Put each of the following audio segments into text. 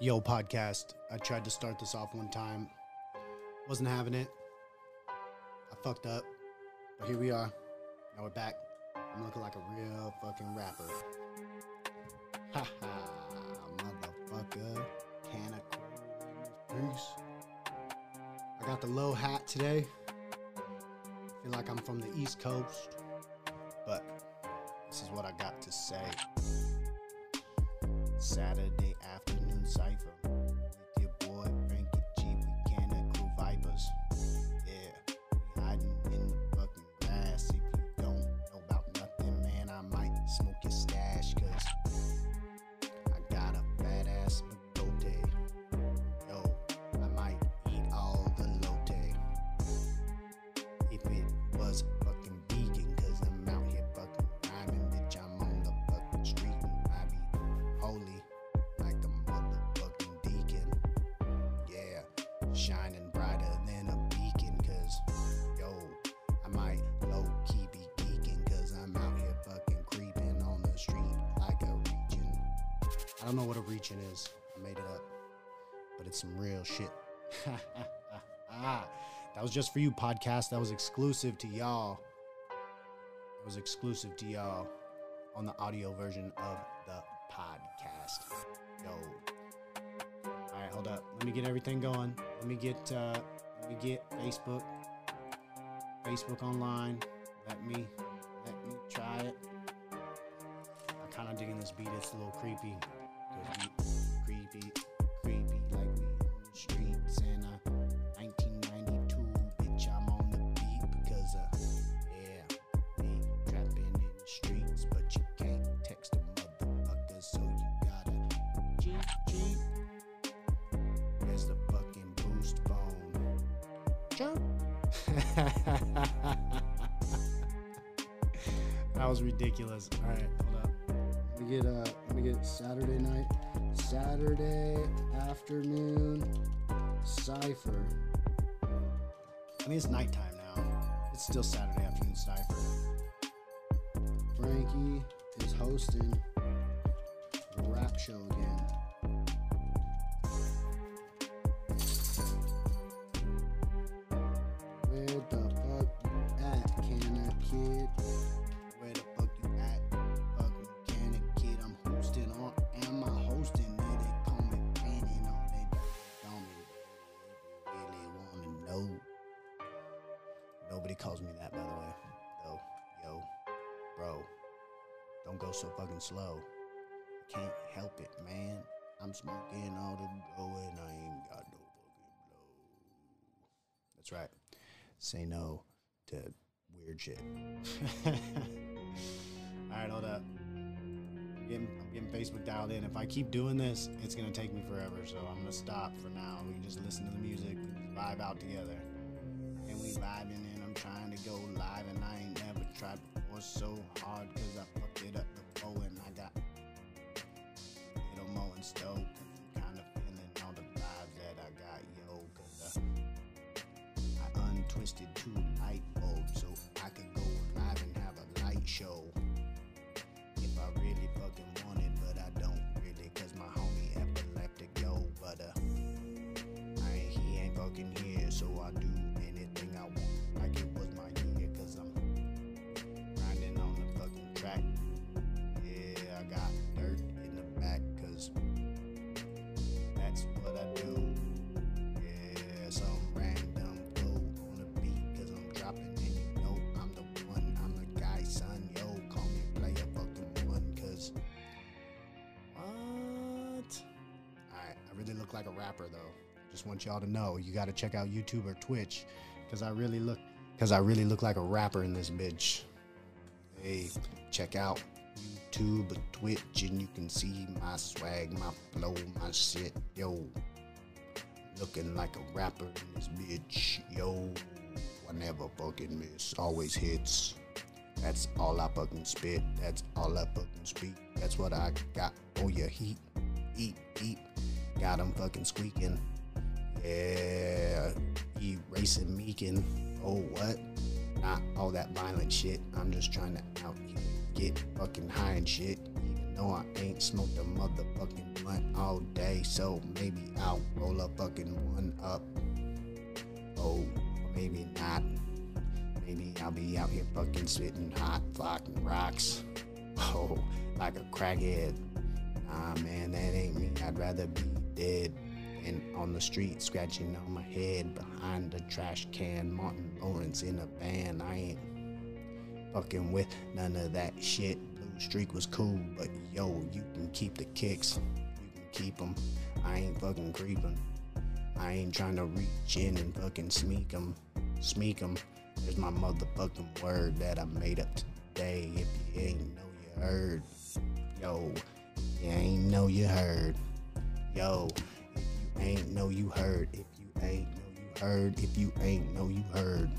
Yo, podcast. I tried to start this off one time. Wasn't having it. I fucked up. But here we are. Now we're back. I'm looking like a real fucking rapper. Ha ha, motherfucker. Can Peace. I got the low hat today. Feel like I'm from the East Coast. But this is what I got to say. Saturday afternoon was just for you, podcast. That was exclusive to y'all. It was exclusive to y'all on the audio version of the podcast. Yo. All right, hold up. Let me get everything going. Let me get uh let me get Facebook Facebook online. Let me let me try it. I'm kind of digging this beat. It's a little creepy. Cipher I mean, it's nighttime now. It's still Saturday afternoon cipher. Frankie is hosting the rap show again. So fucking slow. Can't help it, man. I'm smoking all the dough and I ain't got no fucking blow. That's right. Say no to weird shit. all right, hold up. I'm getting, I'm getting Facebook dialed in. If I keep doing this, it's gonna take me forever. So I'm gonna stop for now. We can just listen to the music. Vibe out together and we vibing and I'm trying to go live and I ain't never tried before so hard cause I fucked it up cause I'm kinda feeling all the vibes that I got yo cause uh, I untwisted two like a rapper though. Just want y'all to know you gotta check out YouTube or Twitch. Cause I really look cause I really look like a rapper in this bitch. Hey, check out YouTube or Twitch and you can see my swag, my flow, my shit. Yo. Looking like a rapper in this bitch. Yo. I never fucking miss. Always hits. That's all I fucking spit. That's all I fucking speak. That's what I got on your heat. Eat, eat. Got 'em fucking squeaking. Yeah. Erasing meeking. Oh, what? Not all that violent shit. I'm just trying to out here get fucking high and shit. Even though I ain't smoked a motherfucking blunt all day, so maybe I'll roll a fucking one up. Oh, maybe not. Maybe I'll be out here fucking spitting hot fucking rocks. Oh, like a crackhead. Nah, man, that ain't me. I'd rather be dead and on the street scratching on my head behind the trash can. Martin Lawrence in a band. I ain't fucking with none of that shit. Blue Streak was cool, but yo, you can keep the kicks. You can keep them. I ain't fucking creeping. I ain't trying to reach in and fucking sneak them. Sneak them. There's my motherfucking word that I made up today. If you ain't know you heard. Yo, you ain't know you heard. Yo, if you ain't know you heard. If you ain't know you heard. If you ain't know you heard.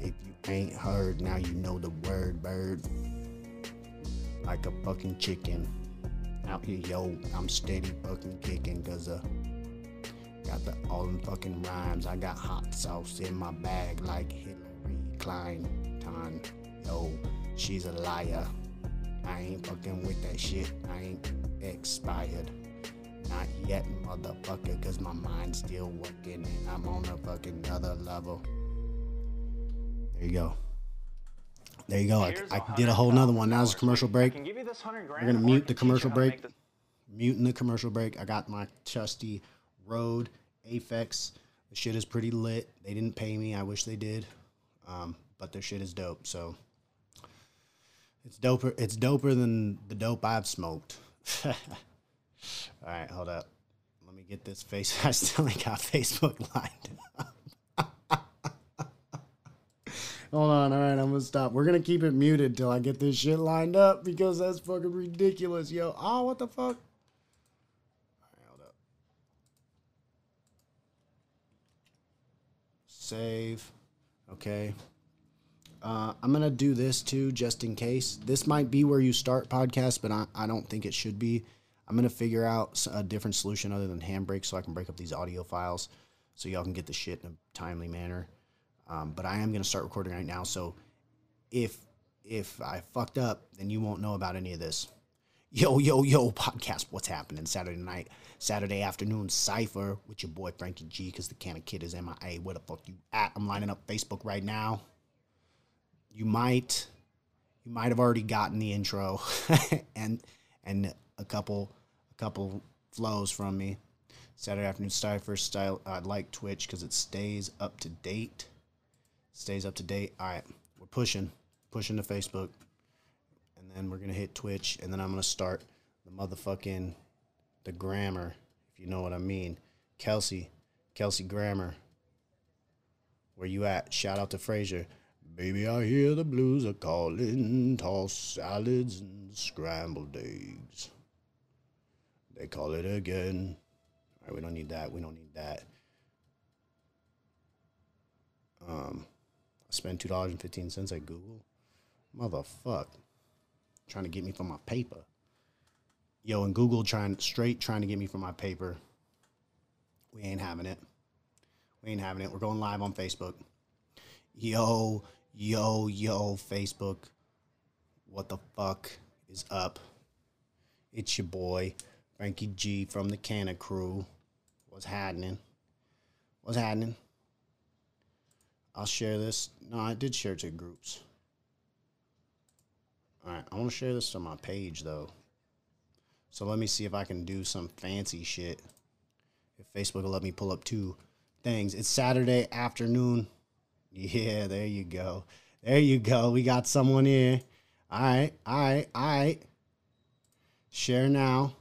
If you ain't heard, now you know the word bird. Like a fucking chicken. Out here, yo, I'm steady fucking kicking, cause uh got the all them fucking rhymes. I got hot sauce in my bag like Hillary Clinton. Yo, she's a liar. I ain't fucking with that shit. I ain't expired. Not yet, motherfucker, cause my mind's still working and I'm on a fucking other level. There you go. There you go. I, I did a whole nother one. Now's a commercial break. We're gonna mute the commercial break. Muting the commercial break. I got my trusty Rode Aphex. The shit is pretty lit. They didn't pay me. I wish they did. Um, but their shit is dope. So it's doper. It's doper than the dope I've smoked. All right, hold up. Let me get this face. I still ain't got Facebook lined up. hold on. All right, I'm gonna stop. We're gonna keep it muted till I get this shit lined up because that's fucking ridiculous, yo. Oh, what the fuck? All right, hold up. Save. Okay. Uh, I'm gonna do this too, just in case. This might be where you start podcast, but I, I don't think it should be. I'm gonna figure out a different solution other than Handbrake, so I can break up these audio files, so y'all can get the shit in a timely manner. Um, but I am gonna start recording right now, so if if I fucked up, then you won't know about any of this. Yo, yo, yo, podcast, what's happening? Saturday night, Saturday afternoon, Cypher with your boy Frankie G, because the Kanna Kid is MIA. Where the fuck you at? I'm lining up Facebook right now you might you might have already gotten the intro and and a couple couple flows from me. Saturday afternoon cypher style i like twitch because it stays up to date. Stays up to date. All right we're pushing pushing to facebook. And then we're gonna hit twitch and then i'm gonna start the motherfucking the grammar if you know what i mean. Kelsey Kelsey Grammer. Where you at? Shout out to Frasier Baby, I hear the blues are calling, Toss salads and scrambled eggs. They call it again. All right, we don't need that. We don't need that. Um, I spent two dollars and fifteen cents at Google. Motherfuck, trying to get me for my paper. Yo, and Google trying straight trying to get me for my paper. We ain't having it. We ain't having it. We're going live on Facebook. Yo, yo, yo, Facebook. What the fuck is up? It's your boy, Frankie G from the Kanna Krew. What's happening? What's happening? I'll share this. No, I did share it to groups. All right, I want to share this to my page though. So let me see if I can do some fancy shit. If Facebook will let me pull up two things. It's Saturday afternoon. Yeah, there you go. There you go. We got someone here. All right, all right, all right. Share now.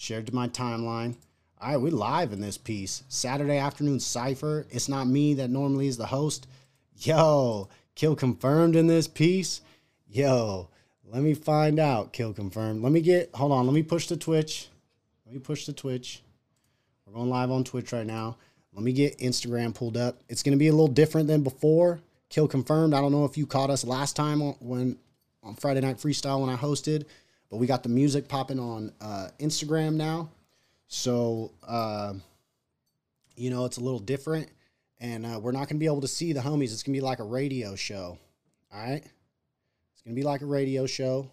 Share to my timeline. All right, we're live in this piece. Saturday afternoon cipher. It's not me that normally is the host. Yo, kill confirmed in this piece. Yo, let me find out. Kill confirmed. Let me get, hold on. Let me push the Twitch. Let me push the Twitch. We're going live on Twitch right now. Let me get Instagram pulled up. It's going to be a little different than before. Kill confirmed. I don't know if you caught us last time on, when on Friday Night Freestyle when I hosted, but we got the music popping on uh, Instagram now. So, uh, you know, it's a little different. And uh, we're not going to be able to see the homies. It's going to be like a radio show. All right? It's going to be like a radio show.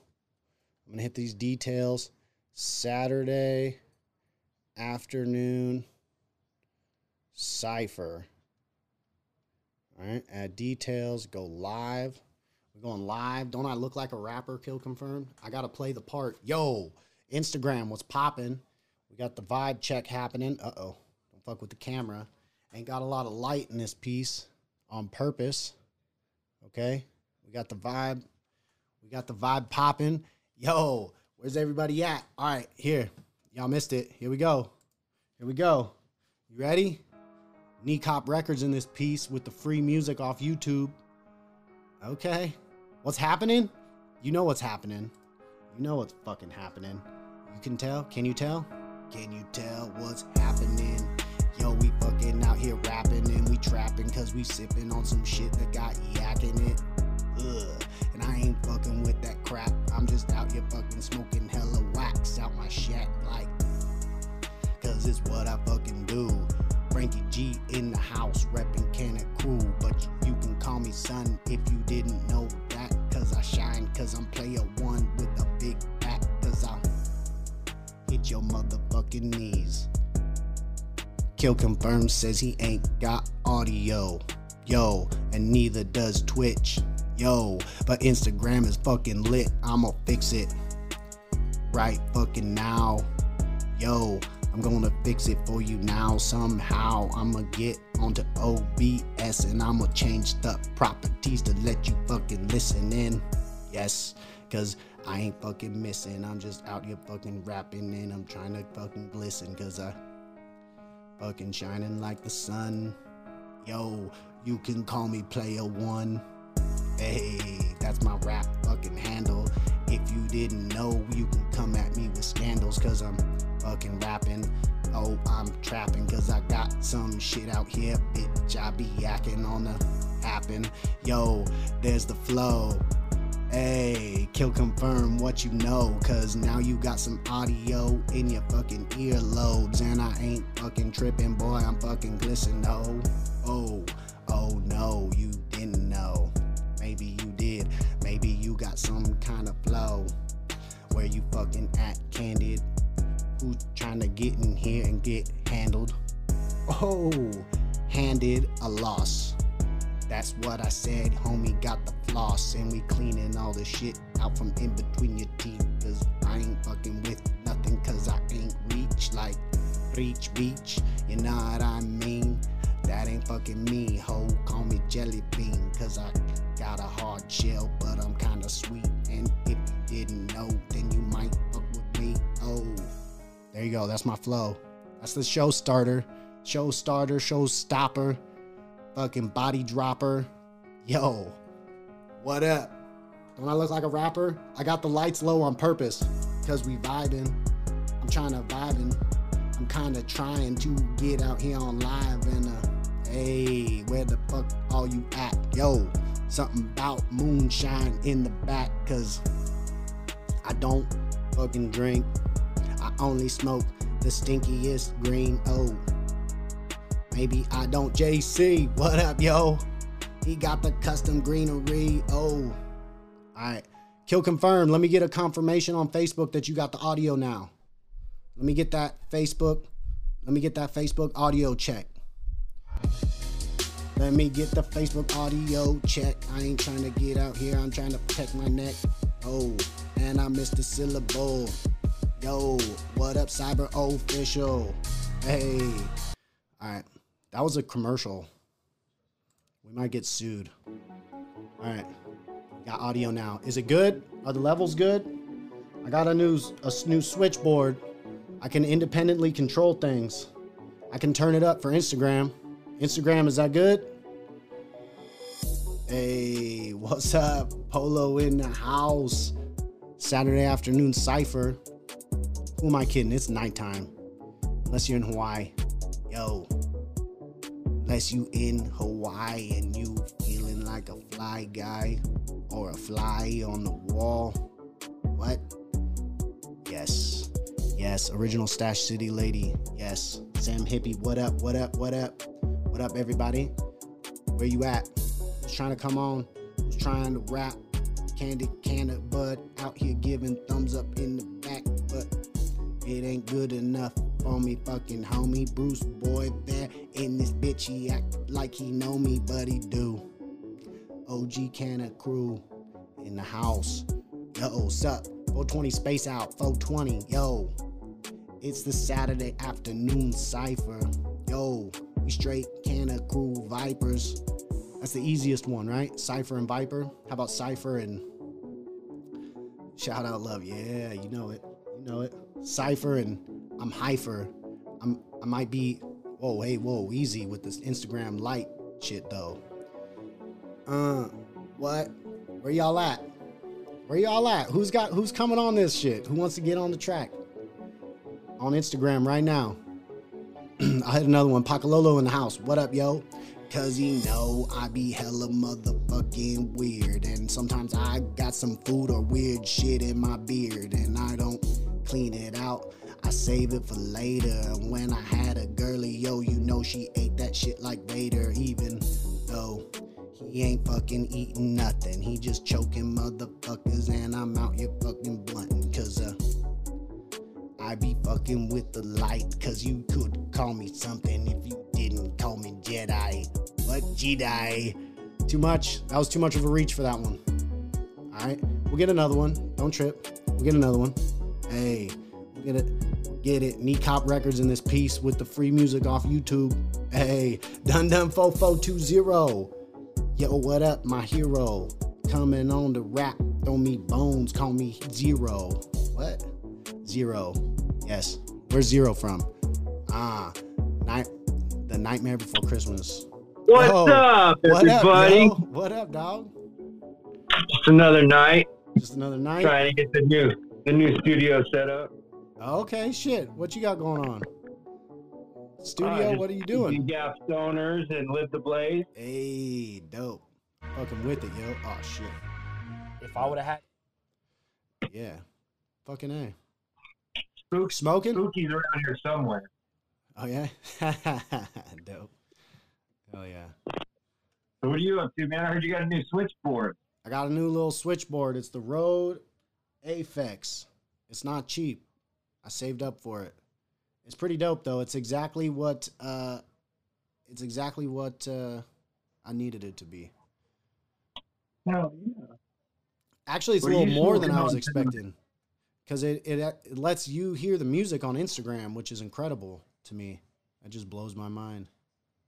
I'm going to hit these details. Saturday afternoon cipher. All right, add details, go live. We're going live. Don't I look like a rapper? Kill confirmed. I got to play the part. Yo, Instagram, what's popping? We got the vibe check happening. Uh oh, don't fuck with the camera. Ain't got a lot of light in this piece on purpose. Okay, we got the vibe. We got the vibe popping. Yo, where's everybody at? All right, here. Y'all missed it. Here we go. Here we go. You ready? Knee Cop Records in this piece with the free music off YouTube. Okay. What's happening? You know what's happening. You know what's fucking happening. You can tell? Can you tell? Can you tell what's happening? Yo, we fucking out here rapping and we trapping cause we sipping on some shit that got yak in it. Ugh. And I ain't fucking with that crap. I'm just out here fucking smoking hella wax out my shack like cause it's what I fucking do. Frankie G in the house, reppin' Kanna Krew. But you can call me son if you didn't know that. Cause I shine, cause I'm player one with a big back. Cause I'll hit your motherfucking knees. Kill confirmed says he ain't got audio. Yo, and neither does Twitch. Yo, but Instagram is fucking lit. I'ma fix it right fucking now. Yo, I'm gonna fix it for you now somehow. I'ma get onto OBS and I'ma change the properties to let you fucking listen in. Yes, cause I ain't fucking missing. I'm just out here fucking rapping and I'm trying to fucking glisten cause I fucking shining like the sun. Yo, you can call me player one. Hey, that's my rap fucking handle. If you didn't know, you can come at me with scandals, cause I'm fucking rapping. Oh, I'm trapping, cause I got some shit out here, bitch. I be yakking on the happen. Yo, there's the flow. Hey, kill confirm what you know, cause now you got some audio in your fucking earlobes, and I ain't fucking tripping, boy. I'm fucking glistening. Oh, oh, oh no, you didn't know. Maybe you did. Maybe you got some kind of flow where you fucking act candid. Who's trying to get in here and get handled? Oh, handed a loss. That's what I said, homie. Got the floss, and we cleaning all the shit out from in between your teeth. Cause I ain't fucking with nothing, cause I ain't reach like reach beach. You know what I mean? That ain't fucking me, ho. Call me jelly bean, cause I got a hard shell, but I'm kinda sweet. And if you didn't know, then you might fuck with me. Oh, there you go. That's my flow. That's the show starter, show starter, show stopper, fucking body dropper. Yo, what up? Don't I look like a rapper? I got the lights low on purpose, cause we vibing. I'm trying to vibing. I'm kinda trying to get out here on live and uh Hey, where the fuck are you at? Yo, something about moonshine in the back, cause I don't fucking drink. I only smoke the stinkiest green. Oh, maybe I don't. JC, what up, yo? He got the custom greenery. Oh, all right. Kill confirmed. Let me get a confirmation on Facebook that you got the audio now. Let me get that Facebook. Let me get that Facebook audio check. Let me get the Facebook audio check. I ain't trying to get out here, I'm trying to protect my neck. Oh, and I missed a syllable. Yo, what up, Cyber Official? Hey. Alright, that was a commercial. We might get sued. Alright, got audio now. Is it good? Are the levels good? I got a new, a new switchboard. I can independently control things. I can turn it up for Instagram. Instagram, is that good? Hey, what's up? Polo in the house. Saturday afternoon cipher. Who am I kidding? It's nighttime. Unless you're in Hawaii. Yo. Unless you in Hawaii and you feeling like a fly guy or a fly on the wall. What? Yes. Yes. Original Stash City lady. Yes. Sam Hippie. What up? What up? What up? What up, everybody? Where you at? Who's trying to come on? Who's trying to rap? Candy, Canada, Bud out here giving thumbs up in the back. But It ain't good enough for me, fucking homie. Bruce boy there in this bitch. He act like he know me, but he do. OG Kanna Krew in the house. Yo, sup? 420 space out, 420. Yo, it's the Saturday afternoon cipher. Yo, we straight Kanna Krew vipers. That's the easiest one, right? Cipher and Viper. How about Cipher and Shout out love? Yeah, you know it. You know it. Cipher and I'm Hypher. I'm I might be whoa, hey, whoa, easy with this Instagram light shit though. Uh what? Where y'all at? Where y'all at? Who's got who's coming on this shit? Who wants to get on the track? On Instagram right now. I had another one. Pakalolo in the house. What up, yo? Cause you know I be hella motherfucking weird. And sometimes I got some food or weird shit in my beard. And I don't clean it out. I save it for later. And when I had a girly, yo, you know she ate that shit like Vader. Even though he ain't fucking eating nothing. He just choking motherfuckers. And I'm out here fucking blunting. Cause uh I be fucking with the light, cause you could call me something if you didn't call me Jedi. What Jedi? Too much? That was too much of a reach for that one. Alright, we'll get another one. Don't trip. We'll get another one. Hey, we'll get it. get it. Knee Cop Records in this piece with the free music off YouTube. Hey, dun dun fo fo two zero. Yo, what up, my hero? Coming on the rap. Throw me bones, call me zero. What? Zero. Yes. Where's zero from? Ah, night. The Nightmare Before Christmas. What's Yo, up, everybody? Up, what up, dog? Just another night. Just another night. Trying to get the new the new studio set up. Okay, shit. What you got going on? Studio, uh, what are you doing? Gap stoners and live the blaze. Hey, dope. Fucking with it, yo. Oh shit. If I would have had. Yeah. Fucking a. Spook, Smoking? Spooky's around here somewhere. Oh yeah, dope. Oh yeah. So what are you up to, man? I heard you got a new switchboard. I got a new little switchboard. It's the Rode Aphex. It's not cheap. I saved up for it. It's pretty dope though. It's exactly what uh, it's exactly what uh, I needed it to be. Hell yeah. Actually, it's what a little more than I was expecting because it, it it lets you hear the music on Instagram, which is incredible to me. It just blows my mind.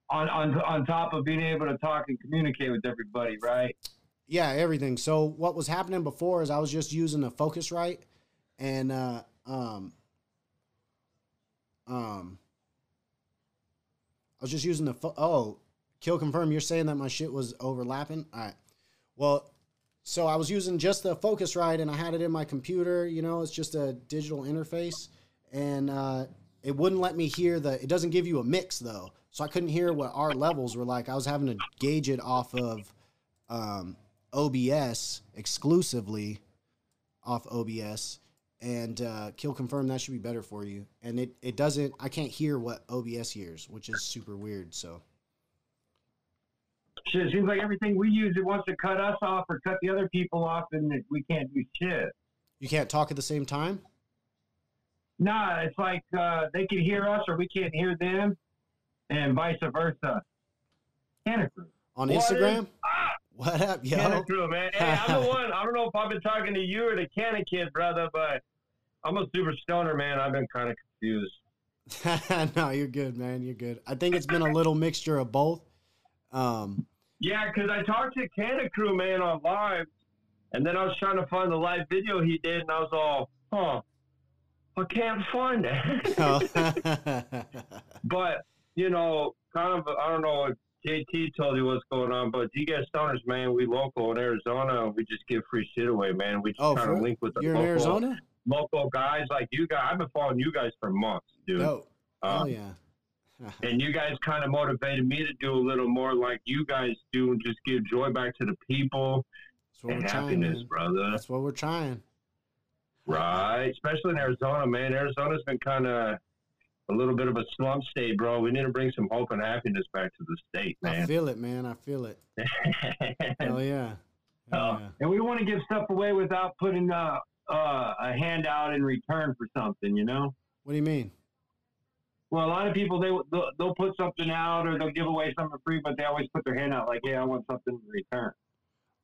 On on on top of being able to talk and communicate with everybody, right? Yeah, everything. So what was happening before is I was just using the Focusrite, and uh, um, um, I was just using the fo- oh, kill confirm. You're saying that my shit was overlapping. All right. Well, so I was using just the Focusrite and I had it in my computer. You know, it's just a digital interface, and uh, it wouldn't let me hear the. It doesn't give you a mix though, so I couldn't hear what our levels were like. I was having to gauge it off of um, OBS exclusively, off OBS, and uh, kill confirm that should be better for you. And it it doesn't. I can't hear what OBS hears, which is super weird. So shit, it seems like everything we use, it wants to cut us off or cut the other people off, and we can't do shit. You can't talk at the same time. Nah, it's like uh, they can hear us or we can't hear them, and vice versa. Kanna Krew. On Instagram? Ah, what up, yo? Kanna Krew, man. Hey, I'm the one. I don't know if I've been talking to you or the Kanna Kid, brother, but I'm a super stoner, man. I've been kind of confused. no, you're good, man. You're good. I think it's been a little mixture of both. Um, yeah, because I talked to Kanna Krew man on live, and then I was trying to find the live video he did, and I was all, huh, I can't find it. Oh. but you know, kind of, I don't know JT told you what's going on, but you guys stoners, man, we local in Arizona, we just give free shit away, man. We just oh, kind of link with the you're local, in Arizona? local guys like you guys. I've been following you guys for months, dude. Oh, um, oh yeah and you guys kind of motivated me to do a little more like you guys do and just give joy back to the people and happiness, trying, brother. That's what we're trying. Right, especially in Arizona, man. Arizona's been kind of a little bit of a slump state, bro. We need to bring some hope and happiness back to the state, man. I feel it, man. I feel it. Hell yeah. Hell uh, yeah. And we want to give stuff away without putting uh, uh, a handout in return for something, you know? What do you mean? Well, a lot of people they they'll, they'll put something out or they'll give away something free, but they always put their hand out like, "Hey, I want something in return."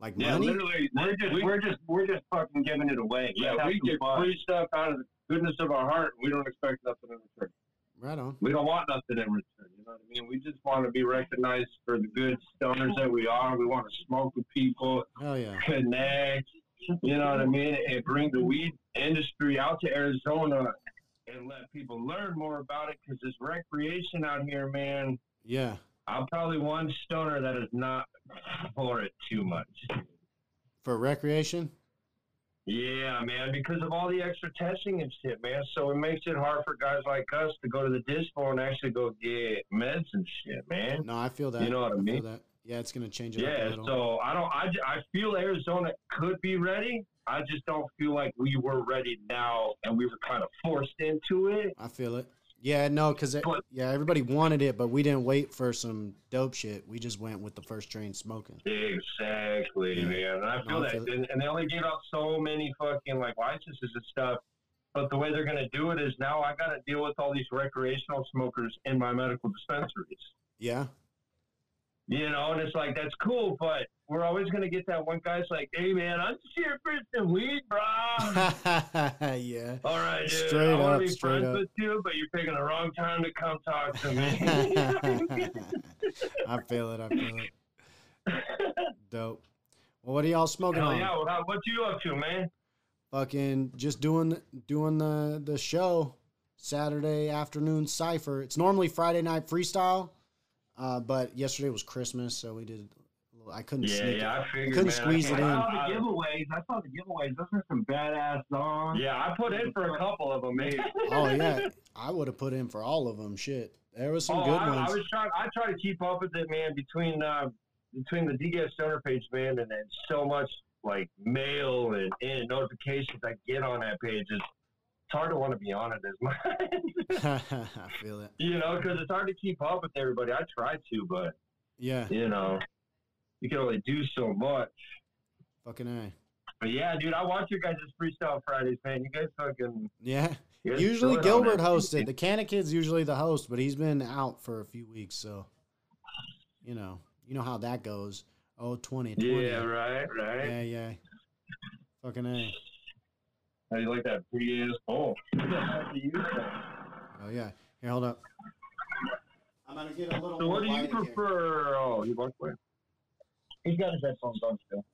Like Yeah, money? literally. We're just we, we're just we're just fucking giving it away. yeah, we some get fun. free stuff out of the goodness of our heart. We don't expect nothing in return. Right on. We don't want nothing in return. You know what I mean? We just want to be recognized for the good stoners that we are. We want to smoke with people, Hell yeah. connect. You know what I mean? And bring the weed industry out to Arizona and let people learn more about it because this recreation out here, man. Yeah. I'm probably one stoner that is not for it too much. For recreation? Yeah, man, because of all the extra testing and shit, man. So it makes it hard for guys like us to go to the dispo and actually go get meds and shit, man. No, I feel that. You know what I feel mean? Yeah, it's gonna change it Yeah, so I don't. I, I feel Arizona could be ready. I just don't feel like we were ready now, and we were kind of forced into it. I feel it. Yeah, no, because yeah, everybody wanted it, but we didn't wait for some dope shit. We just went with the first train smoking. Exactly, Yeah. man. And I No, feel I that, feel and, and they only gave out so many fucking like licenses and stuff. But the way they're gonna do it is now I got to deal with all these recreational smokers in my medical dispensaries. Yeah. You know, and it's like that's cool, but we're always gonna get that one guy's like, "Hey, man, I'm just here for some weed, bro." yeah. All right, dude. Straight I want up, to be straight friends up. with you, but you're picking the wrong time to come talk to me. I feel it. I feel it. Dope. Well, what are y'all smoking Hell on? yeah! What, what you up to, man? Fucking just doing doing the the show Saturday afternoon cipher. It's normally Friday night freestyle, uh, but yesterday was Christmas, so we did. I couldn't Yeah, sneak yeah, it. I figured. couldn't man, squeeze I it can't- in. I saw the giveaways. I saw the giveaways. Those are some badass songs. Yeah, I put in for a couple of them, man. Oh yeah, I would have put in for all of them. Shit, there was some oh, good I, ones. I was trying. I try to keep up with it, man. Between uh, between the DGS Stoner page, man, and then so much like mail and, and notifications I get on that page. It's, it's hard to want to be on it as much, I feel it. you know, because it's hard to keep up with everybody. I try to, but Yeah, you know, you can only do so much. fucking a. But yeah, dude, I watch your guys' freestyle Fridays, man. You guys fucking. Yeah, guys usually kill it on Gilbert hosted. The Kanna Kid's usually the host, but he's been out for a few weeks, so you know, you know how that goes. Oh, 20, 20. Yeah, right, right. Yeah, yeah. Fucking a. How do you like that pretty ass bowl? Oh yeah. Here, hold up. I'm gonna get a little. So what do you light in here. prefer? Oh, you walked away. He's got his headphones on still.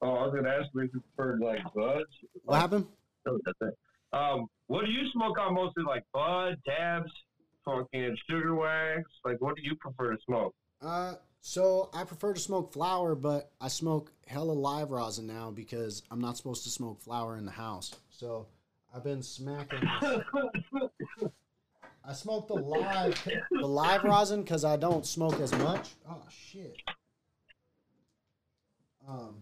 Oh, I was gonna ask if you preferred like buds. What happened? Oh, that's it. Um, what do you smoke on mostly? Like bud, dabs, fucking sugar wax. Like, what do you prefer to smoke? Uh, so I prefer to smoke flower, but I smoke hella live rosin now because I'm not supposed to smoke flower in the house. So I've been smacking. I smoke the live, the live rosin because I don't smoke as much. Oh shit. Um,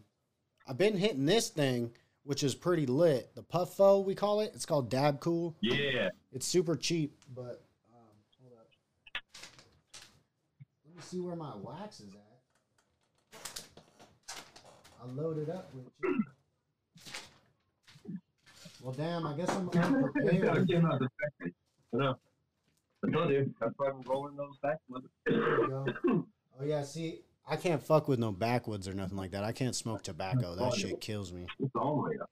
I've been hitting this thing, which is pretty lit. The Puffo we call it. It's called Dab Cool. Yeah. It's super cheap, but um, hold up. Let me see where my wax is at. I loaded it up with you. Well, damn. I guess I'm unprepared. came out the factory. I know. I told you. That's why I'm rolling those back with. There. Oh yeah. See, I can't fuck with no backwoods or nothing like that. I can't smoke tobacco. That shit kills me. It's all the way up.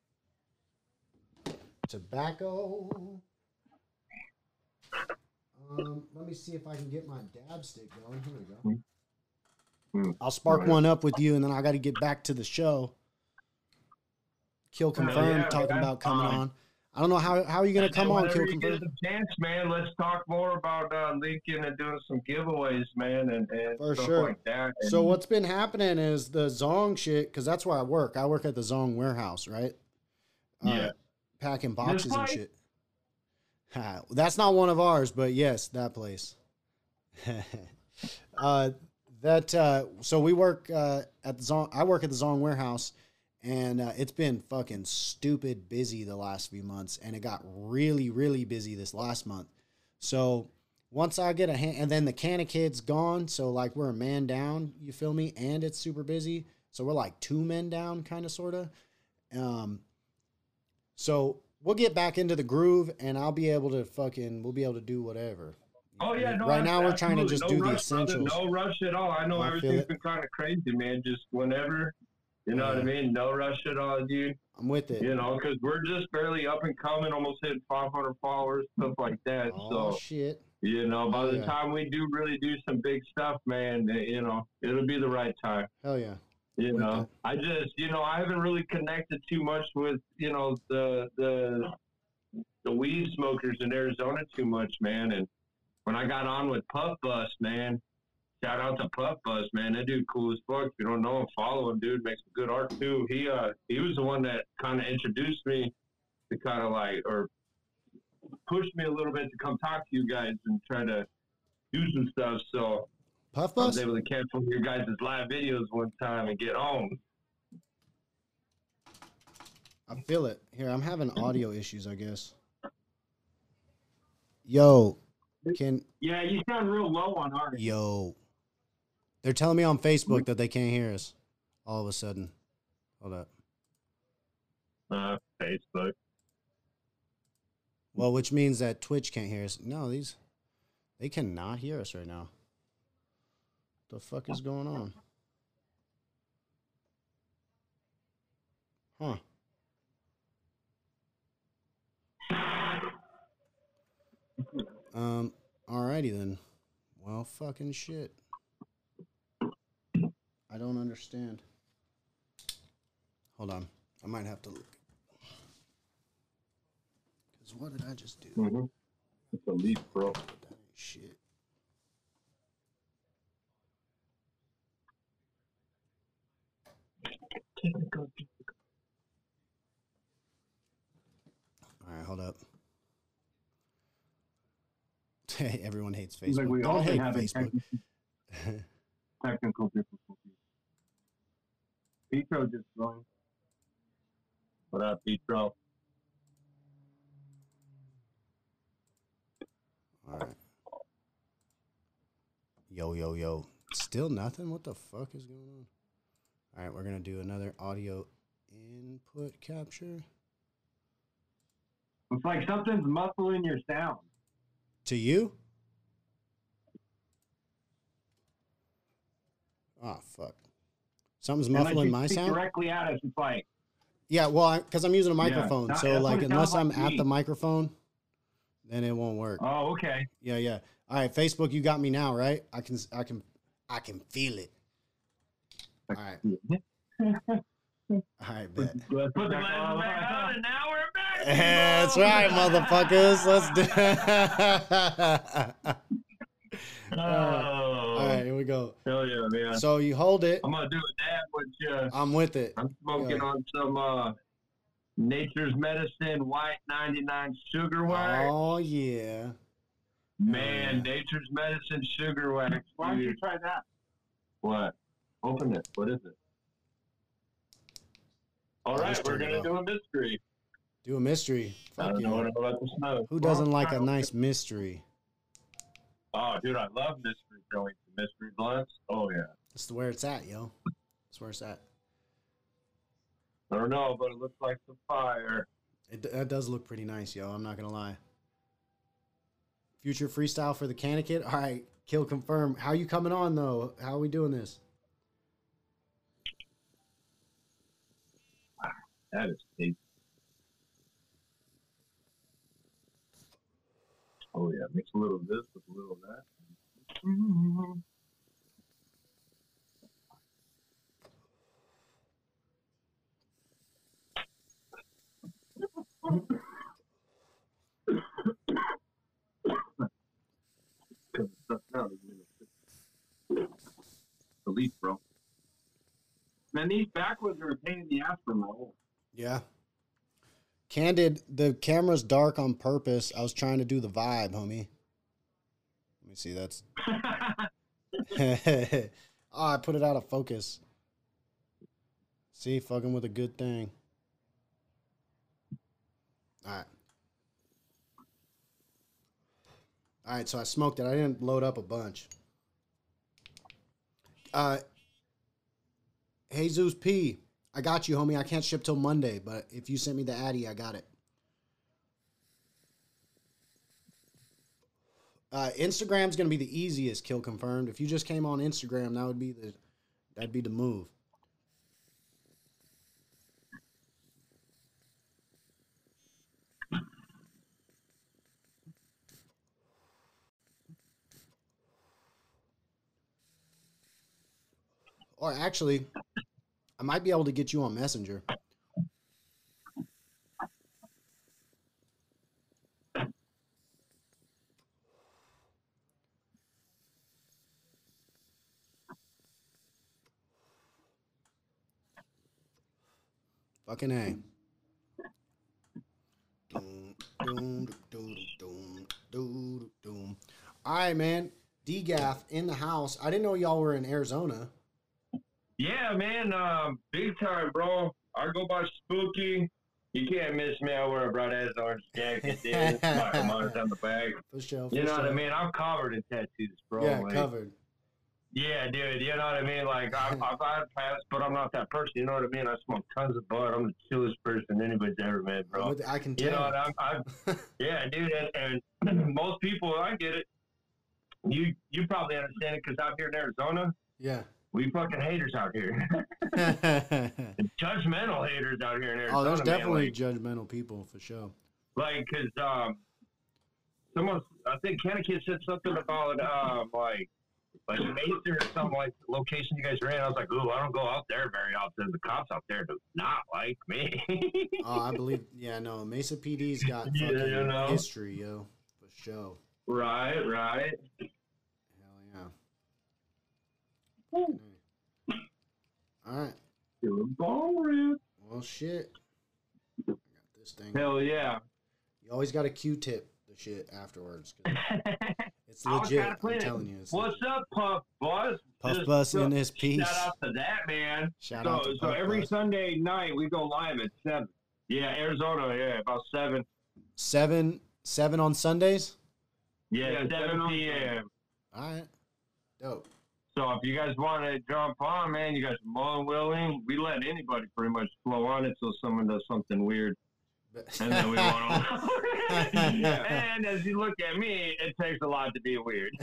Tobacco. Um, let me see if I can get my dab stick going. Here we go. I'll spark one up with you, and then I got to get back to the show. Kill confirmed yeah, talking about coming Um, on. I don't know how how are you gonna come on Kill confirmed? the chance, man, let's talk more about uh, linking and doing some giveaways, man, and, and For stuff sure. like that. And, So what's been happening is the Zong shit, because that's where I work. I work at the Zong warehouse, right? Uh, Yeah. packing boxes and shit. Ha, that's not one of ours, but yes, that place. uh, that uh, so we work uh, at the Zong. I work at the Zong warehouse, and uh, it's been fucking stupid busy the last few months, and it got really, really busy this last month. So once I get a hand, and then the Kanna Kid's gone, so like we're a man down. You feel me? And it's super busy, so we're like two men down, kind of, sorta. Um, so we'll get back into the groove, and I'll be able to fucking. We'll be able to do whatever. Oh yeah, no. right now we're trying to just no do the rush, brother. essentials. No rush at all. I know I everything's been kind of crazy, man. Just whenever, you know what I mean. No rush at all, dude. I'm with it. You know, because we're just barely up and coming, almost hit 500 followers, stuff like that. Oh so shit! you know, by the Yeah. time we do really do some big stuff, man, eh, you know, it'll be the right time. Hell yeah! You know. I just, you know, I haven't really connected too much with, you know, the the the weed smokers in Arizona too much, man. And when I got on with Puff Bust, man, shout out to Puff Bust, man. That dude cool as fuck. If you don't know him, follow him, dude. Makes good art too. He uh he was the one that kind of introduced me to kind of like or pushed me a little bit to come talk to you guys and try to do some stuff. So Puff I was able to catch one of your guys' live videos one time and get on. I feel it. Here, I'm having audio issues. I guess. Yo, can Yeah, you sound real low on our. yo? They're telling me on Facebook that they can't hear us. All of a sudden, hold up. Uh, Facebook. Well, which means that Twitch can't hear us. No, these they cannot hear us right now. The fuck is going on? Huh. Um, alrighty then. Well, fucking shit. I don't understand. Hold on. I might have to look. Because what did I just do? Mm-hmm. It's a leaf, bro. That All right, hold up. Everyone hates Facebook. like we Don't all hate have Facebook. technical, technical difficulties. Petro just joined. What up, Petro? All right. Yo, yo, yo. Still nothing? What the fuck is going on? All right, we're going to do another audio input capture. It's like something's muffling your sound. To you? Oh, fuck. Something's muffling my sound? Directly at us, it's like Yeah, well, because I'm using a microphone. that- so, like, unless I'm like at to the microphone, then it won't work. oh, okay. Yeah, yeah. All right, Facebook, you got me now, right? I can, I can, I can feel it. All right, all right, bet. Put the glasses back on, and now we're back. That's right, motherfuckers. Let's do. Oh, all right, here we go. hell yeah, man. So you hold it. I'm gonna do a dab with you. I'm with it. I'm smoking Yeah. on some uh, Nature's Medicine White 99 Sugar Wax. Oh yeah. Man, yeah. Nature's Medicine Sugar Wax. Why don't you try that? What? Open it. What is it? All right, we're gonna do a mystery. Do a mystery. I don't know what I'm about to smoke. Who doesn't like a nice mystery? Oh, dude, I love mystery joints mystery blunts. Oh yeah. That's where it's at, yo. That's where it's at. I don't know, but it looks like some fire. It, that does look pretty nice, yo. I'm not gonna lie. Future freestyle for the Connecticut. All right, kill confirm. How you coming on though? How are we doing this? That is tasty. Oh yeah, mix a little of this with a little of that. Because it's stuck out, isn't it? The leaf, bro. Man, these backwoods are a pain in the ass for roll. Yeah. Candid, the camera's dark on purpose. I was trying to do the vibe, homie. Let me see. That's. oh, I put it out of focus. See, fucking with a good thing. All right. All right, so I smoked it. I didn't load up a bunch. Uh, Jesus P. I got you, homie. I can't ship till Monday, but if you sent me the Addy, I got it. Uh, Instagram's gonna be the easiest kill confirmed. If you just came on Instagram, that would be the that'd be the move. Or actually, I might be able to get you on Messenger. Fucking A. All right, man. DGAF in the house. I didn't know y'all were in Arizona. Yeah, man, um, big time, bro. I go by Spooky. You can't miss me. I wear a bright ass orange jacket, dude. Michael Myers on the back. For sure. For You know sure. what I mean? I'm covered in tattoos, bro. Yeah, Like, covered. Yeah, dude. You know what I mean? Like I've, I've had past, but I'm not that person. You know what I mean? I smoke tons of bud. I'm the chillest person anybody's ever met, bro. I can You know what I'm? I'm yeah, dude. And, and most people, I get it. You you probably understand it because out here in Arizona, yeah. We fucking haters out here, judgmental haters out here in Arizona. oh, there's definitely Like, judgmental people for sure. like because um, someone I think Kanna Kid said something about um like like Mesa or something like location you guys ran. I was like, ooh, I don't go out there very often. The cops out there do not like me. Oh, I believe. Yeah, no. Mesa PD's got Yeah, you know. history, yo, for sure. right, right. Hell yeah. All right. Doing ball rip. Well, shit. I got this thing. Hell yeah. You always got a Q-tip the shit afterwards. 'cause It's legit. kinda I'm telling you. It's What's up, Puff Buzz? Puff Just Bus in this piece. Shout out to that man. Shout So, out to so Puff every Bus. Sunday night we go live at seven. Yeah, Arizona. Yeah, about seven. seven seven on Sundays. Yeah, Yeah, seven seven p.m. All right. Dope. So if you guys want to jump on, man, you guys are more than willing. We let anybody pretty much flow on it until someone does something weird, and then we want to. And as you look at me, it takes a lot to be weird.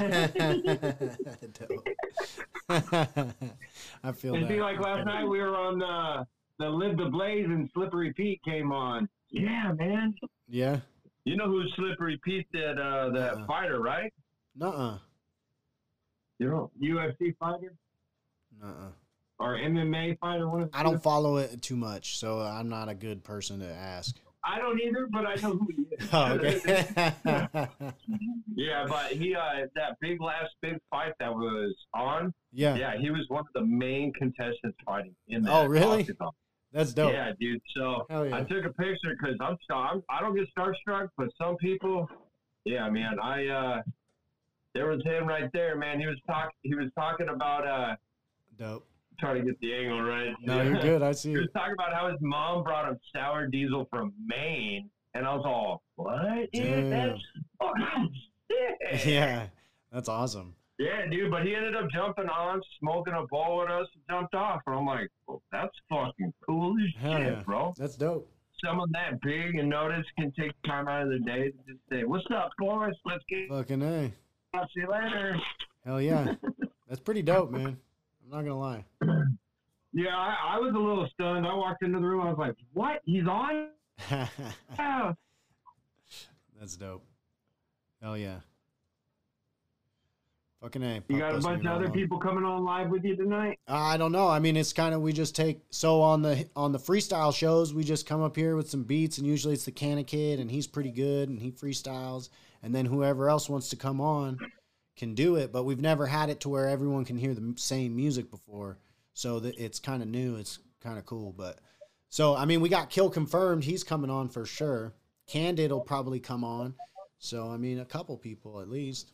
I feel It'd be like last night we were on the the Live the Blaze and Slippery Pete came on. yeah, man. Yeah. You know who Slippery Pete that uh, that Uh-uh. fighter, right? Nuh-uh. You know. UFC fighter Nuh-uh. or MMA fighter. One of I don't follow it too much, so I'm not a good person to ask. I don't either, but I know who he is. Oh, okay. Yeah, but he uh, that big last big fight that was on. yeah, Yeah, he was one of the main contestants fighting in that. Oh, really? octagon. that's dope. Yeah, dude. So yeah. I took a picture because I'm, I'm I don't get starstruck, but some people, yeah, man. I uh, there was him right there, man. He was talking. He was talking about uh, Dope. trying to get the angle right. No, you're good. I see He was talking about how his mom brought him sour diesel from Maine, and I was all, "What? Dude, that's fucking sick." Yeah, that's awesome. Yeah, dude, but he ended up jumping on, smoking a bowl with us, and jumped off. And I'm like, well, that's fucking cool as Hell shit, yeah. bro. That's dope. Someone that big and noticed can take time out of their day to just say, what's up, boys? Let's get Fucking a. I'll see you later. Hell yeah. That's pretty dope, man. I'm not gonna lie. Yeah, I, I was a little stunned. I walked into the room. I was like, "What? He's on?" That's dope. Hell yeah. Fucking a. You got a bunch of other on. people coming on live with you tonight. I don't know. I mean, it's kind of we just take so on the on the freestyle shows, we just come up here with some beats, and usually it's the Kanna Kid, and he's pretty good, and he freestyles, and then whoever else wants to come on can do it. But we've never had it to where everyone can hear the same music before, so that it's kind of new. It's kind of cool. But so I mean, we got Kill confirmed. He's coming on for sure. Candid will probably come on. So I mean, a couple people at least.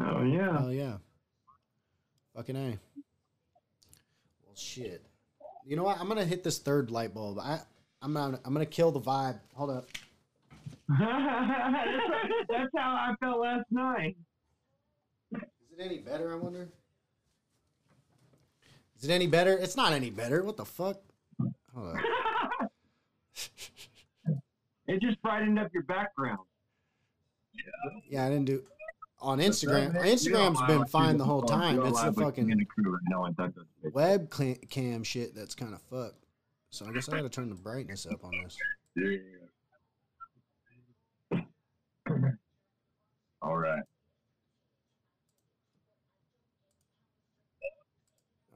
Oh yeah. Oh yeah. Fucking A. Well shit. You know what? I'm gonna hit this third light bulb. I I'm not, I'm gonna kill the vibe. Hold up. That's, that's how I felt last night. Is it any better, I wonder? Is it any better? It's not any better. What the fuck? Hold up. It just brightened up your background. Yeah, yeah I didn't do on Instagram. Instagram's been fine the whole time. It's the fucking web cam shit that's kind of fucked. So I guess I got to turn the brightness up on this. All right.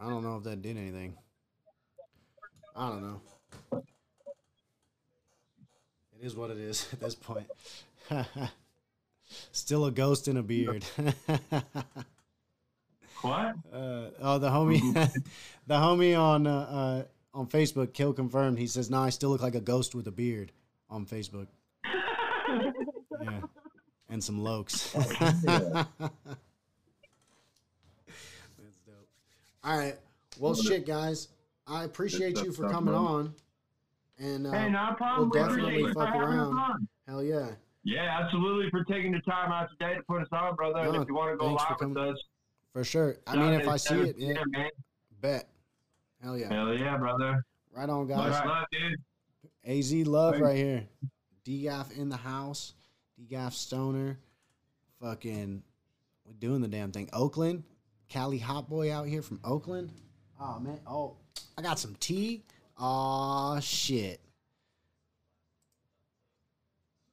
I don't know if that did anything. I don't know. It is what it is at this point. Still a ghost in a beard. what? Uh, oh, the homie, the homie on uh, uh, on Facebook, kill confirmed. He says, "No, nah, I still look like a ghost with a beard." On Facebook. yeah, and some lokes. That's dope. All right. Well, shit, guys. I appreciate you for coming on. And uh, hey, no problem. We'll definitely fuck around. Hell yeah. Yeah, absolutely. For taking the time out today to put us on, brother. No, and if you want to go live with us, for sure. I mean, if I see it, yeah, man. bet. Hell yeah. Hell yeah, brother. Right on, guys. Much love, dude. Az love Thanks. right here. DGAF in the house. DGAF Stoner. Fucking, we're doing the damn thing. Oakland. Cali Hot Boy out here from Oakland. Oh, man. Oh, I got some tea. Oh, shit.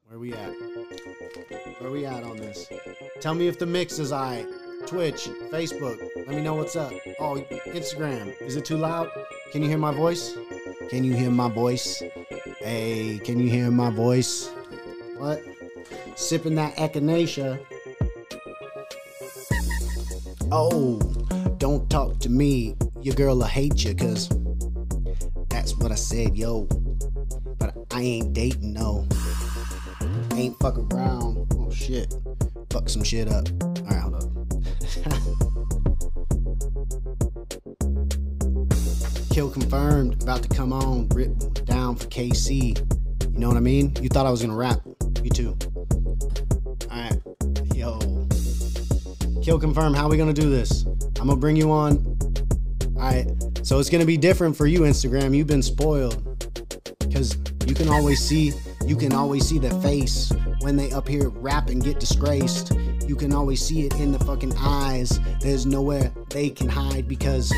Where we at? Where we at on this? Tell me if the mix is I. Twitch, Facebook. Let me know what's up. Oh, Instagram. Is it too loud? Can you hear my voice? Can you hear my voice? Hey, can you hear my voice? What? Sipping that echinacea. Oh, don't talk to me. Your girl will hate you, cause that's what I said, yo. But I ain't dating, no ain't fuck around. Oh shit. Fuck some shit up. Alright, hold up. Kill confirmed. About to come on. Rip down for KC. You know what I mean? You thought I was gonna rap. Me too. Kill confirmed. How are we gonna do this? I'm gonna bring you on. Alright. So it's gonna be different for you, Instagram. You've been spoiled. Cause you can always see you can always see the face when they up here rap and get disgraced. You can always see it in the fucking eyes. There's nowhere they can hide because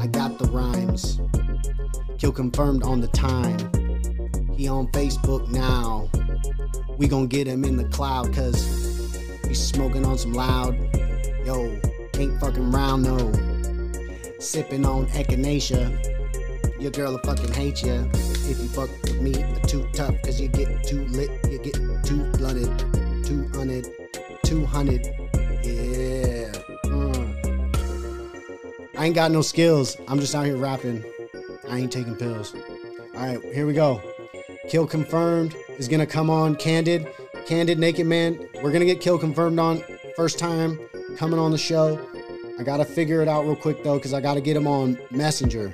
I got the rhymes. Kill confirmed on the time. He on Facebook now. We gon' get him in the cloud cause he's smoking on some loud. Yo, ain't fucking round no. Sipping on echinacea. Your girl will fucking hate ya if you fuck with me. Too tough, cause you get too lit, you get too blooded, too hunted, too hunted. Yeah. Mm. I ain't got no skills. I'm just out here rapping. I ain't taking pills. All right, here we go. Kill confirmed is gonna come on. Candid, Candid Naked Man. We're gonna get kill confirmed on first time coming on the show. I gotta figure it out real quick though, cause I gotta get him on Messenger.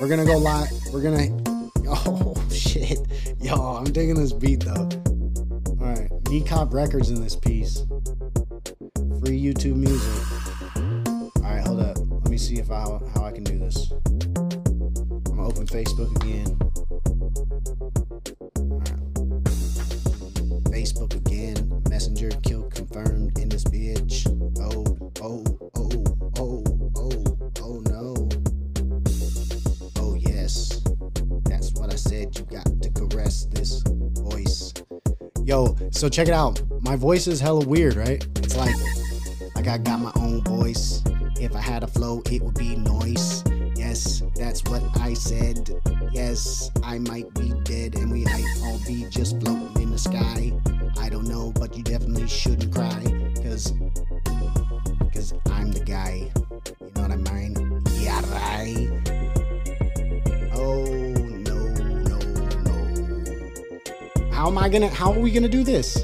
We're gonna go live. We're gonna. Oh shit, yo! I'm digging this beat though. All right, Decop Records in this piece. Free YouTube music. All right, hold up. Let me see if I how I can do this. I'm gonna open Facebook again. Messenger kill confirmed in this bitch. Oh, oh, oh, oh. Oh, oh no. Oh yes, that's what I said you got to caress this voice. Yo, so check it out. My voice is hella weird, right? It's like like I got my own voice. If I had a flow, it would be noise. Yes, that's what I said. Yes, I might be dead and we might all be just floating in the sky. I don't know, but you definitely shouldn't cry. Cause cause I'm the guy. You know what I mean? Yeah, right. Oh no, no, no. How am I gonna? How are we gonna do this?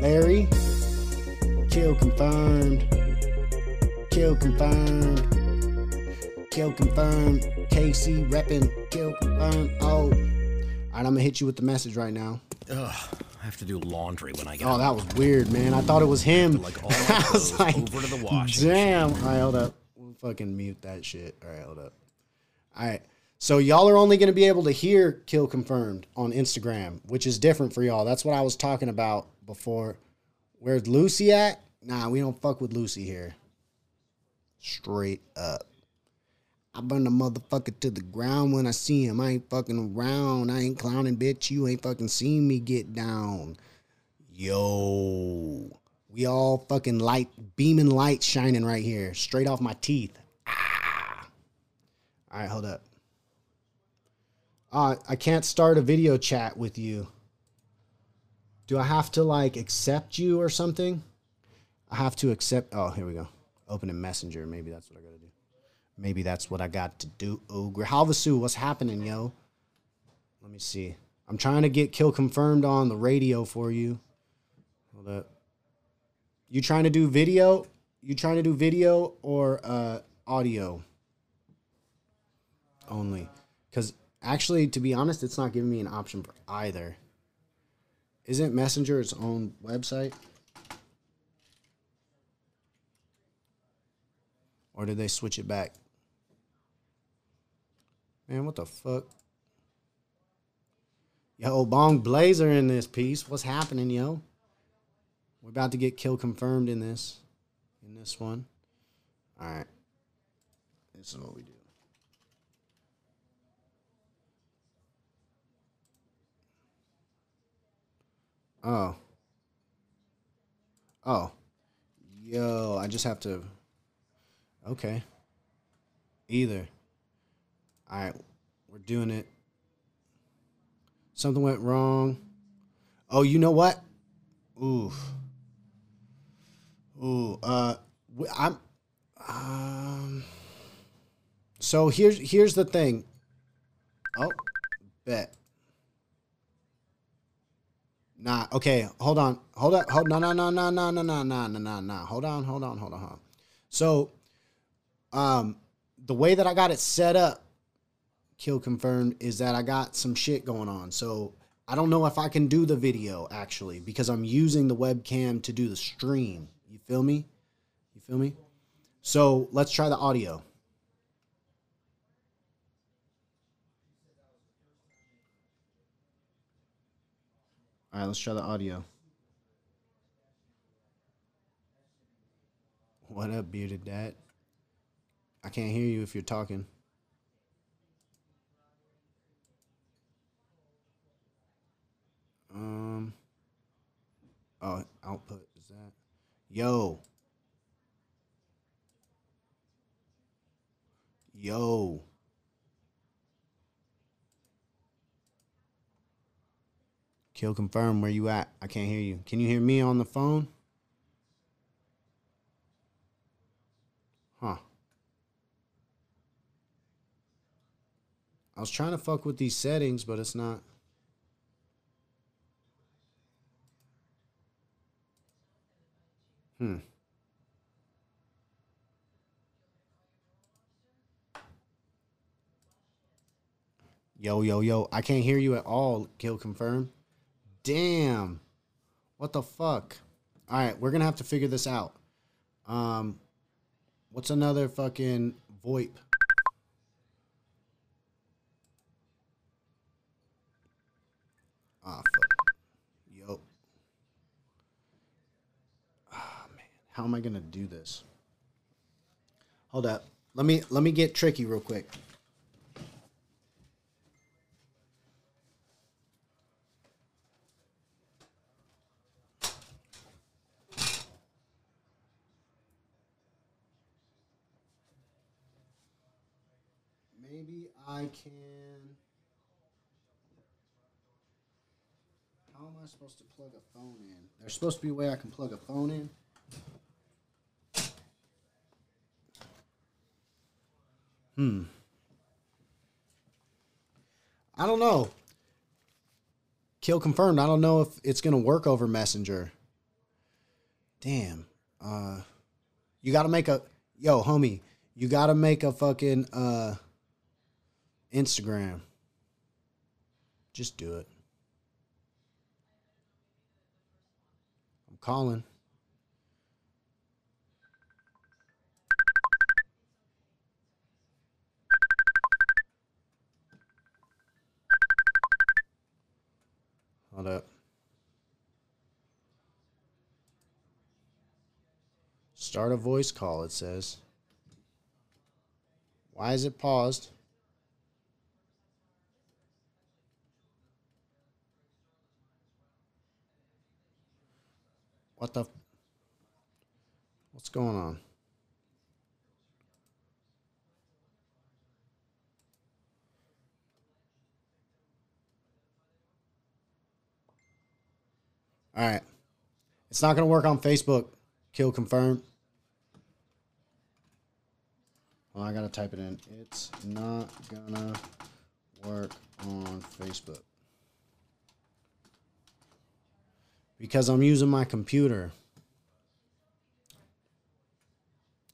Larry, kill confirmed. Kill confirmed. Kill confirmed. KC repping. Kill confirmed. Oh, all right. I'm gonna hit you with the message right now. Ugh. Have to do laundry when I get. Oh, that was weird, man. I thought it was him. Like all I was like, over to the wash. Damn. All right, hold up. We'll fucking mute that shit. All right, hold up. All right. So y'all are only going to be able to hear kill confirmed on Instagram, which is different for y'all. That's what I was talking about before Where's Lucy at? Nah, we don't fuck with Lucy here. Straight up. I burn the motherfucker to the ground when I see him. I ain't fucking around. I ain't clowning, bitch. You ain't fucking seen me get down. Yo. We all fucking light, beaming light shining right here, straight off my teeth. Ah. All right, hold up. Uh, I can't start a video chat with you. Do I have to like accept you or something? I have to accept. Oh, here we go. Open a messenger. Maybe that's what I got to do. Maybe that's what I got to do. Oh, Halvasu, what's happening, yo? Let me see. I'm trying to get kill confirmed on the radio for you. Hold up. You trying to do video? You trying to do video or uh, audio only? Because actually, to be honest, it's not giving me an option for either. Isn't Messenger its own website? Or did they switch it back? Man, what the fuck? Yo, Bong Blazer in this piece. What's happening, yo? We're about to get kill confirmed in this. In this one. Alright. This is what we do. Oh. Oh. Yo, I just have to. Okay. Either. All right, we're doing it. Something went wrong. Oh, you know what? Ooh. Ooh. Uh, I'm. Um. So here's here's the thing. Oh, bet. Nah, okay, hold on. Hold up. Hold no no no no no no no no no no no. Hold on, hold on, hold on, hold on. So um the way that I got it set up, kill confirmed, is that I got some shit going on. So I don't know if I can do the video actually because I'm using the webcam to do the stream. You feel me? You feel me? So let's try the audio. All right, let's try the audio. What up, bearded dad? I can't hear you if you're talking. Um. Oh, output is that? Yo. Yo. Kill confirm where you at. I can't hear you. Can you hear me on the phone? Huh. I was trying to fuck with these settings, but it's not. Hmm. Yo, yo, yo. I can't hear you at all, kill confirm. Damn. What the fuck? All right, we're going to have to figure this out. Um what's another fucking VoIP? Ah, fuck. Yo. Ah, man. How am I going to do this? Hold up. Let me let me get tricky real quick. Maybe I can. How am I supposed to plug a phone in? There's supposed to be a way I can plug a phone in. Hmm. I don't know. Kill confirmed. I don't know if it's gonna work over Messenger. Damn. Uh, you gotta make a yo, homie. You gotta make a fucking uh Instagram. Just do it. I'm calling. Start a voice call, it says. Why is it paused? What the? What's going on? All right. It's not going to work on Facebook. Kill confirmed. Well, I got to type it in. It's not going to work on Facebook. Because I'm using my computer.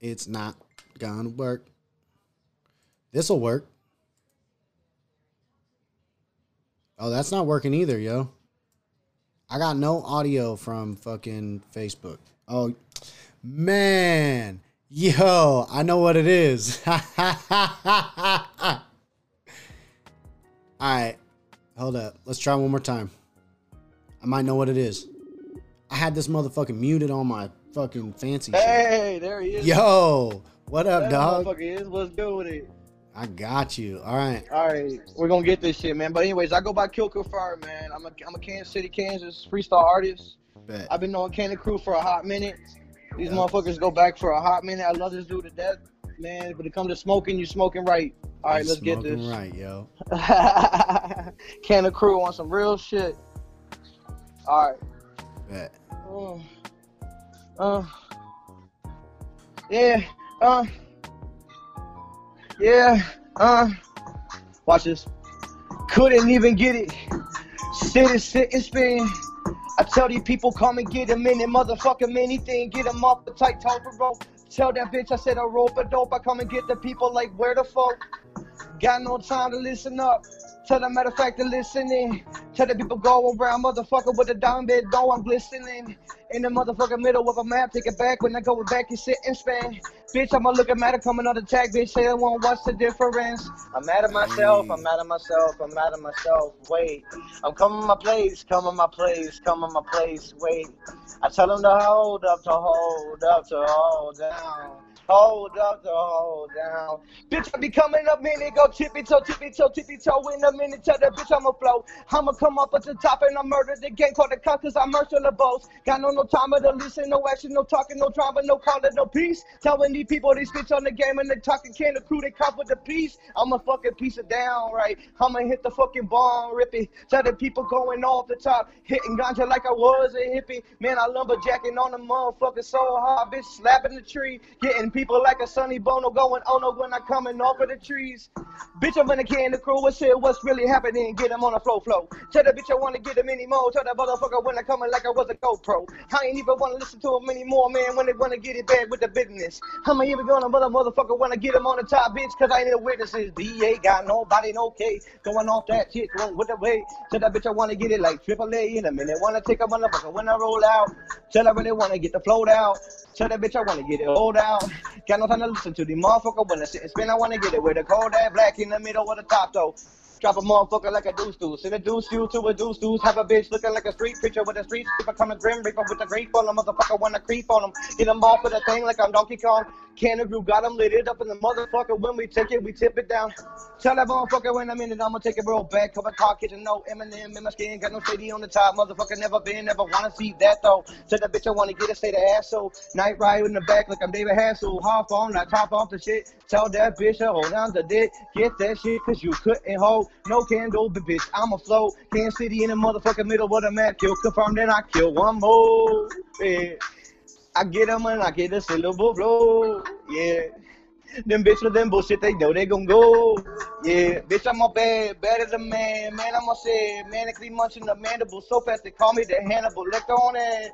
It's not going to work. This will work. Oh, that's not working either, yo. I got no audio from fucking Facebook. Oh, man. Yo, I know what it is. All right. Hold up. Let's try one more time. I might know what it is. I had this motherfucking muted on my fucking fancy shit. Hey, there he is. Yo, what up, dog? That dog? motherfucker is. What's good with it? I got you. All right. All right, we're gonna get this shit, man. But anyways, I go by Kill Confirm, man. I'm a I'm a Kansas City, Kansas freestyle artist. Bet. I've been knowing Kanna Krew for a hot minute. These Yeah. motherfuckers go back for a hot minute. I love this dude to death, man. But it comes to smoking, you smoking right. All right, You let's get this. right, yo. Kanna Krew on some real shit. All right. Bet. Uh, uh, yeah, uh, yeah, uh, watch this. Couldn't even get it. Sit and sit and spin. I tell these people, come and get a minute, motherfucking anything. Get them off the tight top rope. Tell that bitch I said I rope a dope. I come and get the people like where the fuck. Got no time to listen up. Tell the matter of fact to listen in. Tell the people go around, motherfucker, with the down bed, though I'm glistening. In the motherfucking middle of a map, take it back. When I go back, you sit and span. Bitch, I'ma look at matter coming on the tag, bitch. Say I won't watch the difference. I'm mad at myself, I'm mad at myself, I'm mad at myself. Wait, I'm coming my place, coming my place, coming my place. Wait, I tell them to hold up, to hold up, to hold down. Hold up, hold down. Bitch, I be coming up, minute, go tippy toe, tippy toe, tippy toe in a minute. Tell that bitch I'ma flow. I'ma come up at the top and I murder the gang, call the cops cause I'm merciless. Boss. Got no, no time to listen, no action, no talking, no drama, no calling, no peace. Telling these people they switch on the game and they talking can the crew, they cop with the piece. I'ma fucking piece it down, right? I'ma hit the fucking bomb, rippy. Tell the people going off the top, hitting ganja like I was a hippie. Man, I lumberjacking on the motherfucker so hard, bitch, slapping the tree, getting people like a Sonny Bono going oh no when I coming off of the trees. Bitch, I'm in the can, the crew, what's it, what's really happening? Get him on the flow, flow. Tell that bitch I wanna get him anymore. Tell that motherfucker when I coming like I was a GoPro. I ain't even wanna listen to him anymore, man, when they wanna get it bad with the business. I'm even gonna mother motherfucker when I get him on the top, bitch, cause I ain't no witnesses. DA got nobody, no K. Going off that shit, going with the way. Tell that bitch I wanna get it like triple A in a minute. Wanna take a motherfucker when I roll out. Tell I really wanna get the float out. Tell that bitch I wanna get it hold out. Got no time to listen to the motherfucker when I sit and spin. I wanna get it with a cold ass black in the middle of the top though. Drop a motherfucker like a deuce deuce. Send a deuce you to a deuce deuce. Have a bitch looking like a street preacher with a street sweeper. Come a grim reaper with a grape on them. Motherfucker wanna creep on them. Get them off with a thing like I'm Donkey Kong. Cannon Brew got them lit it up in the motherfucker. When we take it, we tip it down. Tell that motherfucker when I'm in it, I'ma take it real back. Cover car kitchen, no Eminem in my skin. Got no shady on the top. Motherfucker never been, never wanna see that though. Tell that bitch I wanna get it, say the asshole. Night ride in the back like I'm David Hassel. Hop on, I top off the shit. Tell that bitch to hold on to dick. Get that shit, cause you couldn't hold. No candle, but bitch, I'ma flow. Kansas City in the motherfucking middle of the map. Kill confirmed, then I kill one more. Yeah. I get them and I get a syllable blow. Yeah. Them bitch with them bullshit, they know they gon' go. Yeah, bitch, I'm a bad, better than man. Man, I'm a say, manically munching the mandible so fast they call me the Hannibal. Lick on it.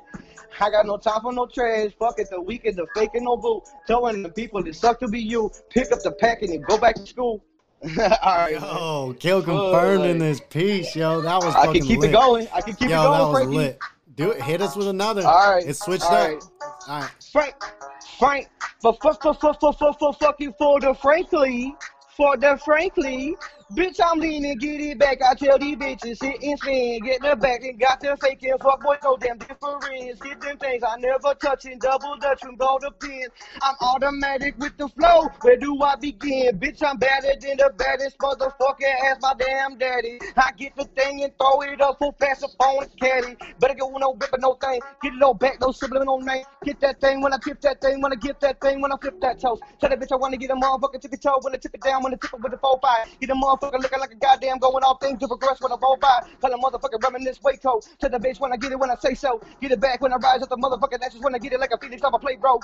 I got no time for no trash. Fuck it, the weak and the fake and no boo. Telling the people it suck to be you. Pick up the pack and then go back to school. All right. man. Yo, kill confirmed in this piece, yo. That was I fucking can keep lit. it going. I can keep yo, it going, Yo, that was Frankie. lit. Do it. Hit us with another. All right. It's switched All up. right. All right. Frank, Frank, for for for for for for for fuck you for the frankly, for the frankly, Bitch, I'm leaning, get it back. I tell these bitches, sit and spin. Get the back and got them fake it. Fuck boys, no damn difference. Get them things I never touching. Double dutch from gold to pin. I'm automatic with the flow. Where do I begin? Bitch, I'm better than the baddest motherfucker. Ask my damn daddy. I get the thing and throw it up full fast up on the caddy. Better go no rip no thing. Get it all back, no subliminal name. Get that thing when I tip that thing. When I get that thing. When I flip that toast. Tell that bitch I wanna get a motherfucker to toe, When I tip it down. When I tip it with the 4-5. Get a motherfucker motherfucker looking like a goddamn going off things to progress when I roll by. Tell a motherfucker reminisce Waco. To the bitch when I get it when I say so. Get it back when I rise up the motherfucker. That's just when I get it like a phoenix off a plate, bro.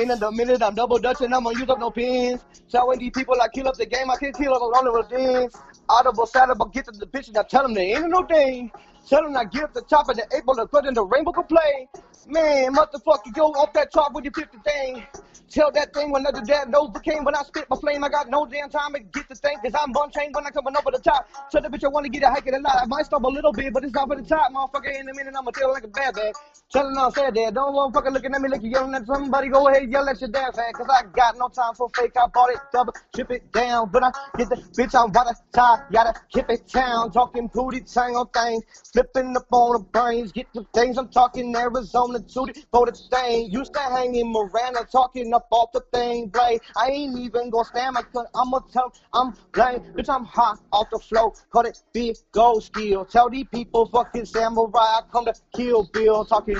In a minute, I'm double dutching. I'm gonna use up no pins. Showing these people I kill up the game. I can't kill up on of things. Audible, but get to the bitch and I tell them there ain't no thing. Tell them I get up the top of the April to put in the rainbow can play. Man, motherfucker, go off that top with your 50 thing. Tell that thing when another dad knows the king. When I spit my flame, I got no damn time to get the thing. Cause I'm bun chain when I coming over the top. Tell the bitch I wanna get a hike in a lot. I might stop a little bit, but it's not for the top, motherfucker. In a minute, I'ma tell like a bad bag. Tell them I that. Don't motherfucker looking at me like you yelling at somebody. Go ahead, yell at your damn fan. Cause I got no time for fake. I bought it, double, chip it down. But I get the bitch I'm on water top. Gotta keep it town. Talking booty tango things. Flipping up on the brains. Get the things I'm talking Arizona to the for the thing. Used to hang in Miranda talking up off the thing, blade. I ain't even gonna stand my cut. I'ma tell I'm blind. Bitch, I'm hot off the flow. Call it big gold skill. Tell these people fucking samurai. I come to kill Bill talking.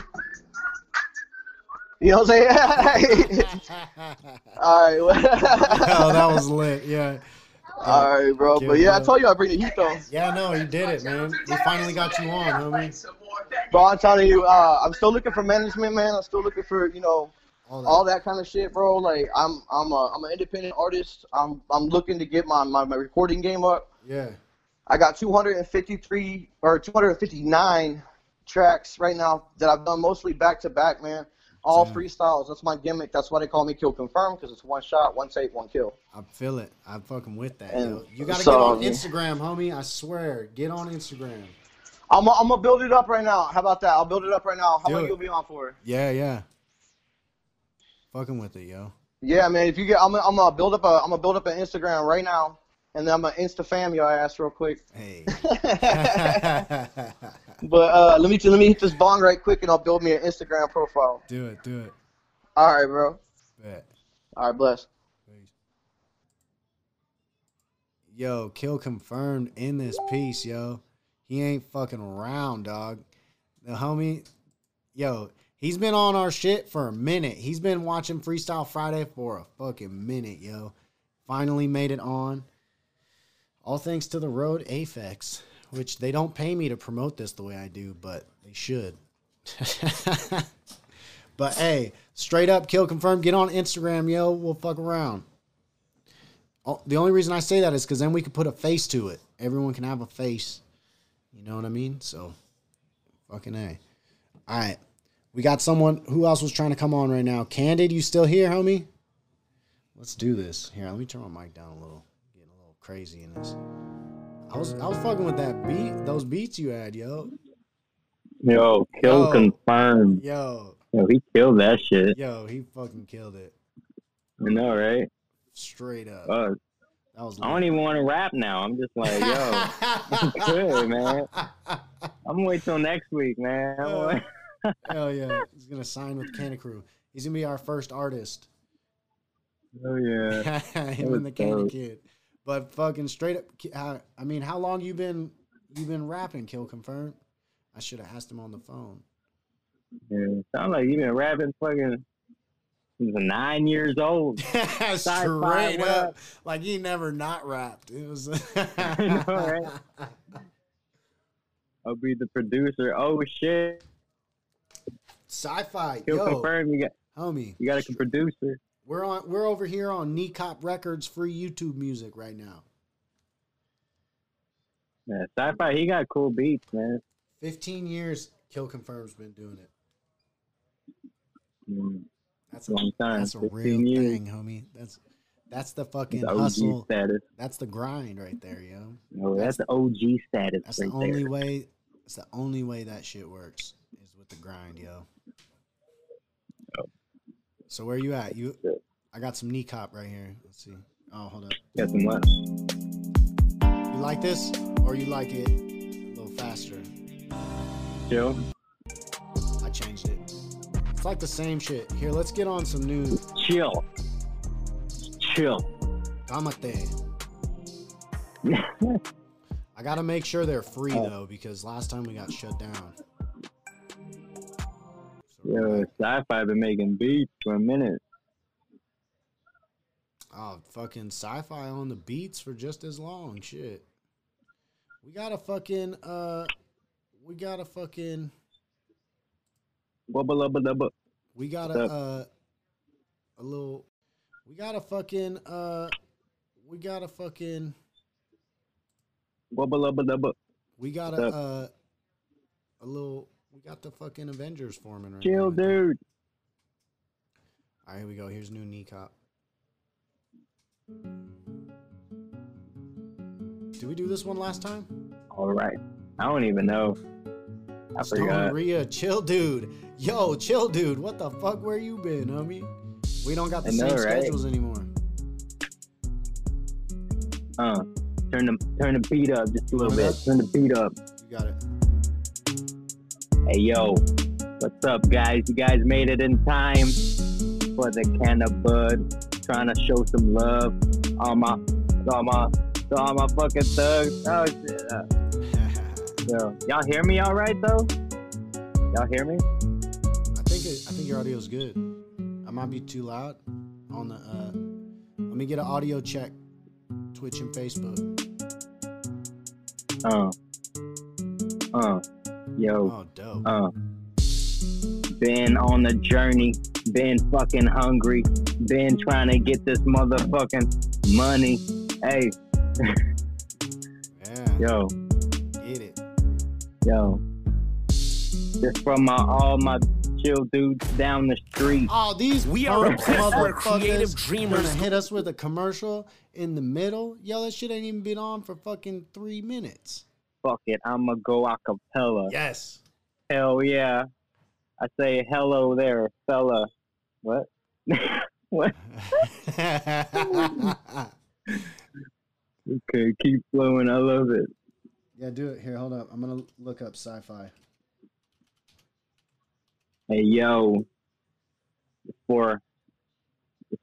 You know what I'm saying? All right. oh, that was lit. Yeah. All right, bro. But yeah, I told you I bring the heat though. Yeah, no, you did it, man. We finally got you on, homie. Bro, I'm telling you, uh, I'm still looking for management, man. I'm still looking for you know all that. all that kind of shit, bro. Like I'm I'm a I'm an independent artist. I'm I'm looking to get my, my, my recording game up. Yeah. I got 253 or 259 tracks right now that I've done mostly back to back, man. All Damn. freestyles. That's my gimmick. That's why they call me Kill Confirm because it's one shot, one take, one kill. I feel it. I'm fucking with that. And You gotta so, get on Instagram, homie. I swear, get on Instagram. I'm I'm gonna build it up right now. How about that? I'll build it up right now. How Do long you'll be on for? It? Yeah, yeah. Fucking with it, yo. Yeah, man. If you get, I'm, I'm gonna build up a, I'm gonna build up an Instagram right now, and then I'm gonna Insta fam your ass real quick. Hey. but uh, let me let me hit this bong right quick, and I'll build me an Instagram profile. Do it, do it. All right, bro. Bet. All right, bless. Yo, kill confirmed in this piece, yo. He ain't fucking around, dog. The homie, yo, he's been on our shit for a minute. He's been watching Freestyle Friday for a fucking minute, yo. Finally made it on. All thanks to the Road Aphex, which they don't pay me to promote this the way I do, but they should. but hey, straight up kill confirmed. Get on Instagram, yo. We'll fuck around. Oh, the only reason I say that is because then we could put a face to it. Everyone can have a face. You know what I mean? So, fucking A. All right. We got someone. Who else was trying to come on right now? Candid, you still here, homie? Let's do this. Here, let me turn my mic down a little. Getting a little crazy in this. I was I was fucking with that beat, those beats you had, yo. Yo, kill yo, confirmed. Yo. Yo, he killed that shit. Yo, he fucking killed it. I know, right? Straight up. Uh, that was I don't even want to rap now. I'm just like, yo, good, man. I'm gonna wait till next week, man. Hell yeah, he's gonna sign with Kanna Krew. He's gonna be our first artist. Oh yeah, him and the Kanna Kid. But fucking straight up, I mean, how long you been you been rapping? Kill confirmed. I should have asked him on the phone. Yeah, sound like you been rapping fucking nine years old. Straight up. Like he never not rapped. It was know, right? I'll be the producer. Oh shit. Sci-fi. He'll Yo, confirm you got homie. You got a producer. We're on we're over here on Kneecop Records free YouTube music right now. Yeah, sci-fi, he got cool beats, man. Fifteen years Kill Confirm's been doing it. Mm. That's a long time. That's a real years. thing, homie. That's that's the fucking hustle. Status. That's the grind right there, yo. No, that's, that's the OG status. That's right the only there. way. It's the only way that shit works is with the grind, yo. Oh. So where you at? You, I got some knee cop right here. Let's see. Oh, hold up. Got some what? You like this, or you like it a little faster? Chill. I changed it. It's like the same shit. Here, let's get on some new Chill. Chill. Kamate. I gotta make sure they're free oh. though, because last time we got shut down. Yo, sci-fi been making beats for a minute. Oh, fucking sci-fi on the beats for just as long. Shit. We got a fucking uh, we got a fucking Wubba lubba dubba. we got a uh, a little we got a fucking uh, we got a fucking Wubba lubba dubba. we got a uh, a little we got the fucking Avengers forming right Chill, now. dude. All right, here we go. Here's new knee cop. Did we do this one last time? All right. I don't even know. I Stone forgot. Rhea, chill, dude. Yo, chill, dude. What the fuck? Where you been, homie? We don't got the know, same right? schedules anymore. Uh, turn the turn the beat up just a little bit. up? Turn the beat up. You got it. Hey yo, what's up, guys? You guys made it in time for the can of bud. Trying to show some love. All my, all my, to all my fucking thugs. Oh shit. Uh, yo, y'all hear me all right though? Y'all hear me? I think it, I think your audio's good. I might be too loud on the. uh Let me get an audio check. Twitch and Facebook. Uh, uh, yo, Oh, dope. uh. Been on the journey, been fucking hungry, been trying to get this motherfucking money. Hey, Yeah, yo, get it. yo. Just from my all my chill dudes down the street. Oh, these We are a place where creative dreamers gonna hit us with a commercial in the middle. Yo, that shit ain't even been on for fucking three minutes. Fuck it, I'ma go a cappella. Yes. Hell yeah. I say hello there, fella. What? what? Okay, keep flowing. I love it. yeah, do it. Here, hold up. I'm gonna look up sci-fi. Hey yo, for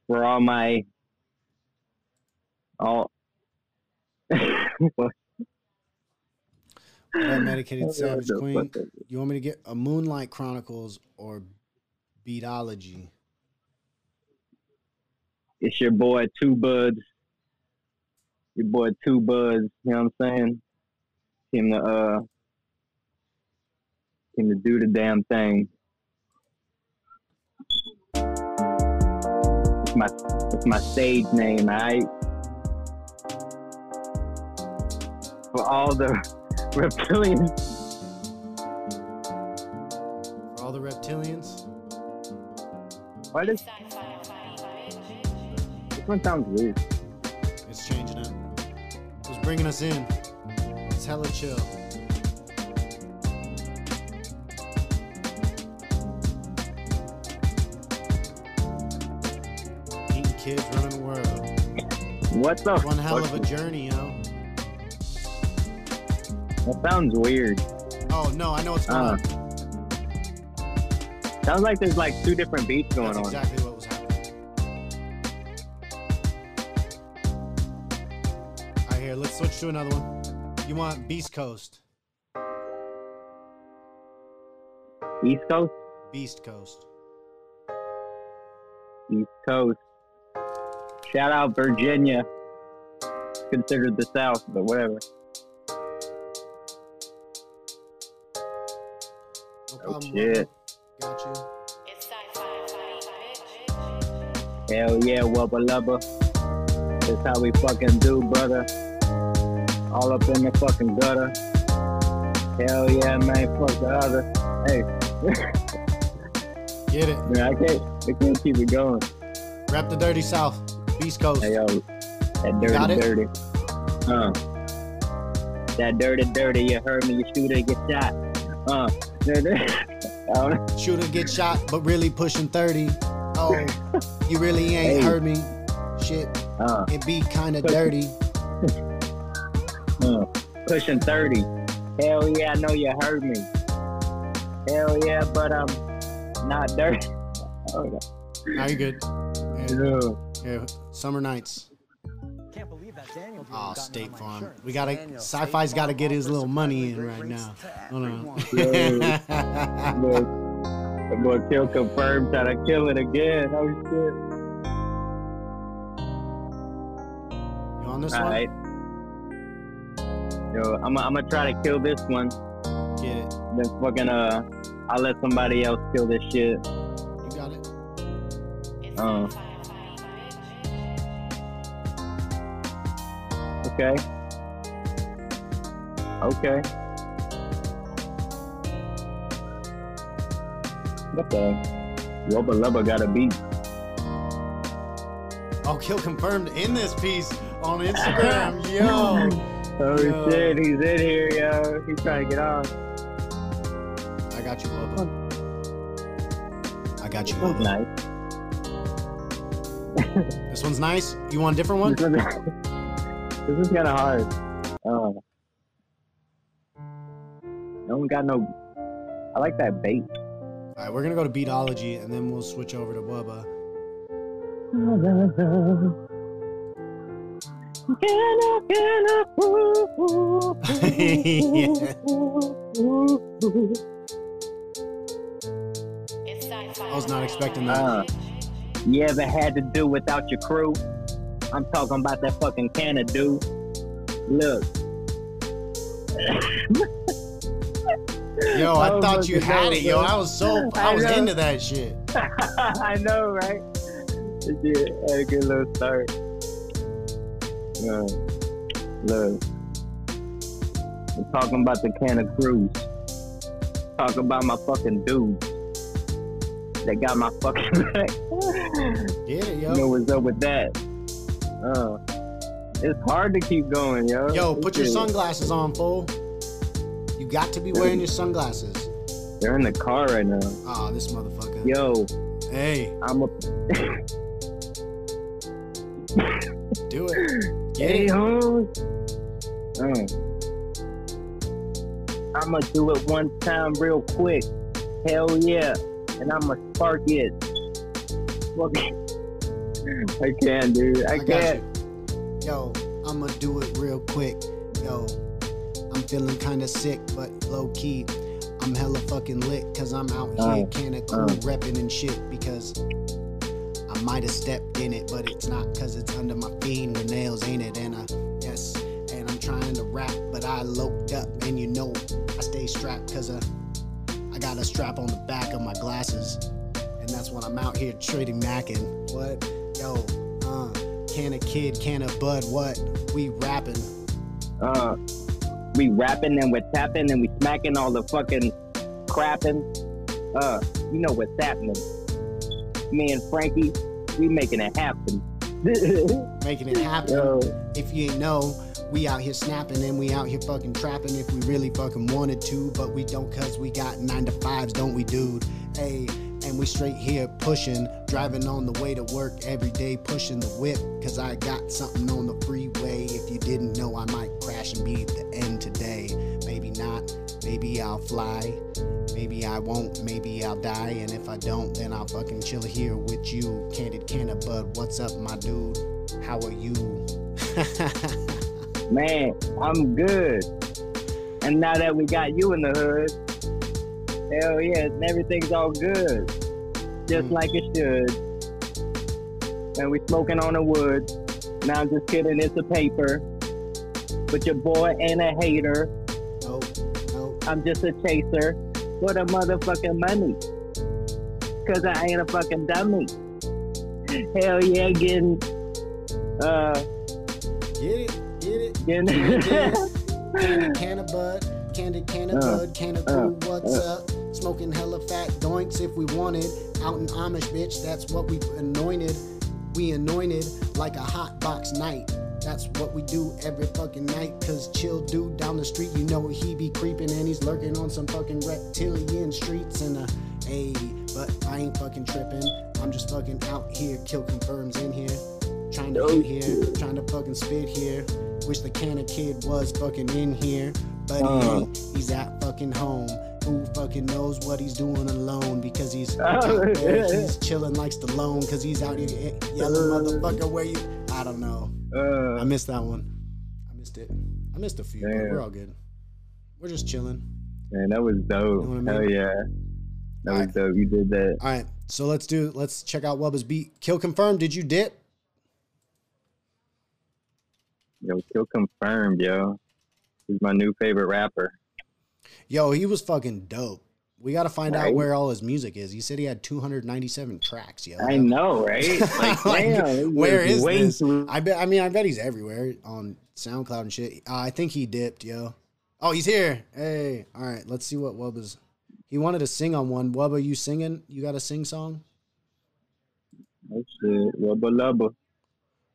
for all my all. What medicated savage queen. You want me to get a Moonlight Chronicles or Beatology? It's your boy Two Buds. Your boy Two Buds. You know what I'm saying? Came to uh, came to do the damn thing. It's my it's my stage name, alright? For all the reptilians. For all the reptilians. What is this one sounds weird. It's changing up. It's bringing us in. It's hella chill. Eating kids running the world. What the One hell of a journey, yo. That sounds weird. Oh no, I know what's going Uh, on. Sounds like there's like two different beats going That's on. exactly what was happening. Alright, here, let's switch to another one. You want Beast Coast? East Coast, Beast Coast. East Coast. Shout out Virginia. Considered the South, but whatever. Problem. shit. Got you. Hell yeah, wubba lubba. That's how we fucking do, brother. All up in the fucking gutter. Hell yeah, man. Fuck the other. Hey, Get it. man, I can't, I can't keep it going. Rep the Dirty South. East Coast. Hey yo, that got dirty, it? dirty. Uh, that dirty, dirty. You heard me. You shoot it, get shot. Uh, I don't know. Shooter get shot, but really pushing 30. Oh, you really ain't Hey. heard me. Shit, Uh, it be kinda dirty. Uh, pushing 30. Hell yeah, I know you heard me. Hell yeah, but I'm not dirty. Hold on. Now you're good. Yeah, No. yeah, Summer nights. Can't believe that Daniel Oh, got State on Farm. insurance. We gotta. Daniel, Sci-Fi's State got to get his little money in great right rates now. to Hold on. Look, the boy kill confirmed trying to kill it again. Oh shit. you on this All one? right. Yo, I'm I'm gonna try to kill this one. Get it. Then fucking uh, I'll let somebody else kill this shit. You got it. Uh. Okay. Okay. What the? Rubber Lubba got a beat. Oh, kill confirmed in this piece on Instagram. Yo. Oh Yo. shit, he's in here, yo. He's trying to get on. I got you, Bubba. I got you, Bubba. nice. This one's nice. You want a different one? This, is kind of hard. Uh, no one got no. I like that bait. All right, we're gonna go to Beatology and then we'll switch over to Bubba. I was not expecting that. Uh, you ever had to do without your crew? I'm talking about that fucking can of do. Look. Yo, I Oh, thought you had know, it, yo. I was so I I was know. into that shit. I know, right? Yeah, had a good little start. Uh, look. I'm talking about the can of cruise. Talking about my fucking dudes. That got my fucking back. Get it, You know what's up with that? Uh, it's hard to keep going, yo. Yo, put your sunglasses on, fool. You got to be wearing your sunglasses. They're in the car right now. Ah, this motherfucker. Yo, Hey, I'm a do it. Get hey it. ho. Uh. I'ma do it one time real quick. Hell yeah. And I'ma spark it. Fuck it. I can't, dude. I, I can't. you. Yo, I'ma do it real quick. Yo, I'm feeling kinda sick, but low key. I'm hella fucking lit, cause I'm out here Uh, kinda cool, uh. repping and shit, because I might have stepped in it, but it's not, cause it's under my fingernails, ain't it? And I, yes, and I'm trying to rap, but I loped up, and you know, I stay strapped, cause I, I got a strap on the back of my glasses, and that's when I'm out here trading macking. What? Yo, uh, Kanna Kid, can a bud, what? We rapping. Uh, we rapping and we're tapping and we smacking all the fucking crapping. Uh, you know what's happening. Me and Frankie, we making it happen. making it happen. Yo, If you ain't know, we out here snapping and we out here fucking trapping if we really fucking wanted to, but we don't cause we got nine to fives, don't we, dude? Hey, and we straight here pushing, driving on the way to work every day, pushing the whip, cause I got something on the freeway. If you didn't know, I might crash and be at the end today. Maybe not, maybe I'll fly. Maybe I won't, maybe I'll die, and if I don't, then I'll fucking chill here with you. Candid Canna Bud, what's up, my dude? How are you? man, I'm good. And now that we got you in the hood, hell yeah, and everything's all good. Just Mm. like it should. And we smoking on the wood. Now I'm just kidding, it's a paper. But your boy ain't a hater. nope, nope. I'm just a chaser for the motherfucking money. Cause I ain't a fucking dummy. Hell yeah, getting uh Get it, get it. getting Candid Canna Bud, Candid Canna Uh, Bud, Canna uh, Crew, what's up? Smoking hella fat doinks if we wanted. Out in Amish, bitch, that's what we anointed. We anointed like a hot box night. That's what we do every fucking night. Cause chill dude down the street, you know he be creeping and he's lurking on some fucking reptilian streets. And uh, hey, but I ain't fucking tripping. I'm just fucking out here, kill confirms in here. Trying to hit here, trying to fucking spit here. Wish the Kanna Kid was fucking in here, but he Uh. ain't. He's at fucking home. Who fucking knows what he's doing alone because he's Oh, yeah. he's chilling like the loan because he's out here yelling motherfucker where you I don't know. I Uh, missed that one. I missed it. I missed a few, but we're all good. We're just chilling. man, that was dope. You know I Hell yeah. That was Alright. dope. You did that. All right, so let's do. Let's check out Wubba's beat. Kill confirmed. Did you dip? Yo, kill confirmed, yo. He's my new favorite rapper. Yo, he was fucking dope. We got to find out where all his music is. He said he had 297 tracks. Yo, I know, right? Like, Like, damn, where is this? I bet. I mean, I bet he's everywhere on SoundCloud and shit. Uh, I think he dipped, yo. Oh, he's here. Hey, all right. Let's see what Wubba's. He wanted to sing on one. Wubba, you singing? You got a sing song? Oh shit, wubba lubba,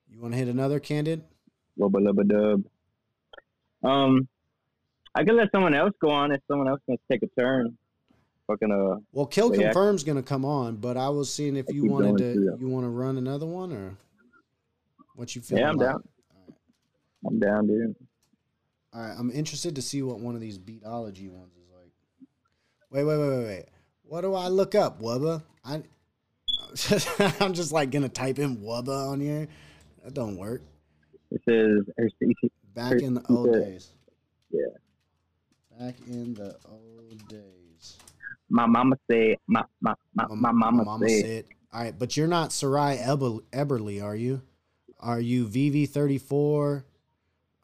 You want to hit another candid? wubba lubba dub. Um, I could let someone else go on if someone else wants to take a turn. Fucking uh, Well, Kill. Confirm's gonna come on, but I was seeing if you wanted to. them. You want to run another one or what you feel? yeah, I'm down. I'm down, dude. All right, I'm interested to see what one of these beatology ones is like. Wait, wait, wait, wait, wait. What do I look up, Wubba? I, I'm just like gonna type in Wubba on here. That don't work. It says Back in the old days. Yeah. Back in the old days. My mama said, my my my, my mama, said, said. All right, but you're not Sarai Eber- Eberly, are you? Are you VV34?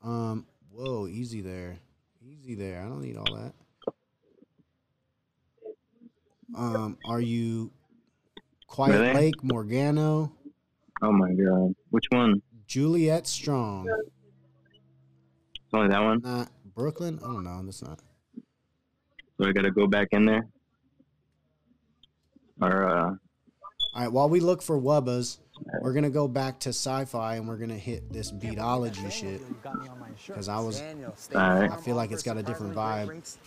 Um, whoa, easy there, easy there. I don't need all that. Um, are you Quiet Really? Lake Morgano? "Oh my god, which one? Juliet Strong? It's only that one. Not Brooklyn? I don't know. That's not. So I gotta go back in there. Or uh, All right, while we look for Wubbas, we're gonna go back to sci-fi and we're gonna hit this beatology shit because I was. I feel like it's got a different vibe,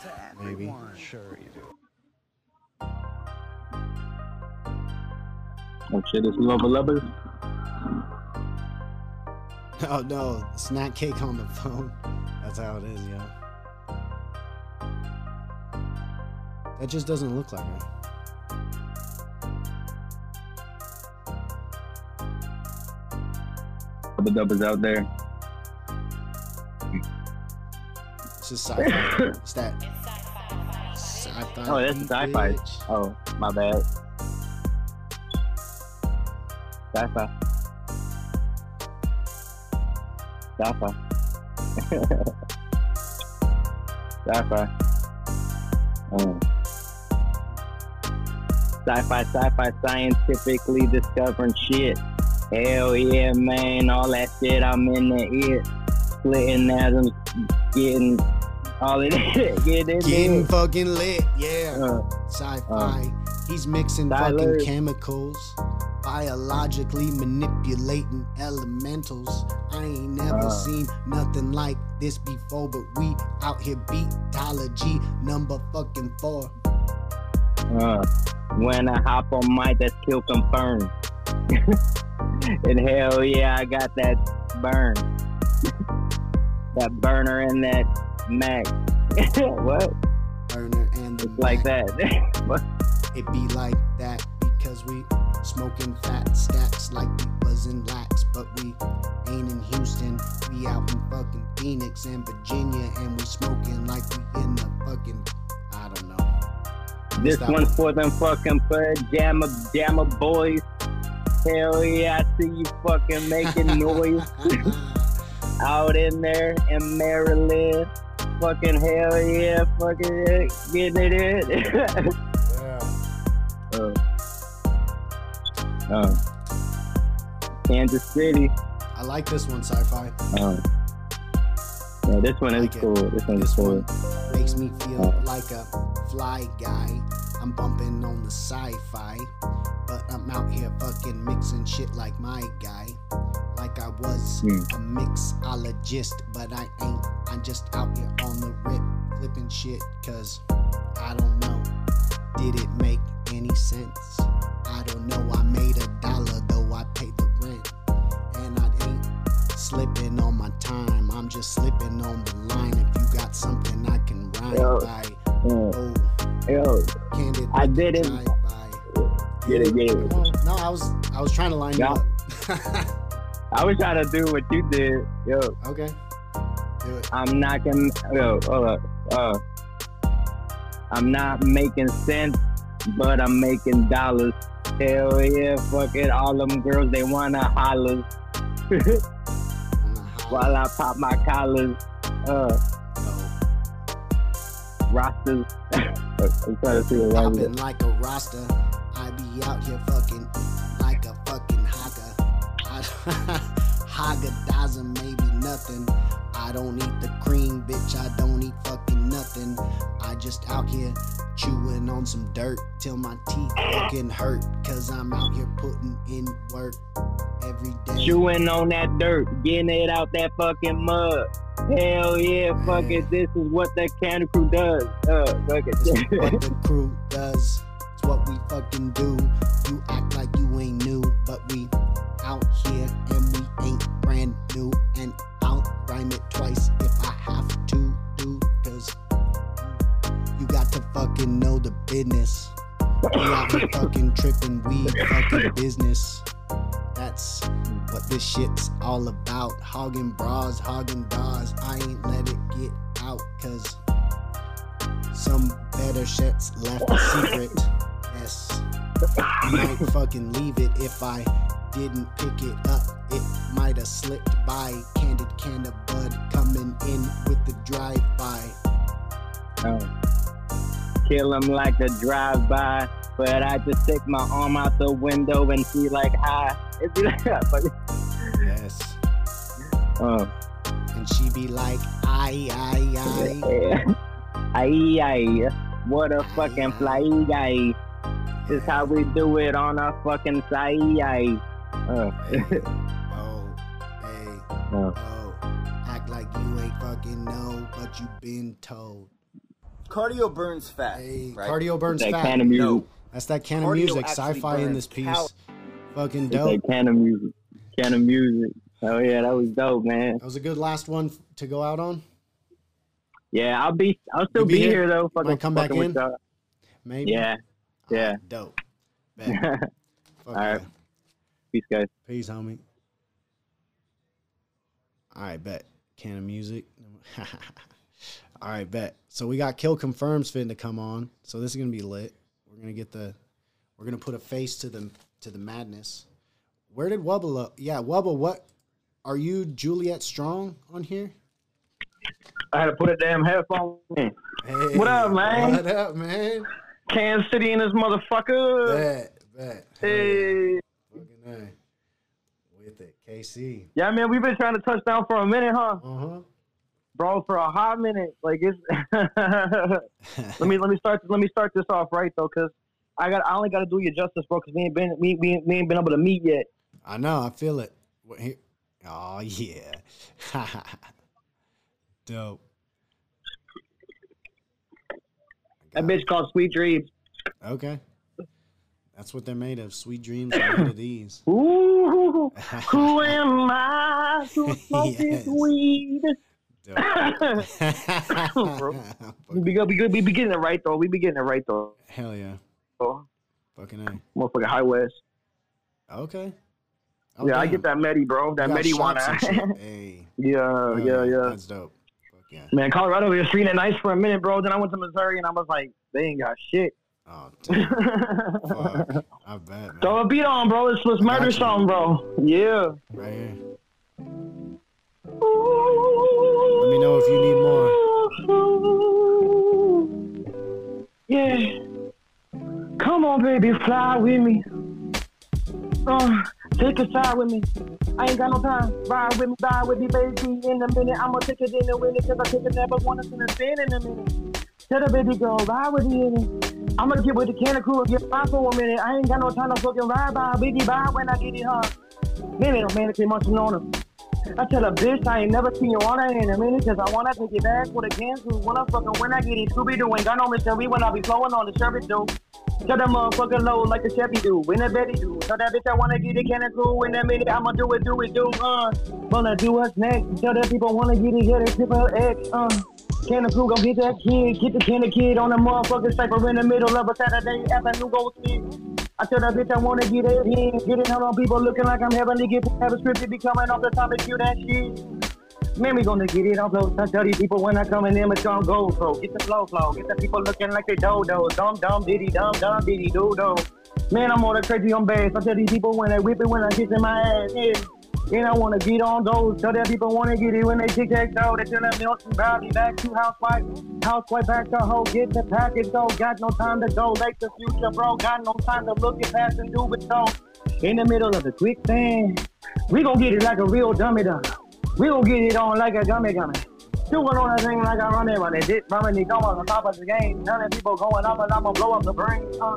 maybe. Sure you do. oh shit, it's Lubba Lubbers. Oh no, snack cake on the phone. That's how it is, yo. That just doesn't look like her. Lubba Dubbers out there. It's just sci-fi. it's that sci-fi. Oh, that's sci-fi. bitch. Oh, my bad. Sci-fi. Sci-fi. Sci-fi. Oh. Sci-fi, sci-fi, scientifically discovering shit. Hell yeah, man. All that shit, I'm in the ear. Splitting atoms, getting all of that. Getting, Getting fucking lit, yeah. Uh, Sci-fi. He's mixing Tyler. fucking chemicals, biologically manipulating elementals. I ain't never Uh. seen nothing like this before, but we out here beatology number fucking four. Uh, when I hop on my, that's kill confirmed. and hell yeah, I got that burn. that burner and that Mac. what? Burner and the It's like that. What? It be like that because we smoking fat stacks like we was in lax, but we ain't in Houston. We out in fucking Phoenix and Virginia, and we smoking like we in the fucking I don't know. this that one's one. for them fucking pajama jamma boys. Hell yeah, I see you fucking making noise out in there in Maryland. Fucking hell yeah, fucking getting it in. uh, uh, Kansas City. I like this one, sci-fi. Uh, yeah, this one is it. cool. This one This cool. one makes me feel Oh. like a fly guy. I'm bumping on the sci-fi, but I'm out here fucking mixing shit like my guy. Like I was Hmm. a mixologist, but I ain't. I'm just out here on the rip, flipping shit, cause I don't know. Did it make any sense? I don't know. I made a dollar, though I paid the rent. And I ain't slipping on my time. I'm just slipping on the line. If you got something I can rhyme Yo. by, Uh, oh, yo, candid. I didn't- drive-by. get it, get it. No, I was I was trying to line Yeah. you up. I was trying to do what you did. Yo, okay. Do it. I'm not gonna. Yo, hold up. Uh, I'm not making sense, but I'm making dollars. Hell yeah, fuck it. All them girls, they wanna holler On the high while I pop my collars. Uh, rosters. I'm trying to see what. Popping like a roster. I be out here fucking like a fucking hogger. Hagadizer, maybe nothing. I don't eat the cream, bitch. I don't eat fucking nothing. I just out here chewing on some dirt till my teeth fucking hurt. Cause I'm out here putting in work every day. Chewing on that dirt, getting it out that fucking mud. Hell yeah, fuck it. This is what the Kanna Krew does. Uh, fuck This is what the crew does. It's what we fucking do. You act like you ain't new, but we out here and we ain't. And I'll rhyme it twice if I have to, do. Cause you got to fucking know the business. We out here fucking tripping, we fucking business. That's what this shit's all about. Hogging bras, hogging bars. I ain't let it get out, cause some better shit's left a secret. Yes. Might fucking leave it if I didn't pick it up. It might have slipped by. Candid can of bud coming in with the drive by. Oh. Kill him like a drive-by. But I just stick my arm out the window and see like hi. It'd be like fuck it. Yes. Oh. And she be like, aye, aye, aye. Aye, aye. What a fucking fly guy. This is how we do it on a fucking side. Uh, Hey, oh, hey, uh, oh. Act like you ain't fucking know, but you been told. Cardio burns fat. Hey, right? cardio burns that fat. kind of music. No. That's that kind of Cardio music. Sci-fi in this piece. cal- Fucking It's dope. that kind of music. Kind of music. Oh yeah, that was dope, man. That was a good last one to go out on. Yeah, I'll be. I'll still You be be, here? here though. Fucking come fucking with in? Maybe. Yeah. Yeah. Alright, dope. Alright. yeah. Peace, guys. Peace, homie. All right, bet. Can of music. All right, bet. So we got Kill Confirms fitting to come on. So this is gonna be lit. We're gonna get the. We're gonna put a face to the to the madness. Where did Wubba? Lo- yeah, Wubba. What are you, Juliet Strong, on here? I had to put a damn headphone in. Hey, What up, man? What up, man? Kansas City in this motherfucker. Bet, bet. Hey. Fucking A. With it, KC. Yeah, man, we've been trying to touch down for a minute, huh? Uh huh. Bro, for a hot minute. Like it's let me let me start let me start this off right though, cause I got I only gotta do you justice, bro, cause we ain't been we, we, we ain't been able to meet yet. I know. I feel it. Oh yeah. Dope. I That bitch called Sweet Dreams. Okay. That's what they're made of. Sweet dreams are made of these. Ooh, who am I to smoke Yes. this weed? Dope. We be good, we good, we be getting it right though. We be getting it right though. Hell yeah. So, Fucking A. motherfucker High West. Okay. Oh, yeah, I get that Medi, bro. That You got Medi one. shots. Hey. yeah, Oh, yeah, yeah. That's dope. Man, Colorado was treating it nice for a minute, bro. Then I went to Missouri and I was like, they ain't got shit. Oh, damn. Fuck. I bet, man. So a beat on, bro. Let's let's murder something, bro. Yeah. Right here. Let me know if you need more. Yeah. Come on, baby, fly with me. Uh, take a side with me. I ain't got no time. Ride with me, ride with me, baby. In a minute, I'ma take it in a minute, cause I take it never want to a spin in a minute. Tell the baby girl, ride with me in it. I'ma get with the Kanna Krew and get by for a minute. I ain't got no time to fucking ride by, baby, bye when I get it, huh? Minute, man, keep munching on. I tell a bitch I ain't never seen you on her in a minute Cause I wanna take it back with a can too When I fucking when I get it Scooby Doo ain't got no mystery When I be flowing on the sherbet though Tell that motherfucker low like a Chevy do, when a Betty do. Tell that bitch I wanna get it, can it cool? In a minute, I'ma do it, do it, do, uh. Wanna do what's next? Tell that people wanna get it, get it, triple X, uh. Can the crew go get that kid, get the Kanna Kid on the motherfucking cypher in the middle of a Saturday afternoon, go see. I tell that bitch I wanna get it in, get it out on people looking like I'm heavenly, get have a script, be coming off the top and cue that shit. Man, we gonna get it on. I tell these people when I come in, them it's gonna go flow. Get the flow flow. Get the people looking like they do-do. Dumb dumb diddy dumb dumb diddy do do. Man, I'm on the crazy on bass. I tell these people when they whip it when I kiss in my ass. Yeah. And I wanna get on those. Tell that people wanna get it when they tic tac toe. They tell them Milton Bobby back to housewife. Housewife back to hoe. Get the package though. Got no time to go. Late the future, bro. Got no time to look it past and do it so. In the middle of the quicksand. We gon' get it like a real dummy dummy. We gon' get it on like a gummy gummy. Doing on that thing like I run it, running it, running it, going on the top of the game. Of people going up and I'ma blow up the brain. Uh,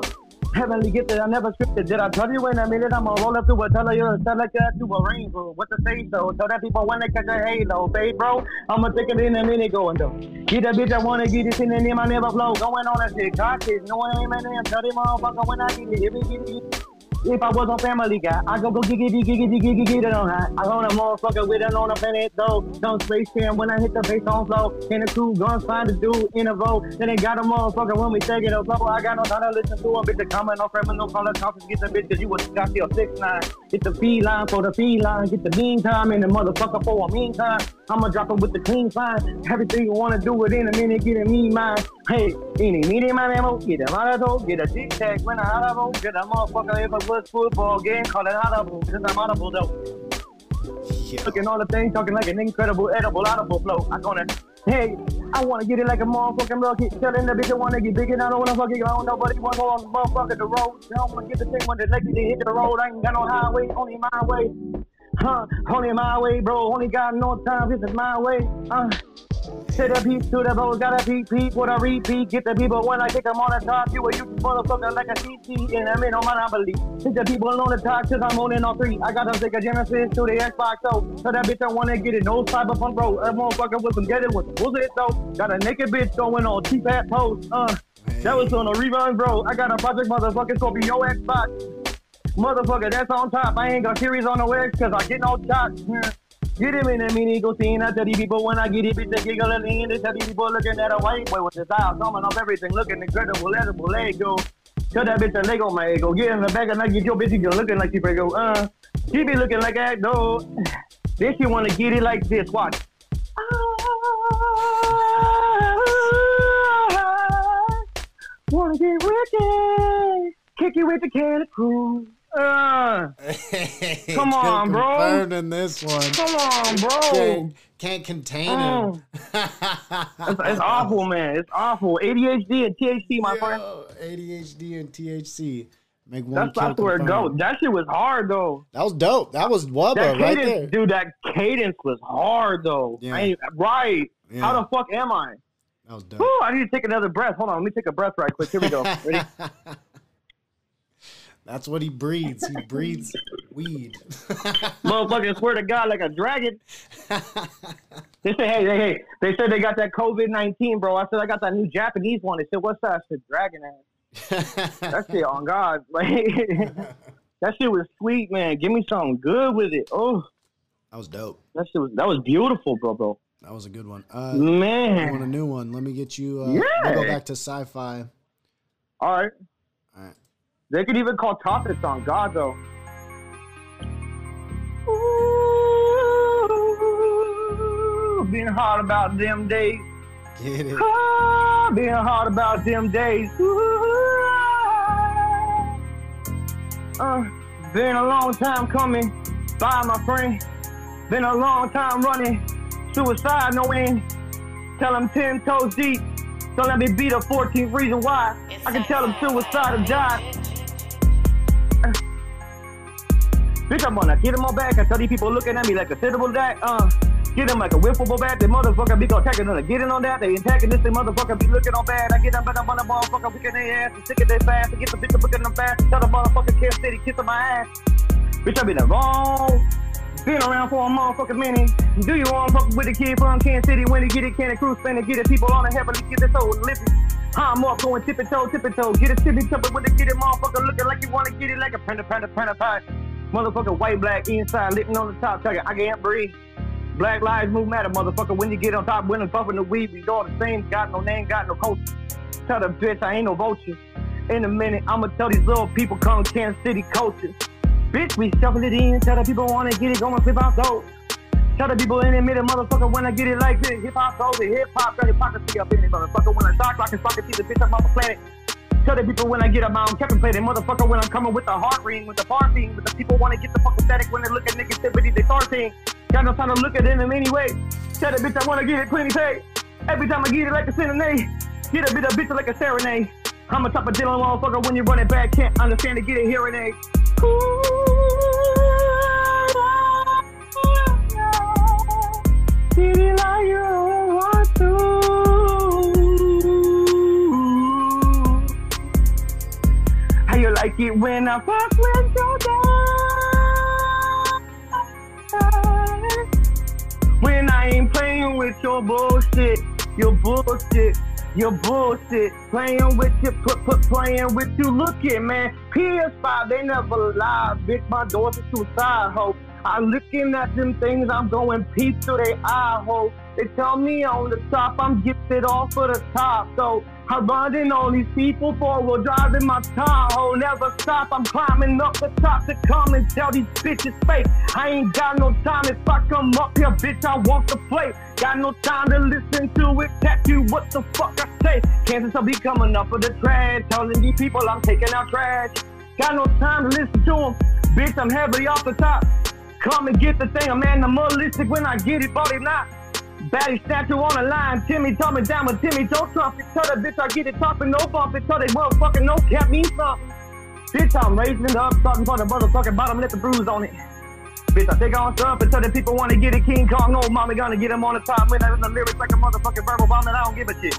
heavenly gifted, I never scripted. Did I tell you in a minute I'ma roll up to a teller, you're a selector to a rainbow. What to say though? so? Tell that people when they catch a halo, babe, bro. I'ma take it in a minute going though. Get a bitch, I wanna get it in the name, I never flow. Going on that shit, God shit, no one my name. Tell them motherfucker when I get it. If I was on Family Guy, I go go giggity giggity giggity get it on high. I own a motherfucker with it on a planet though. Don't space jam when I hit the bass on flow. In the crew, guns find a dude in a row. Then they got a motherfucker when we take it a flow. I got no time to listen to a bitch to comment no call the cops get the bitch cause you was got your six nine. Get the feline for the feline. Get the meantime in the motherfucker for a meantime. I'ma drop it with the clean sign. Everything you wanna do it in a minute, get a me mine. Hey, any meeting my ammo, get a motto, get a tic tac when I audible, get a motherfucker if it was football game, call it audible, because I'm audible though. Yeah. Looking all the things, talking like an incredible, edible, audible flow. I'm gonna, hey, I wanna get it like a motherfucking rocket. Telling the bitch I wanna get big and I don't wanna fucking, I don't nobody wanna go on the motherfucker the road. I don't wanna get the thing when the lady they hit the road. I ain't got no highway, only my way. Huh, only my way, bro. Only got no time, this is my way. Uh, to the beat, to the boat, gotta beat, beat, what I repeat. Get the people when I kick them on the top. You a you motherfucker like a CT, and I'm in on monopoly. Hit the people on the top, cause I'm owning all three. I got them take Genesis to the Xbox, so. So that bitch, I wanna get it. No cyberpunk, bro. That motherfucker with some get it some bullshit, though. Got a naked bitch going on cheap ass post. Uh, that was on a rerun, bro. I got a project motherfucking Scorpio Xbox. Motherfucker, that's on top. I ain't got series on the X cause I get no shots. Get him in a mini go scene. I tell these people when I get it, bitch, they giggle and lean. They tell these people looking at a white boy with his eyes coming off everything, looking incredible, edible, Lego. Tell that bitch a Lego, my ego. Get in the back and I get your bitch, you looking like she go. Uh, she be looking like that, though. Then she wanna get it like this. Watch. Wanna get wicked. Kick you with the Kanna Krew. Uh, Come on, bro. Confirmed in this one. come on, bro. Can't, can't contain him. It's, it's awful, man. It's awful. ADHD and THC, my friend. ADHD and THC make one. That's, that's kill where it goes. That shit was hard, though. That was dope. That was Wubba That right there. dude, that cadence was hard, though. Yeah. Right. Yeah. How the fuck am I? That was dope. Whew, I need to take another breath. Hold on, let me take a breath right quick. Here we go. Ready? That's what he breathes. He breathes weed. Motherfucking swear to God, like a dragon. They said, hey, hey, hey. They said they got that COVID 19, bro. I said, I got that new Japanese one. They said, what's that? I said, dragon ass. That shit on God. Like, that shit was sweet, man. Give me something good with it. Oh, that was dope. that shit was, that was beautiful, bro, bro. That was a good one. Uh, you want a new one? Let me get you. Uh, Yeah. We'll go back to sci-fi. All right. All right. They could even call topics on God, though. Ooh, being hard about them days. Get it. Ah, being hard about them days. Ooh. Uh, been a long time coming by, my friend. Been a long time running. Suicide, no end. Tell them 10 toes deep. Don't let me be the 14th reason why. I can tell them suicide or die. Bitch, I'm gonna get him on back. I tell these people looking at me like a sittable that. Uh, get him like a whiffable bat. They motherfucker be gonna tackle them. Get in on that. They attacking this. They motherfucker be looking on bad. I get them, but I'm on the motherfucker kicking their ass and sick of their fast. I get the bitch looking them fast. Tell the motherfucker Kansas City kissing my ass. Bitch, I be the wrong. Been around for a motherfucking minute. Do you want to fuck with the kid from Kansas City when he get it? Can it cruise spin get it? People on the heavenly, get this old lippy. I'm up going tippy toe, tippy toe. Get a tippy toe with a get it, motherfucker looking like you wanna get it like a panda, panda, panda pie. Motherfucker white, black, inside, living on the top, talking, I can't breathe. Black lives move matter, motherfucker. When you get on top, when I'm puffing the weed, we all the same. Got no name, got no culture. Tell the bitch I ain't no vulture. In a minute, I'ma tell these little people come Kansas City culture. Bitch, we shuffle it in. Tell the people wanna get it going, flip out those. Tell the people in the middle, motherfucker, when I get it like this. Hip hop goes, hip hop, got hypocrisy up in it, motherfucker. When I talk, start rocking, fucking see the bitch up on the planet. Tell the people when I get up, I'm Kevin play motherfucker when I'm coming with the heart ring, with the bar thing, with the people wanna get the fuck static when they look at negativity, they start saying, got no time to look at it in them anyway. Tell the bitch I wanna get it plenty pay. Every time I get it like a serenade, get a bit of bitch like a serenade. I'm a top of Dylan motherfucker when you run it back, can't understand to get a hearing aid. City like you want to. You like it when I fuck with your dad? When I ain't playing with your bullshit, your bullshit, your bullshit. Playing with you, put, put, playing with you. Look it, man. PS5, they never lie. Bitch, my are suicide, hope. I'm looking at them things, I'm going peep through their eye hole. They tell me on the top, I'm gifted off of the top. So Running all these people forward, driving my Tahoe. Never stop, I'm climbing up the top to come and tell these bitches fake. I ain't got no time if I come up here, bitch, I want to play. Got no time to listen to it, tap you what the fuck I say. Kansas, I'll be coming up with the trash, telling these people I'm taking out trash. Got no time to listen to them, bitch, I'm heavily off the top. Come and get the thing, I'm animalistic when I get it, but if not. Batty statue on the line, Timmy told me down with Timmy, don't trump it. Tell that bitch I get it topping, no bump it. Tell they motherfucking no cap me something. Bitch, I'm raising it up, starting from the motherfucking bottom, let the bruise on it. Bitch, I take on stuff until the people want to get it. King Kong, no mommy gonna get him on the top. When I in the lyrics like a motherfucking verbal bomb, and I don't give a shit.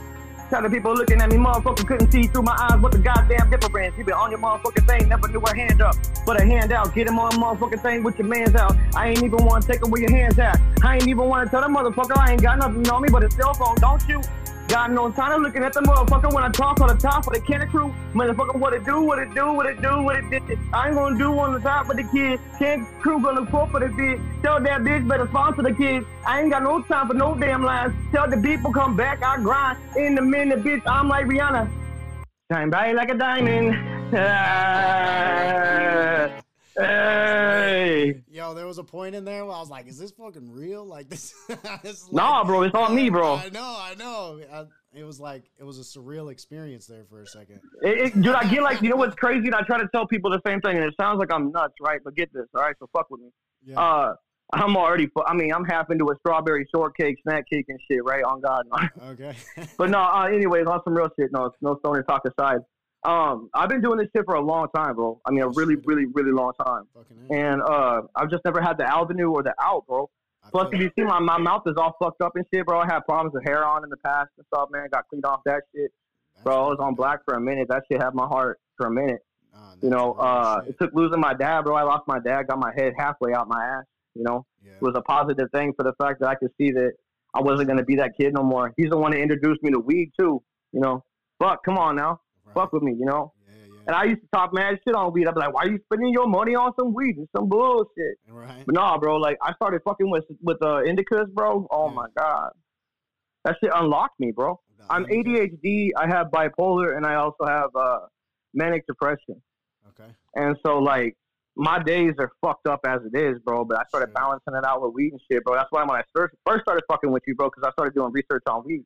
Tell the people looking at me, motherfucker couldn't see through my eyes what the goddamn difference. You been on your motherfucking thing, never knew a hand up, but a hand out. Get him on motherfucking thing with your man's out. I ain't even want to take him where your hands at. I ain't even want to tell the motherfucker I ain't got nothing on me but a cell phone. Don't you? Got no time looking at the motherfucker when I talk on the top of the Kanna Krew. Motherfucker, what it do, what it do, what it do, what it did. I ain't gonna do on the top of the kid. Can crew gonna pull for the bitch. Tell that bitch better sponsor the kids. I ain't got no time for no damn lines. Tell the people come back, I grind. In the minute, bitch, I'm like Rihanna. Shine bright like a diamond. Ah, hey. Yo, there was a point in there where I was like, "Is this fucking real?" Like this. this is Nah, like- bro, it's on me, bro. I know, I know. I, it was like it was a surreal experience there for a second. It, it, dude, I get like, you know what's crazy? And I try to tell people the same thing, and it sounds like I'm nuts, right? But get this, all right? So fuck with me. Yeah. Uh, I'm already, I mean, I'm half into a strawberry shortcake, snack cake, and shit, right? On God. okay. but no, uh, anyways, on some real shit. No, no stoner talk aside. Um, I've been doing this shit for a long time, bro. I mean, a really, really, really long time. And uh, I've just never had the avenue or the out, bro. Plus, if you see my, my mouth is all fucked up and shit, bro. I had problems with hair on in the past and stuff, man. Got cleaned off that shit. Bro, I was on black for a minute. That shit had my heart for a minute. You know, uh, it took losing my dad, bro. I lost my dad, got my head halfway out my ass. You know, it was a positive thing for the fact that I could see that I wasn't gonna be that kid no more. He's the one that introduced me to weed too. You know, fuck, come on now, right. fuck with me. You know, Yeah, yeah. and I used to talk mad shit on weed. I'd be like, why are you spending your money on some weed and some bullshit? right. But nah, bro, like I started fucking with with uh, indicas, bro. Oh Yeah. my god, that shit unlocked me, bro. I'm there you go. ADHD. I have bipolar, and I also have uh, manic depression. Okay. And so like my days are fucked up as it is, bro. But I started Sure. balancing it out with weed and shit, bro. That's why when I first first started fucking with you, bro, because I started doing research on weed,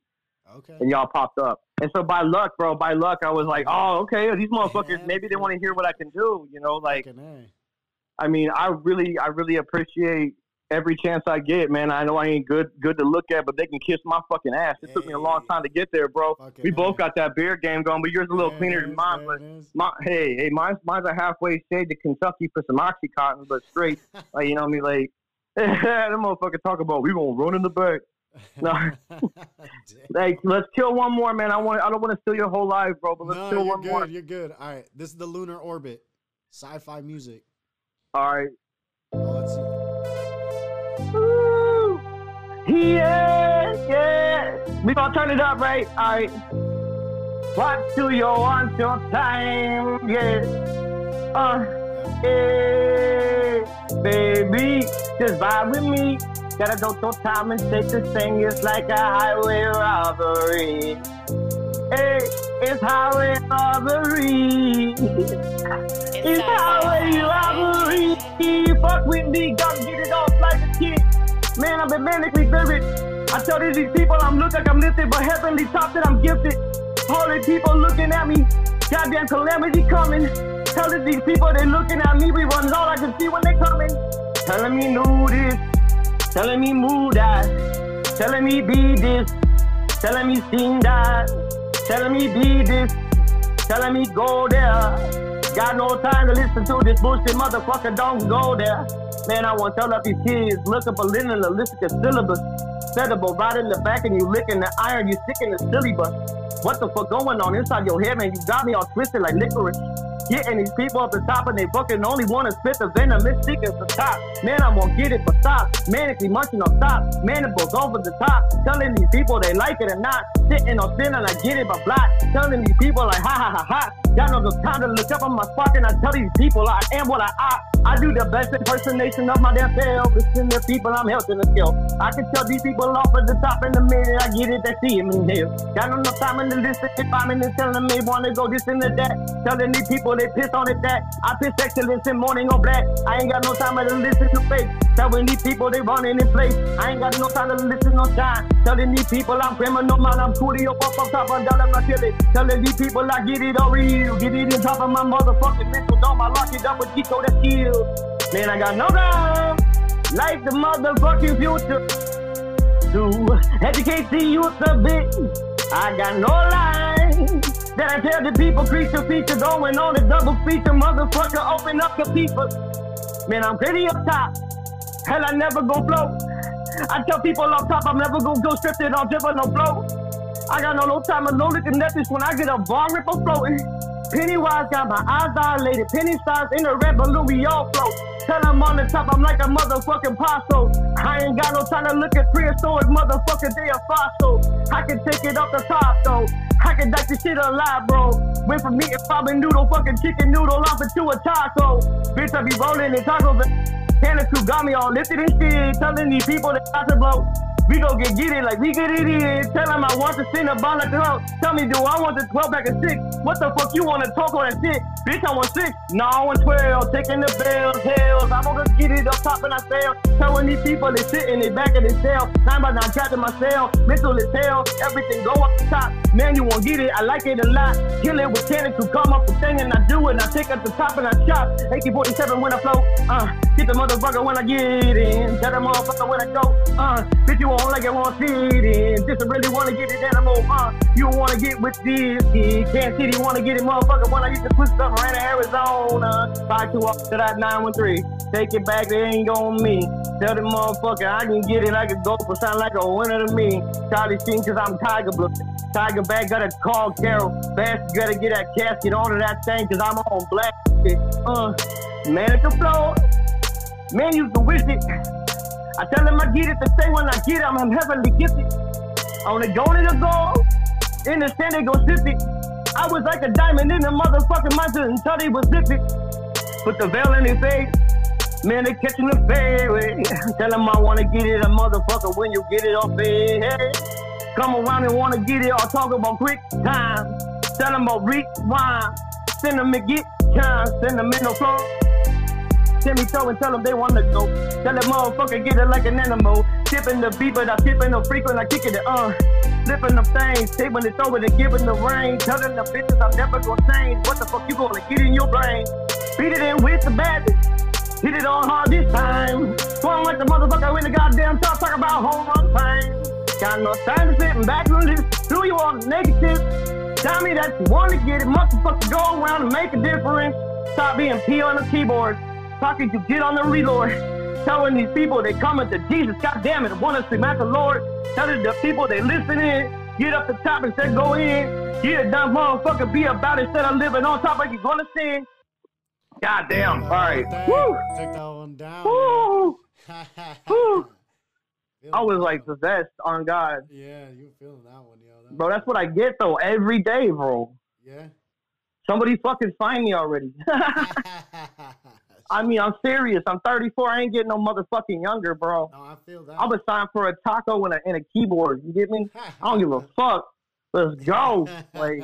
Okay. and y'all popped up. And so by luck, bro, by luck, I was like, oh, okay, these motherfuckers, Yeah, maybe they want to hear what I can do, you know, like. I mean, I really, I really appreciate every chance I get, man. I know I ain't good, good to look at, but they can kiss my fucking ass. It took me a long time to get there, bro. We both got that beer game going, but yours a little There cleaner than mine. But my, hey, hey, mine's mine's a halfway shade to Kentucky for some OxyContin, but straight. like you know what I mean? Like, that motherfucker talk about we gonna run in the back. No. Like, let's kill one more, man. I want, I don't want to steal your whole life, bro, but let's no, kill one good. more. You're good. All right. This is the lunar orbit. Sci-fi music. All right. Oh, let's see. Woo! Yeah, yeah. We gonna turn it up, right? All right. What do you want your time? Yeah. Uh, hey, baby, just vibe with me. Gotta go to time and take this thing. It's like a highway robbery. Hey, it's highway robbery. It's highway robbery. Fuck with me, gotta get it off like a kid. Man, I've been manically vivid. I tell these people I'm look like I'm lifted, but heavenly top that I'm gifted. Holy people looking at me. Goddamn calamity coming. Telling these people they're looking at me. We run all I can see when they coming. Telling me new this. Telling me move that. Telling me be this. Telling me sing that. Telling me be this. Telling me go there. Got no time to listen to this bullshit motherfucker. Don't go there. Man, I want to tell up these kids. Look up a linen, a list of syllabus. Settable right in the back and you licking the iron. You sticking the silly bus. What the fuck going on inside your head, man? You got me all twisted like licorice. Getting these people up the top and they fucking only wanna spit the venom. It's seeking the top. Man, I'm gonna get it, but stop. Manically munching on top. Mandibles over the top. Telling these people they like it or not. Sitting on sin and I get it, but black. Telling these people like ha ha ha ha. Got the time to look up on my spot and I tell these people I am what I are. I do the best impersonation of my damn self. Listen to people I'm helping to skill. I can tell these people off at the top in the minute I get it, they see in here. Got no time in the listen if I'm in the telling me wanna go this and that. Telling these people they piss on it that. I piss excellence in morning on black. I ain't got no time to listen to fake. Telling these people they running in place. I ain't got no time to listen no time. Telling these people I'm criminal man, I'm coolio up on top, I'm down, I'm not killing. Telling these people I get it all real. Get it in top of my motherfucking mental dome. I lock it up with Chico that kill. Man, I got no time. Like the motherfucking future. To educate the youth a bit. I got no line. That I tell the people, creature feature going on a double feature. Motherfucker, open up the people. Man, I'm pretty up top. Hell, I never go float. I tell people up top, I'm never gonna go scripted on dribble no flow. I got no no time alone looking at this when I get a bar rip I'm floating. Pennywise got my eyes dilated. Penny stars in the red balloon, we all float. Tell them on the top, I'm like a motherfucking paso. I ain't got no time to look at prehistoric motherfucker, they a fossil. I can take it off the top though. I can dice this shit alive, bro. Went from eating ramen noodle, fucking chicken noodle off into a taco. Bitch, I be rolling in tacos. Crew got me all lifted and shit. Telling these people they got to blow. We gon' get get it like we get it in. Tell him I want to send a ball like the hoe. Tell me, do I want the 12 back of 6? What the fuck you wanna talk on that shit? Bitch, I want 6. No, I want 12. Taking the bells, hells. I'm gonna get it up top and I sell. Telling these people they sit in the back of the cell. Nine by nine trapped in my cell. Mental is hell. Everything go up the top. Man, you won't get it. I like it a lot. Kill it with cannon to come up with thing and I do it. And I take up the top and I chop. AK-47 when I float. Uh, hit the motherfucker when I get in. Tell the motherfucker when I go. Uh, bitch, you won't like it, won't fit in. Just really wanna get it animal, uh. You wanna get with this kid. Kansas City wanna get it, motherfucker. When I used to push up around Arizona. Five two up to that 913. Take it back, they ain't on me. Tell the motherfucker I can get it, I can go for sound like a winner to me. Charlie Sheen, cause I'm Tiger Blood. Tiger back, gotta call Carol. Fast, gotta get that casket onto that thing, cause I'm on black. Uh, man, at the floor. Man, you can wish it. I tell them I get it to say when I get it, I'm, heavenly gifted. On the going to the goal, in the stand they gon' sip it. I was like a diamond in the motherfucking mountain until they was zipping. Put the veil in their face. Man, they catching the fairway. Tell them I wanna get it, a motherfucker, when you get it off head. Come around and wanna get it, all talk about quick time. Tell them about rewind. Send them and get time, send them in no flow. Me so and tell them they wanna go. Tell that motherfucker get it like an animal. Tipping the beat, but I tipping the frequent, I kick it, uh. Flipping them things, taping it over and giving the rain. Telling the bitches I'm never gonna change. What the fuck you gonna get in your brain? Beat it in with the badness. Hit it on hard this time. Swung like the motherfucker in the goddamn top, talk about home run pain. Got no time to sit and back and listen to you all negative. Tell me that you wanna get it, motherfucker, go around and make a difference. Stop being P on the keyboard. Talking to get on the reload. Telling these people they coming to Jesus, God damn it, want to see the Lord. Telling the people they listen in, get up the top and say go in. Get a dumb motherfucker, be about it, instead of living on top like you gonna sing. God damn, all right. Woo! Took that one down. Woo! Woo! I was like possessed on God, yeah, you feeling that one, yo. That bro. That's what I get though every day, bro. Yeah. Somebody fucking find me already. I mean, I'm serious. I'm 34. I ain't getting no motherfucking younger, bro. no, I feel that. I was signed for a taco and a, and a keyboard. You get me? I don't give a fuck. Let's go. Like,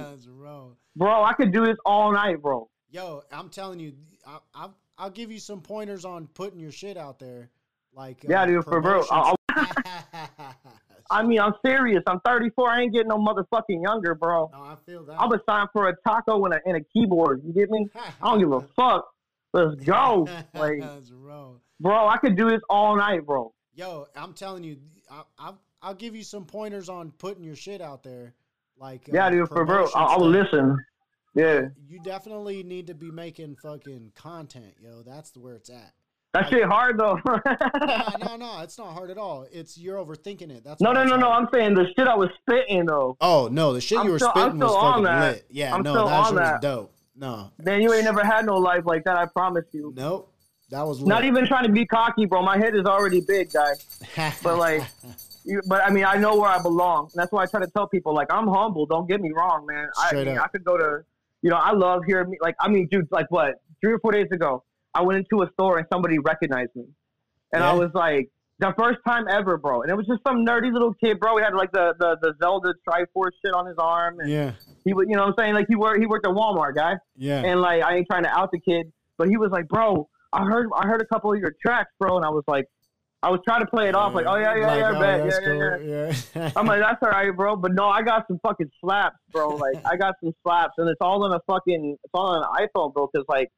bro, I could do this all night, bro. Yo, I'm telling you, I, I, I'll give you some pointers on putting your shit out there. Like, Yeah, uh, dude, for real. I. I mean, I'm serious. I'm 34. I ain't getting no motherfucking younger, bro. no, I feel that. I was signed for a taco and a, and a keyboard. You get me? I don't give a fuck. Let's go. Like, Let's roll. bro, I could do this all night, bro. Yo, I'm telling you, I, I, I'll give you some pointers on putting your shit out there. Like, Yeah, uh, dude, for real. promotion I, I will listen. Yeah. You definitely need to be making fucking content, yo. That's the where it's at. That shit hard, though. no, no, no, it's not hard at all. It's you're overthinking it. That's no, no, no, no. I'm saying the shit I was spitting, though. Oh no, the shit I'm you were still- spitting was fucking that. lit. Yeah, I'm no, that shit was dope. No, Man, you ain't never had no life like that, I promise you. nope, that was lit. Not even trying to be cocky, bro. My head is already big, guy. but, like, You, but I mean, I know where I belong. And that's why I try to tell people, like, I'm humble. Don't get me wrong, man. I, mean, up. I could go to, you know, I love hearing me. Like, I mean, dude, like what? Three or four days ago, I went into a store and somebody recognized me, and I was like, the first time ever, bro. And it was just some nerdy little kid, bro. He had like the the, the Zelda Triforce shit on his arm, and yeah, he was, you know, what I'm saying, like he worked he worked at Walmart, guy. yeah. And like, I ain't trying to out the kid, but he was like, bro, I heard I heard a couple of your tracks, bro, and I was like, I was trying to play it off, like, oh yeah, yeah, Like, yeah, oh, bet, yeah, yeah, yeah. yeah. I'm like, that's all right, bro. But no, I got some fucking slaps, bro. Like, I got some slaps, and it's all on a fucking, it's all on an iPhone, bro. Because like,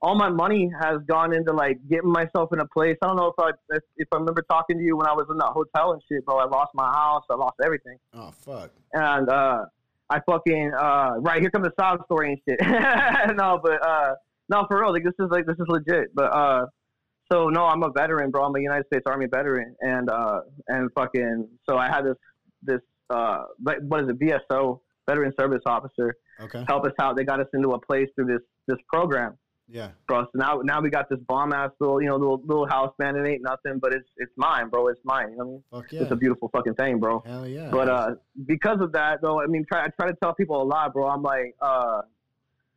all my money has gone into like getting myself in a place. I don't know if I, if, if I remember talking to you when I was in that hotel and shit, bro. I lost my house, I lost everything, oh fuck. and uh, I fucking, uh, right here comes the sob story and shit. no, but uh, no, for real, like this is like this is legit. But uh, so no, I'm a veteran, bro. I'm a United States Army veteran, and uh, and fucking, so I had this this uh, what is it, VSO, Veteran Service Officer, Okay. help us out. They got us into a place through this this program, Yeah. bro. So now now we got this bomb ass little you know little little house, man. It ain't nothing, but it's it's mine, bro. It's mine. You know what I mean? Fuck yeah. It's a beautiful fucking thing, bro. Hell yeah. But uh, because of that, though, I mean, try I try to tell people a lot, bro. I'm like, uh,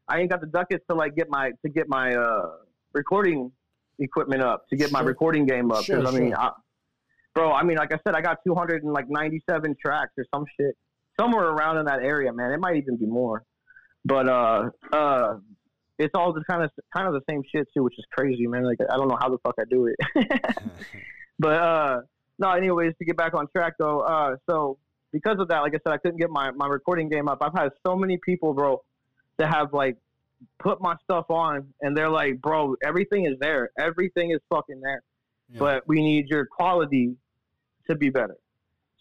I ain't got the ducats to like get my to get my uh recording equipment up to get my recording game up. Sure, sure. I mean. I, bro, I mean, like I said, I got 297 tracks or some shit somewhere around in that area, man. It might even be more, but uh, uh. It's all just kind of kind of the same shit too, which is crazy, man. Like I don't know how the fuck I do it. But uh no, anyways, to get back on track though, uh so because of that, like I said, I couldn't get my, my recording game up. I've had so many people, bro, that have like put my stuff on and they're like, Bro, everything is there. Everything is fucking there. Yeah. But we need your quality to be better.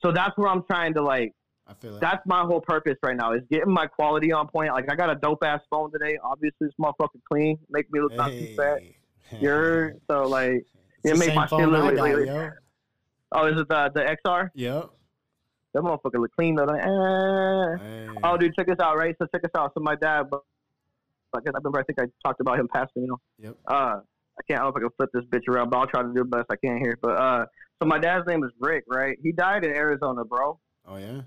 So that's where I'm trying to like I feel it. that's my whole purpose right now is getting my quality on point. Like I got a dope ass phone today. Obviously this motherfucker clean, make me look not too fat. You're so like It's it make my shit phone look like- like-. Oh, is it the the XR? Yep. That motherfucker look clean though. Like, eh. Hey. Oh, dude, check this out, right? So check this out. So my dad, but I guess I remember I think I talked about him passing. You know. Yep. Uh, I can't. I don't know if I can flip this bitch around, but I'll try to do the best I can here. But uh, so my dad's name is Rick, right? He died in Arizona, bro. Oh yeah.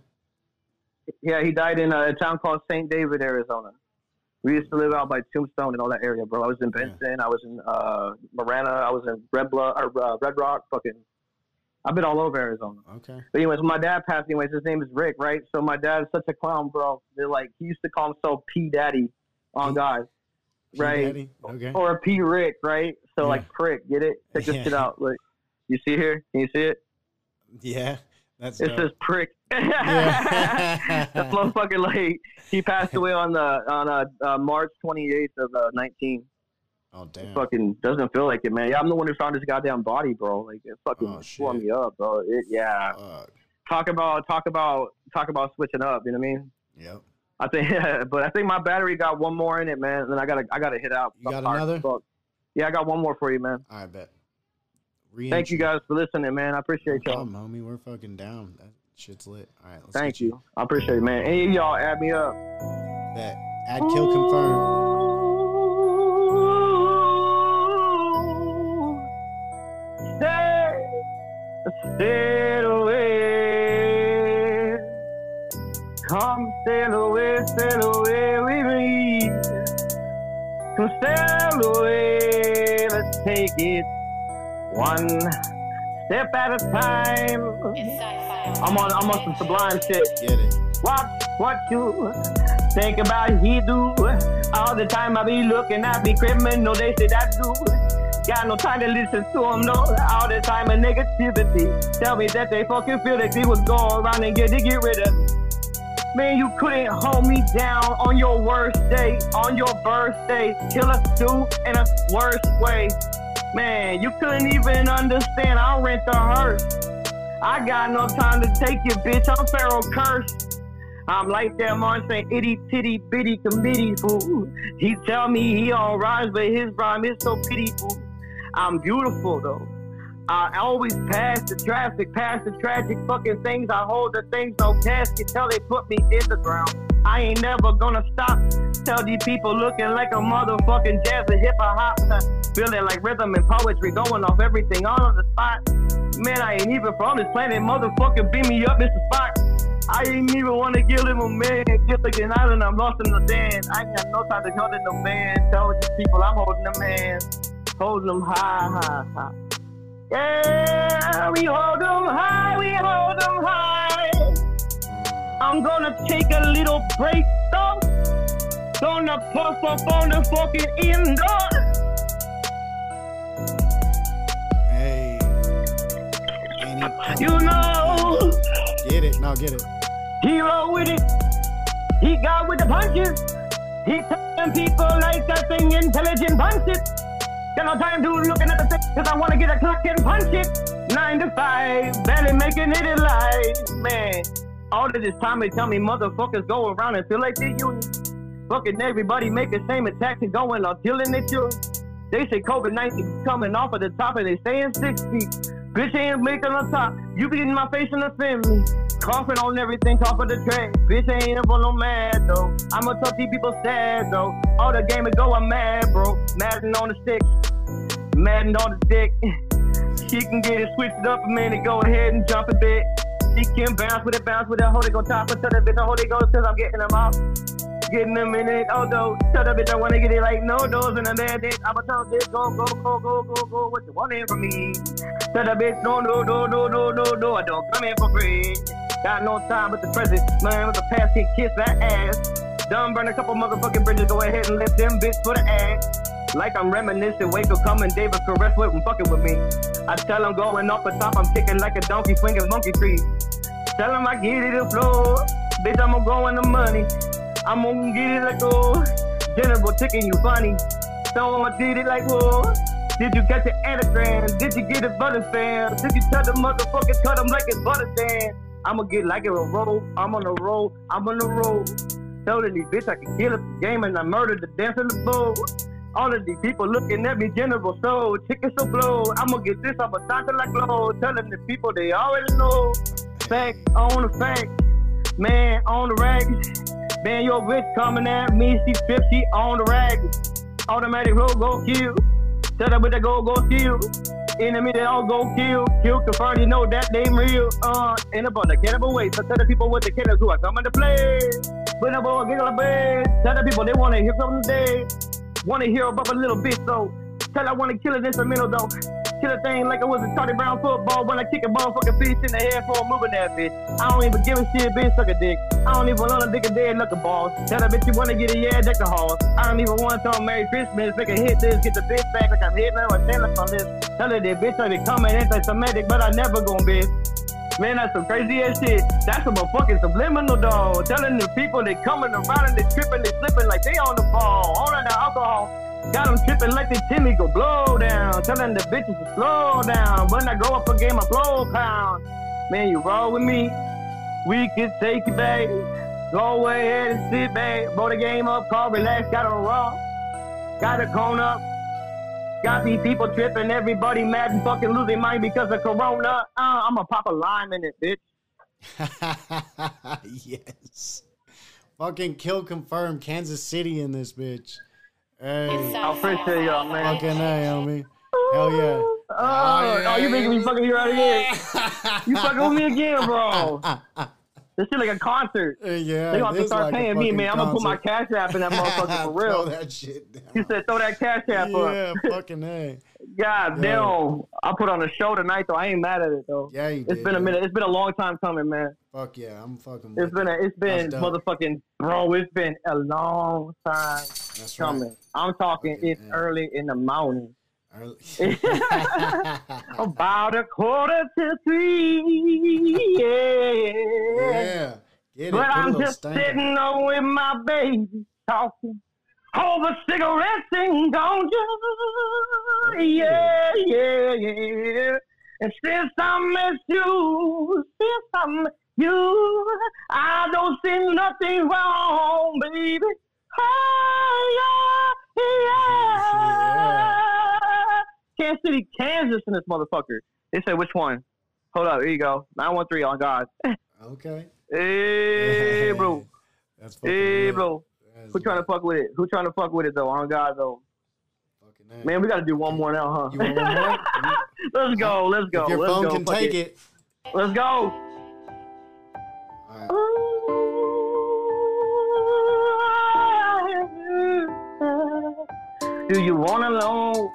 Yeah, he died in a town called St. David, Arizona. We used to live out by Tombstone and all that area, bro. I was in Yeah. Benson. I was in uh, Marana. I was in Red, Blo- or, uh, Red Rock. Fucking, I've been all over Arizona. Okay. But anyways, when my dad passed, anyways, his name is Rick, right? So my dad's such a clown, bro. They're like he used to call himself P Daddy on guys, right? Daddy? Okay. Or P Rick, right? So Yeah. like prick, get it? Check this Yeah. shit out. Like, you see here? Can you see it? Yeah. That's It dope. says prick. Yeah. that motherfucker, like he passed away on the on uh, uh March 28th of uh, 19. Oh damn. Fucking doesn't feel like it, man. Yeah, I'm the one who found his goddamn body, bro. Like it fucking Oh, shit. me up, bro. It, yeah. Fuck. Talk about talk about talk about switching up. You know what I mean? Yep. I think, but I think my battery got one more in it, man. And then I gotta, I gotta hit out. You got I'm tired as another? Yeah, I got one more for you, man. I bet. Thank you guys for listening, man. I appreciate No y'all. problem, homie. We're fucking down. That shit's lit. All right. Let's Thank you. I appreciate it, man. Any of y'all add me up. Bet. Add kill confirm. Stay sail away. Come sail away, sail away with me. Come sail away, let's take it one step at a time. I'm on, I'm on some sublime shit. Get it. Watch what you think about he do. All the time I be looking at me criminal, they say that do. Got no time to listen to them, no. All the time of negativity. Tell me that they fucking feel like they was going around and get to get rid of me. Man, you couldn't hold me down on your worst day, on your birthday. Kill a dude in a worse way. Man, you couldn't even understand. I'll rent the hearse. I got no time to take you, bitch. I'm Pharaoh cursed. I'm like that man saying itty titty bitty committee fool. He tell me he on rhymes, but his rhyme is so pitiful. I'm beautiful though. I always pass the traffic, pass the tragic fucking things. I hold the things no casket till they put me in the ground. I ain't never gonna stop. Tell these people looking like a motherfucking jazz and hip hop. Feeling like rhythm and poetry, going off everything all on the spot. Man, I ain't even from this planet. Motherfucker, beat me up, Mr. Spock. I ain't even wanna kill him a man. Just like an island, I'm lost in the sand. I ain't got no time to hold in no man. Tell these people I'm holding them hands. Holding them high, high, high. Yeah, we hold them high, we hold them high. I'm gonna take a little break though. Gonna puff up on the fucking indoor. Hey. You know, Get it. now get it. he roll with it. He got with the punches. He telling people like that thing intelligent punch it. Got no time to looking at the thing, cause I wanna get a clock and punch it. Nine to five, barely making it in life, man. All of this time they tell me motherfuckers go around and feel like they union. Fucking everybody make the same attacks and going on killing their children. They say COVID-19 coming off of the top and they staying six feet. Bitch ain't making on top. You be in my face and offend me. Coughing on everything, top of the track. Bitch I ain't on no mad though. I'ma talk these people sad though. All the game ago, I'm mad, bro. Madden on the stick. Madden on the dick. She can get it switched up a minute. Go ahead and jump a bit. She can bounce with it, bounce with it. Hold it, go top. Tell that bitch, hold it, go, cause I'm getting them off. Getting them in it, oh, no. Tell that bitch I wanna get it like no doors in a bad dick. I'ma tell this, go, go, go, go, go, go. What you wantin' from me? Tell that bitch, no, no, no, no, no, no, no. I don't come in for free. Got no time with the present. Man, with the past, can kiss that ass. Done burn a couple motherfucking bridges. Go ahead and lift them bitch for the ass. Like I'm reminiscing, wake up, coming, David caress with him, fucking with me. I tell him going off the top, I'm kicking like a donkey, swinging monkey tree. Tell him I get it a flow, bitch, I'ma go in the money. I'm gonna get it like oh, general ticking you funny. So I did it like whoa. Did you get the anagram? Did you get a butter fan? Did you tell the motherfucker cut him like it's butter stand? I'ma get like it a roll. I'm on the roll. I'm on the roll. Telling these bitch I can kill up the game and I murdered the dance in the bowl. All of these people looking at me, general soul, chicken so blow. I'ma get this off a doctor like glow. Telling the people they already know. Fact on the fact, man on the rags. Man, your bitch coming at me, she trip, she on the rags. Automatic roll, go kill. Tell her with the go, go kill. Enemy, they all go kill. Kill, confirm, you know that name real. Uh, in about the cannibal way. So tell the people what the killers who are coming to play. I'm gonna get on the bed. Tell the people they wanna hear from the day. Wanna hear about a little bit though. Tell I wanna kill it instrumental though. Kill a thing like I was a Charlie Brown football when I kick a motherfucking fish in the head for moving that bitch. I don't even give a shit, bitch, suck a dick. I don't even dick a dead knuckle balls. Tell that bitch you wanna get a yeah, deck the halls. I don't even tell 'em Merry Christmas, make a hit this, get the bitch back like I'm hitting her or standing on this. Tell her that bitch I be coming anti-Semitic, but I never gon' bitch. Man, that's some crazy ass shit. That's some fucking subliminal dog. Telling the people they coming around and they tripping, they slipping like they on the ball, on the alcohol. Got them tripping like the Timmy go blow down. Telling the bitches to slow down. When I go up a game, I blow pound. Man, you roll with me. We can take you back. Go ahead and sit back. Blow the game up, call, relax, got a raw. Got a cone up. Got these people tripping, everybody mad and fucking losing mind because of Corona. Uh, I'ma pop a lime in it, bitch. yes. Fucking kill confirmed Kansas City in this bitch. Hey. I appreciate y'all, man. Fucking A, homie. Hell yeah. Oh, Oh, yeah. Oh, you making me fucking you out again? you fucking with me again, bro? This shit like a concert. Yeah, They gonna have to start like paying me, fucking man. I'm gonna put my cash app in that motherfucker for Throw real. that shit down. He said, throw that cash app Yeah, up. Yeah, fucking a. God damn. I put on a show tonight though. I ain't mad at it though. Yeah, you It's did, been a yeah. minute. It's been a long time coming, man. Fuck yeah, I'm fucking. It's with been a, it. it's been motherfucking bro. It's been a long time That's right. coming. I'm talking. Fucking It's A. early in the morning. About a quarter to three. Yeah. yeah, get it. But a I'm just stank on sitting it. up with my baby talking over cigarettes and don't you? Yeah, yeah, yeah. And since I met you, since I met you, I don't see nothing wrong, baby. Yeah. Kansas City, Kansas in this motherfucker. They said, which one? Hold up, here you go. 913 on God. Okay. Hey, bro. That's Hey, lit. bro. That's Who trying to fuck with it? Who trying to fuck with it though? On God though. fucking. Man, we got to do one more now, huh? You want one more? let's go. Let's go. if your let's phone go. can take it. Let's go. All right. Do you wanna know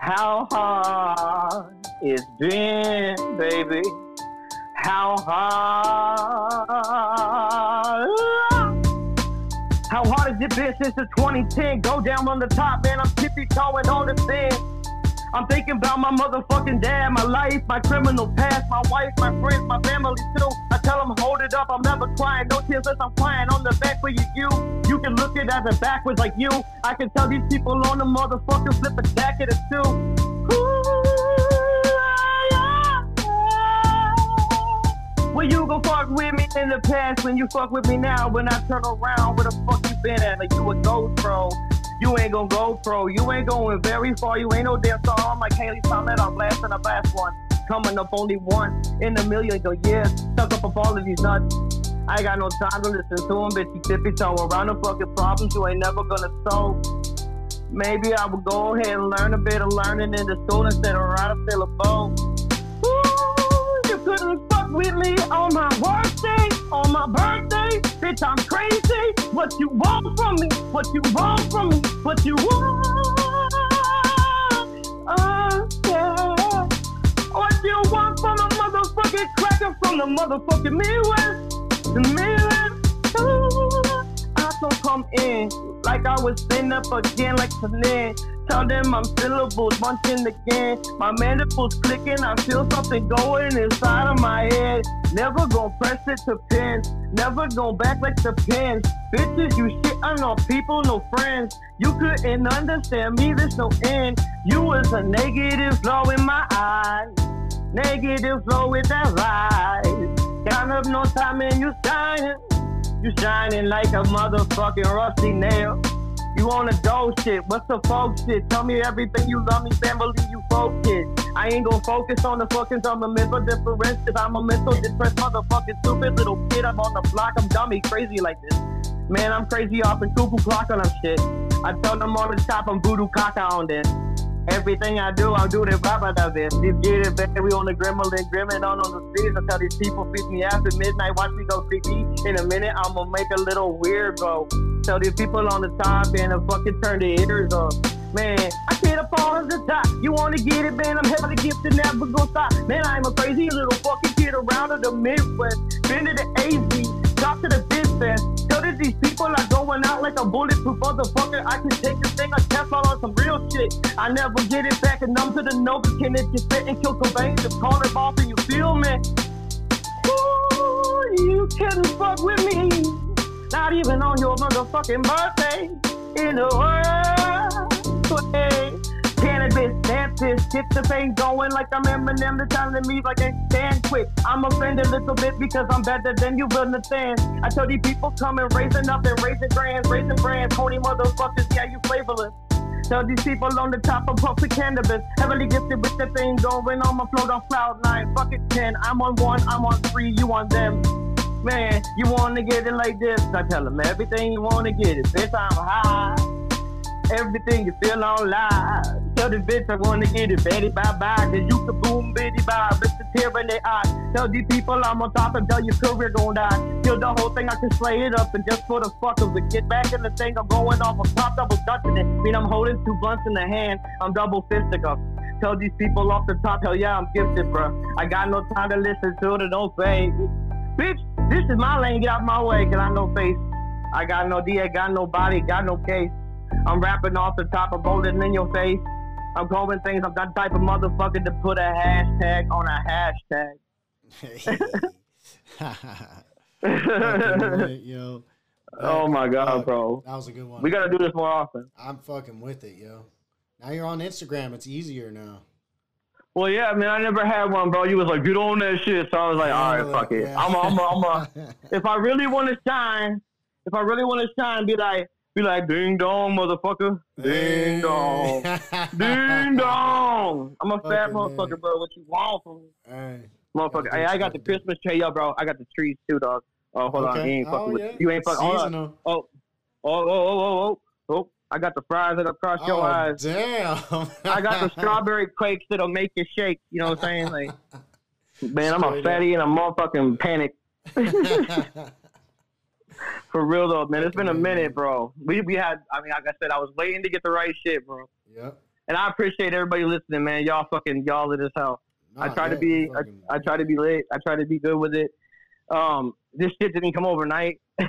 how hard it's been, baby? How hard? How hard has it been since the 2010? Go down on the top, man. I'm tippy toeing on the sand. I'm thinking about my motherfucking dad, my life, my criminal past, my wife, my friends, my family too. I tell them, hold it up, I'm never crying. No tears unless I'm crying on the back for you. You, you can look at as a backwards like you. I can tell these people on the motherfucker flip a jacket or two. Yeah. Well, you gon' fuck with me in the past when you fuck with me now. When I turn around, where the fuck you been at? Like you a ghost, bro. You ain't gonna go pro. You ain't going very far. You ain't no damn star. I'm like Haley Summit. I'm blasting a fast one. Coming up only once in a million. Yeah. Stuck up of all of these nuts. I got no time to listen to them, bitch. You tippy toe around the fucking problems you ain't never gonna solve. Maybe I would go ahead and learn a bit of learning in the school instead of ride a fill a boat. You couldn't fuck with me on my worst day, on my birthday. Bitch, I'm crazy. What you want from me? What you want from me? What you want? Uh, yeah. What you want from a motherfucking cracker from the motherfucking Midwest? The Midwest. Ooh, I don't come in like I was sitting up again like Celine. Tell them I'm syllables bunching again. My mandibles clicking. I feel something going inside of my head. Never gonna press it to pins. Never go back like the pins. Bitches, you shit on no people, no friends. You couldn't understand me, there's no end. You was a negative glow in my eyes. Negative flow with that light. Count up no time and you shining. You shining like a motherfucking rusty nail. You on the dope shit. What's the folk shit? Tell me everything you love me, family, you focus. I ain't gonna focus on the fucking I'm a mental difference, cause I'm a mental depressed motherfucking stupid little kid. I'm on the block, I'm dummy, crazy like this. Man, I'm crazy off and cuckoo clock on them shit. I tell them on the top, I'm voodoo caca on this. Everything I do, I do the rubber of this. Just get it, baby. We on the gremlin, grimming on on the streets. Tell these people, feed me after midnight. Watch me go creepy. In a minute, I'm gonna make a little weird, bro. Tell these people on the top and I fucking turn their ears off. Man, I can't afford the top. You wanna get it, man? I'm heavily gifted, never gonna stop. Man, I'm a crazy little fucking kid around to the Midwest. Been to the AZ, talk to the Fest. Tell that these people are going out like a bulletproof motherfucker. I can take this thing, a Teflon on some real shit. I never get it back, and I'm to the Nova. Can it just fit and kill Cobain? veins call it off and you feel me? Ooh, you couldn't fuck with me. Not even on your motherfucking birthday. In the world, way. Cannabis, Memphis, get the pain going like I'm Eminem. The time to me like I stand quick. I'm offended a little bit because I'm better than you understand. I tell these people coming, raising up and raising brands, raising brands. Pony motherfuckers, yeah, you flavorless. Tell these people on the top of puffing cannabis. Heavily gifted with the thing going on my float on cloud nine. Fuck it, 10. I'm on one, I'm on three, you on them. Man, you wanna get it like this? I tell them everything you wanna get it. Bitch, I'm high. Everything you feel on live. Tell the bitch I wanna get it, Betty bye bye. Cause you can boom bad. Bitch, the tear in their eye. Tell these people I'm on top and tell your career gon' die. Kill the whole thing, I can slay it up and just for the fuck of it. Get back in the thing, I'm going off on top, double dutching it. Mean I'm holding two blunts in the hand, I'm double fisting up. Tell these people off the top, hell yeah, I'm gifted, bruh. I got no time to listen to it, don't say. Bitch, this is my lane, get out my way, cause I no face. I got no D, I got no body, got no case. I'm rapping off the top, I'm holding in your face. I'm calling things, I'm that type of motherfucker to put a hashtag on a hashtag. It, yo. oh my god, Fuck, bro. That was a good one. We gotta do this more often. I'm fucking with it, yo. Now you're on Instagram. It's easier now. Well, yeah, I mean, I never had one, bro. You was like, get on that shit. So I was like, all right, Yeah, fuck it. yeah. I'm a, I'm a, I'm a, if I really want to shine, if I really want to shine, be like, be like, ding dong, motherfucker. Ding dong. Ding dong. I'm a fat motherfucker, man. bro. What you want from me? Hey. Motherfucker. Hey, I got the. Christmas tree, yo, bro. I got the trees too, dog. Oh, hold on. You ain't fucking Oh, with yeah. You ain't fucking. Hold on. Oh, oh, oh, oh, oh, oh, oh. I got the fries that across your Oh, eyes. damn. I got the strawberry quakes that'll make you shake. You know what I'm saying? Like, man, I'm a Straight up. fatty and a motherfucking panic. For real though, man. It's been a minute, bro. We we had. I mean, like I said, I was waiting to get the right shit, bro. yep. And I appreciate everybody listening, man. Y'all fucking y'all lit as hell. I try to be. I, fucking- I try to be lit. I try to be good with it. Um, this shit didn't come overnight.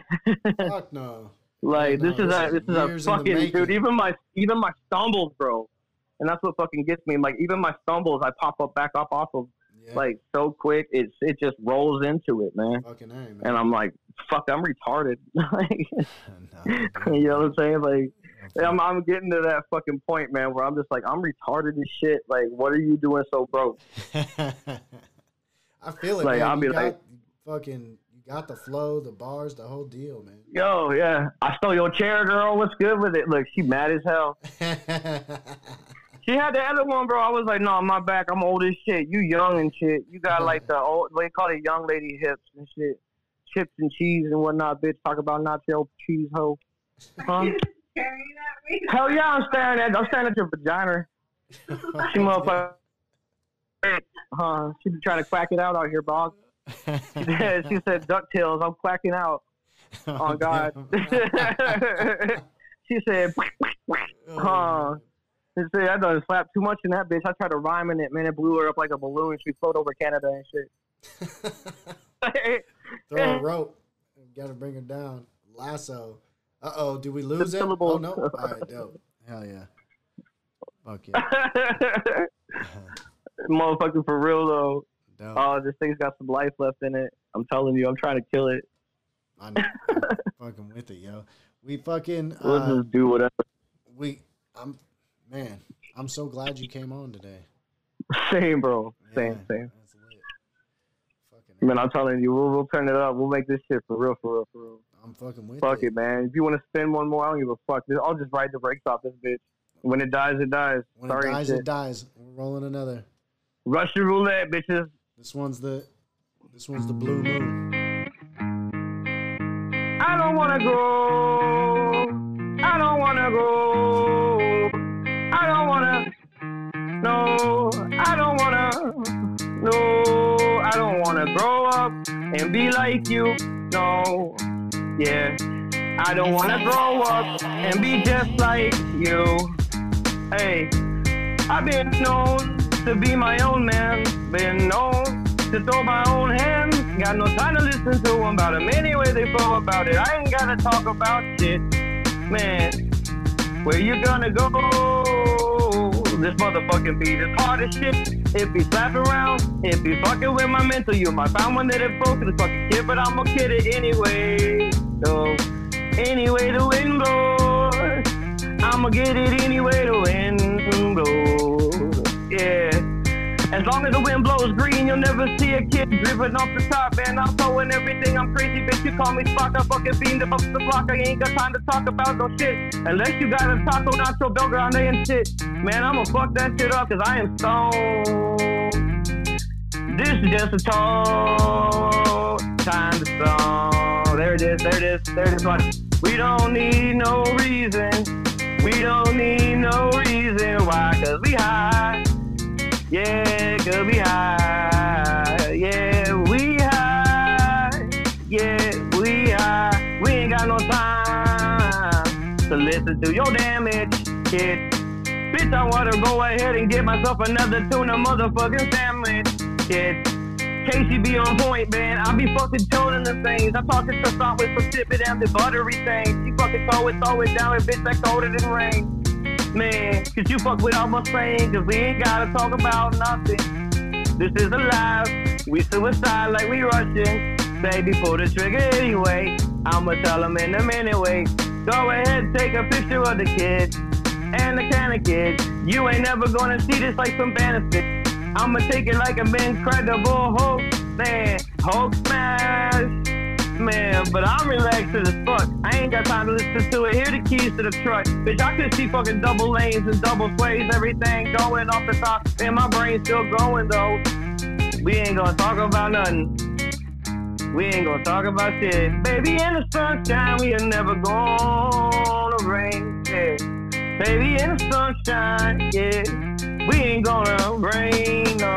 Fuck no. Like No, this is this a this is a years in the fucking dude. Even my even my stumbles, bro. And that's what fucking gets me. Like even my stumbles, I pop up back up off of Yeah. like so quick. It's it just rolls into it, man. fucking A, man. And I'm like, fuck, I'm retarded. like, dude. you know what I'm saying? Like, I'm I'm getting to that fucking point, man, where I'm just like, I'm retarded as shit. Like, what are you doing so broke? I feel it, Like, man. I'll you be got, like- fucking, you got the flow, the bars, the whole deal, man. Yo, yeah, I stole your chair, girl. What's good with it? Look, she mad as hell. Man. She had the other one, bro. I was like, no, my back. I'm old as shit. You young and shit. You got like the old, what they call it young lady hips and shit. Chips and cheese and whatnot, bitch. Talk about nacho cheese hoe. Huh? Hell yeah, I'm staring at, I'm staring at your vagina. She motherfucker. Huh? She be trying to quack it out out here, boss. She said, she said DuckTales. I'm quacking out. Oh, oh God. she said, huh? Oh, Said, I done slapped too much in that bitch. I tried to rhyme in it, man. It blew her up like a balloon. She floated over Canada and shit. Throw a rope. Got to bring her down. Lasso. Uh oh, did we lose it? Oh no. All right, dope. Hell yeah. Fuck yeah. Motherfucker, for real though. Dope. Oh, this thing's got some life left in it. I'm telling you, I'm trying to kill it. I know. I'm fucking with it, yo. We fucking We'll uh, just do whatever. we I'm man, I'm so glad you came on today. Same, bro. Same, Yeah, same. That's lit. Fucking Man, I'm telling you, we'll, we'll turn it up. We'll make this shit for real, for real, for real. I'm fucking with you. Fuck it. it, man. If you want to spin one more, I don't give a fuck. I'll just ride the brakes off this bitch. When it dies, it dies. When Sorry, it dies, it dies. We're rolling another. Russian roulette, bitches. This one's the this one's the blue moon. I don't wanna go. I don't wanna go. No, I don't wanna. No, I don't wanna grow up and be like you. No, yeah. I don't wanna grow up and be just like you. Hey, I've been known to be my own man. Been known to throw my own hand. Got no time to listen to them about them anyway they feel about it. I ain't gotta talk about shit. Man, where you gonna go? This motherfucking beat is hard as shit. It be slapping around, it be fucking with my mental. You might find one that it broke to fucking kid, but I'ma kid it anyway. So, anyway the wind blows, I'ma get it anyway the wind blows. Yeah. As long as the wind blows green, you'll never see a kid driven off the top. Man, I'm throwing everything. I'm crazy, bitch. You call me Spock. I fucking fiend up the block. I ain't got time to talk about no shit. Unless you got a taco, nacho, BellGrande, and shit. Man, I'ma fuck that shit up, cause I am stoned. This is just a toll. Time to song. There it is, there it is, there it is. Watch. We don't need no reason. We don't need no reason why, cause we high. Yeah, could be high. Yeah, we high. Yeah, we high. We ain't got no time to listen to your damage, kid. Bitch, I wanna go ahead and get myself another tuna motherfucking sandwich, kid. Casey be on point, man. I be fucking toning the things. I talk to start with some it the buttery things. She fucking throw it, throw it down, and bitch, that colder than rain. Man, cause you fuck with all my saying, cause we ain't gotta talk about nothing. This is a life. We suicide like we Russian. Baby, pull the trigger anyway. I'ma tell them in a minute, wait. Go ahead, take a picture of the kid and the kind of kid. You ain't never gonna see this like some benefit. I'ma take it like an incredible Hulk, man. Hulk smash, man. But I'm relaxed as fuck. I ain't got time to listen to it. Here the keys to the truck. Bitch, I could see fucking double lanes and double sways, everything going off the top. And my brain's still going though. We ain't gonna talk about nothing. We ain't gonna talk about shit. Baby, in the sunshine, we are never gonna rain. Yeah. Baby, in the sunshine, yeah. We ain't gonna rain, no.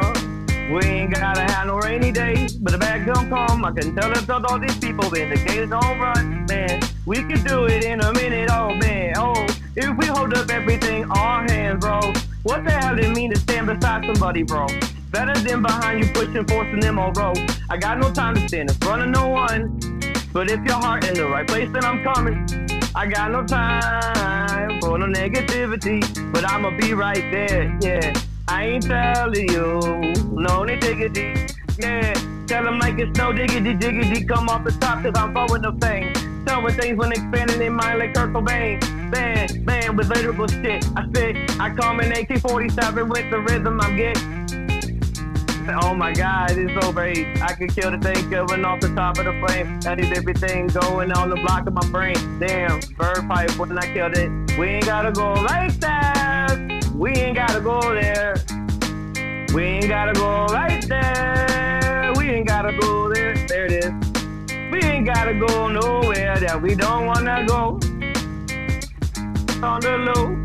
We ain't gotta have no rainy days, but the bag don't come. I can tell it's all these people when the gates don't run, man. We can do it in a minute, oh man. Oh, if we hold up everything, our hands, bro. What the hell it mean to stand beside somebody, bro? Better than behind you pushing, forcing them on road. I got no time to stand in front of no one. But if your heart in the right place, then I'm coming. I got no time for no negativity, but I'ma be right there, yeah. I ain't telling you, no they diggity, yeah. Tell them like it's no diggity, diggity, come off the top, cause I'm forward the fame. Telling things when expanding in mind like Kurt Cobain. Man, man, with lyrical shit, I spit. I come in AK-47 with the rhythm I'm getting. Oh my god, it's so great. I could kill the thing coming off the top of the frame. That is everything going on the block of my brain. Damn, bird pipe when I killed it. We ain't gotta go like that. We ain't gotta go there. We ain't gotta go right there. We ain't gotta go there. There it is. We ain't gotta go nowhere that we don't wanna go. On the low.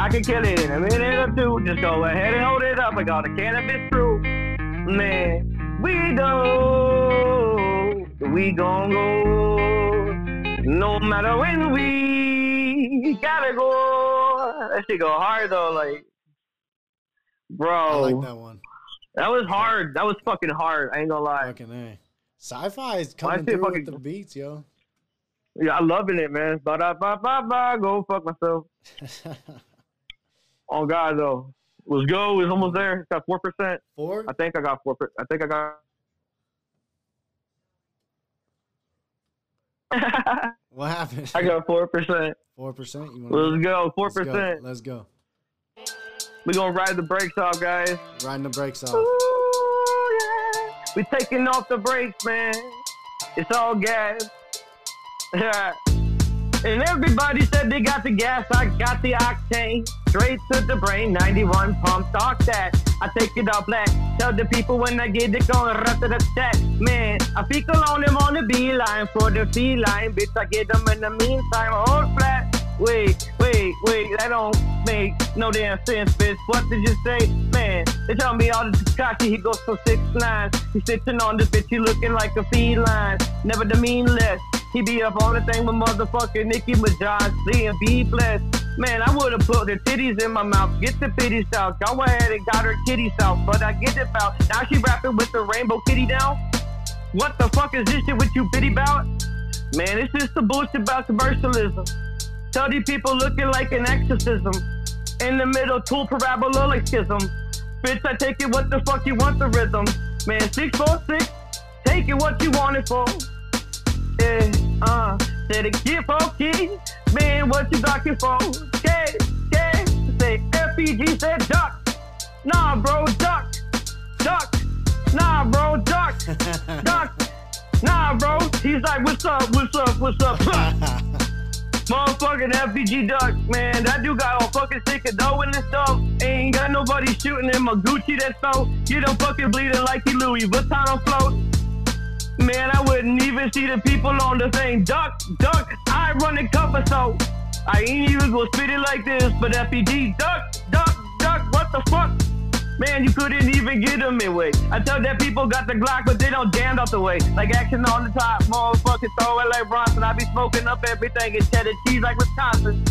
I can kill it in a minute or two. Just go ahead and hold it up. I got a cannabis through. Man, we go. we gon' go. No matter when we gotta go. That shit go hard though, like, bro. I like that one. That was hard. That was fucking hard. I ain't gonna lie. Fucking A. Sci-fi is coming through fucking... with the beats, yo. Yeah, I'm loving it, man. Ba da ba ba ba. Go fuck myself. Oh God, though. Let's go. It's almost there. It's Got four percent. Four. I think I got four. I think I got. what happened? I got four percent. Four percent. Let's go. Four percent. Let's go. We gonna ride the brakes off, guys. Riding the brakes off. Ooh, yeah. We taking off the brakes, man. It's all gas. Yeah. And everybody said they got the gas, I got the octane. Straight to the brain, 91 pump, talk that. I take it all black. Tell the people when I get it going, run to the set. Man, I fecal on them on the beeline for the feline. Bitch, I get them in the meantime, hold flat. Wait, wait, wait, that don't make no damn sense, bitch. What did you say? Man, they tell me all the Tekashi, he goes for six nine. He's sitting on this bitch, he looking like a feline. Never the mean less. He be up on the thing with motherfucking Nicki Minaj, and be blessed. Man, I would have put the titties in my mouth. Get the pity out. Go ahead and got her kitty out, but I get it out. Now she rapping with the rainbow kitty down. What the fuck is this shit with you bitty bout? Man, it's just the bullshit about commercialism. Tell these people looking like an exorcism. In the middle, tool parabola like schism. Bitch, I take it what the fuck you want the rhythm. Man, 646, take it what you want it for. Yeah, uh, said it get funky. Man, what you talking for? Yeah, yeah. Say FPG said duck. Nah, bro, duck. Duck. Nah, bro, duck. duck. Nah, bro. He's like, what's up, what's up, what's up? Motherfucking FPG duck, man. That dude got all fucking sick of dough in this stuff. Ain't got nobody shooting in my Gucci that's so. Get him fucking bleeding like he Louis Vuitton float. Man, I wouldn't even see the people on the thing. Duck, duck, I run the cover, so I ain't even gonna spit it like this. But FPG, duck, duck, duck, what the fuck? Man, you couldn't even get them away. I tell that people got the Glock, but they don't damn out the way. Like action on the top, motherfucker, throw it like Bronson. I be smoking up everything and cheddar cheese like Wisconsin.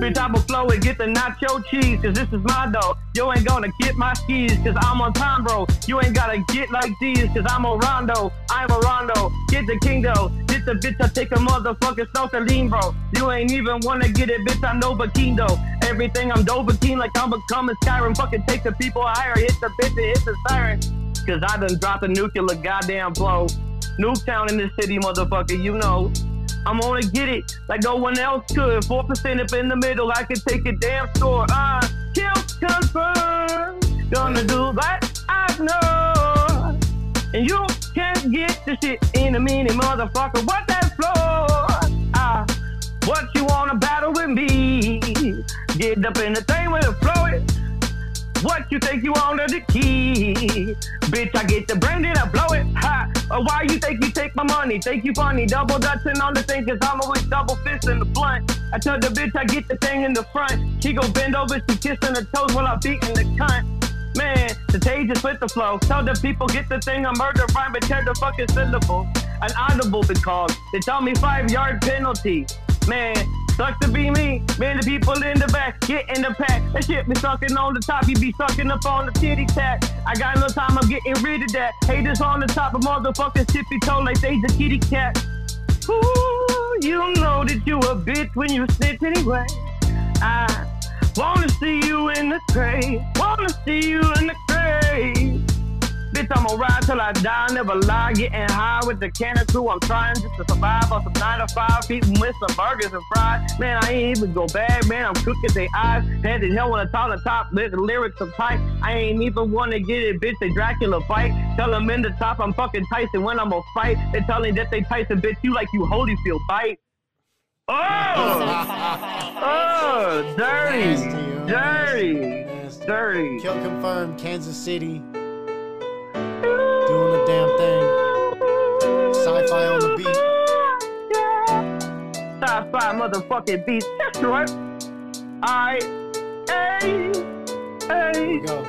Bitch, I'ma flow and get the nacho cheese, cause this is my dough. You ain't gonna get my skis, cause I'm on time, bro. You ain't gotta get like these, cause I'm a rondo. I'm a rondo. Get the king though. Get the bitch, I take a motherfucking lean, bro. You ain't even wanna get it, bitch, I'm Nova King though. Everything I'm Nova King like I'm becoming Skyrim. Fucking take the people higher, hit the bitch and hit the siren. Cause I done dropped a nuclear goddamn flow. Nuketown in this city, motherfucker, you know. I'm gonna get it like no one else could. Four percent up in the middle, I can take a damn store. Uh, kill confirmed. Gonna do that, I know. And you can't get the shit in a minute, motherfucker. What that floor? Ah, what you wanna battle with me? Get up in the thing with the flow it. What you think you under the key? Bitch, I get the brain, then I blow it. Ha! Why you think you take my money? Think you funny? Double dutching on the thing, cause I'm always double fisting the blunt. I tell the bitch I get the thing in the front. She go bend over, she kissing her toes while I beating the cunt. Man, the stage is with the flow. Tell the people get the thing, a murder rhyme, but tear the fucking syllable. An audible because they tell me five yard penalty. Man, Sucks to be me. Man, the people in the back, get in the pack. That shit be sucking on the top, you be sucking up on the titty tack. I got no time, I'm getting rid of that. Haters on the top of motherfucking tippy toe like they the kitty cat. Ooh, you know that you a bitch when you snitch anyway. I wanna see you in the grave. Wanna see you in the grave. Bitch, I'ma ride till I die, never lie. Getting high with the Kanna Krew. I'm trying just to survive on some nine to five, eating with some burgers and fries. Man, I ain't even go bad, man. I'm cooking their eyes. Head to hell when I talk the top, the lyrics are tight. I ain't even wanna get it, bitch. They Dracula fight. Tell them in the top, I'm fucking Tyson when I'm a fight. They telling that they Tyson, bitch. You like you Holyfield, bite. Oh! oh, dirty, dirty, dirty. Kill confirmed, Kansas City. Doing the damn thing. Sci-fi on the beat. Sci-fi motherfucking beat. That's right. Alright. Hey. Hey. go.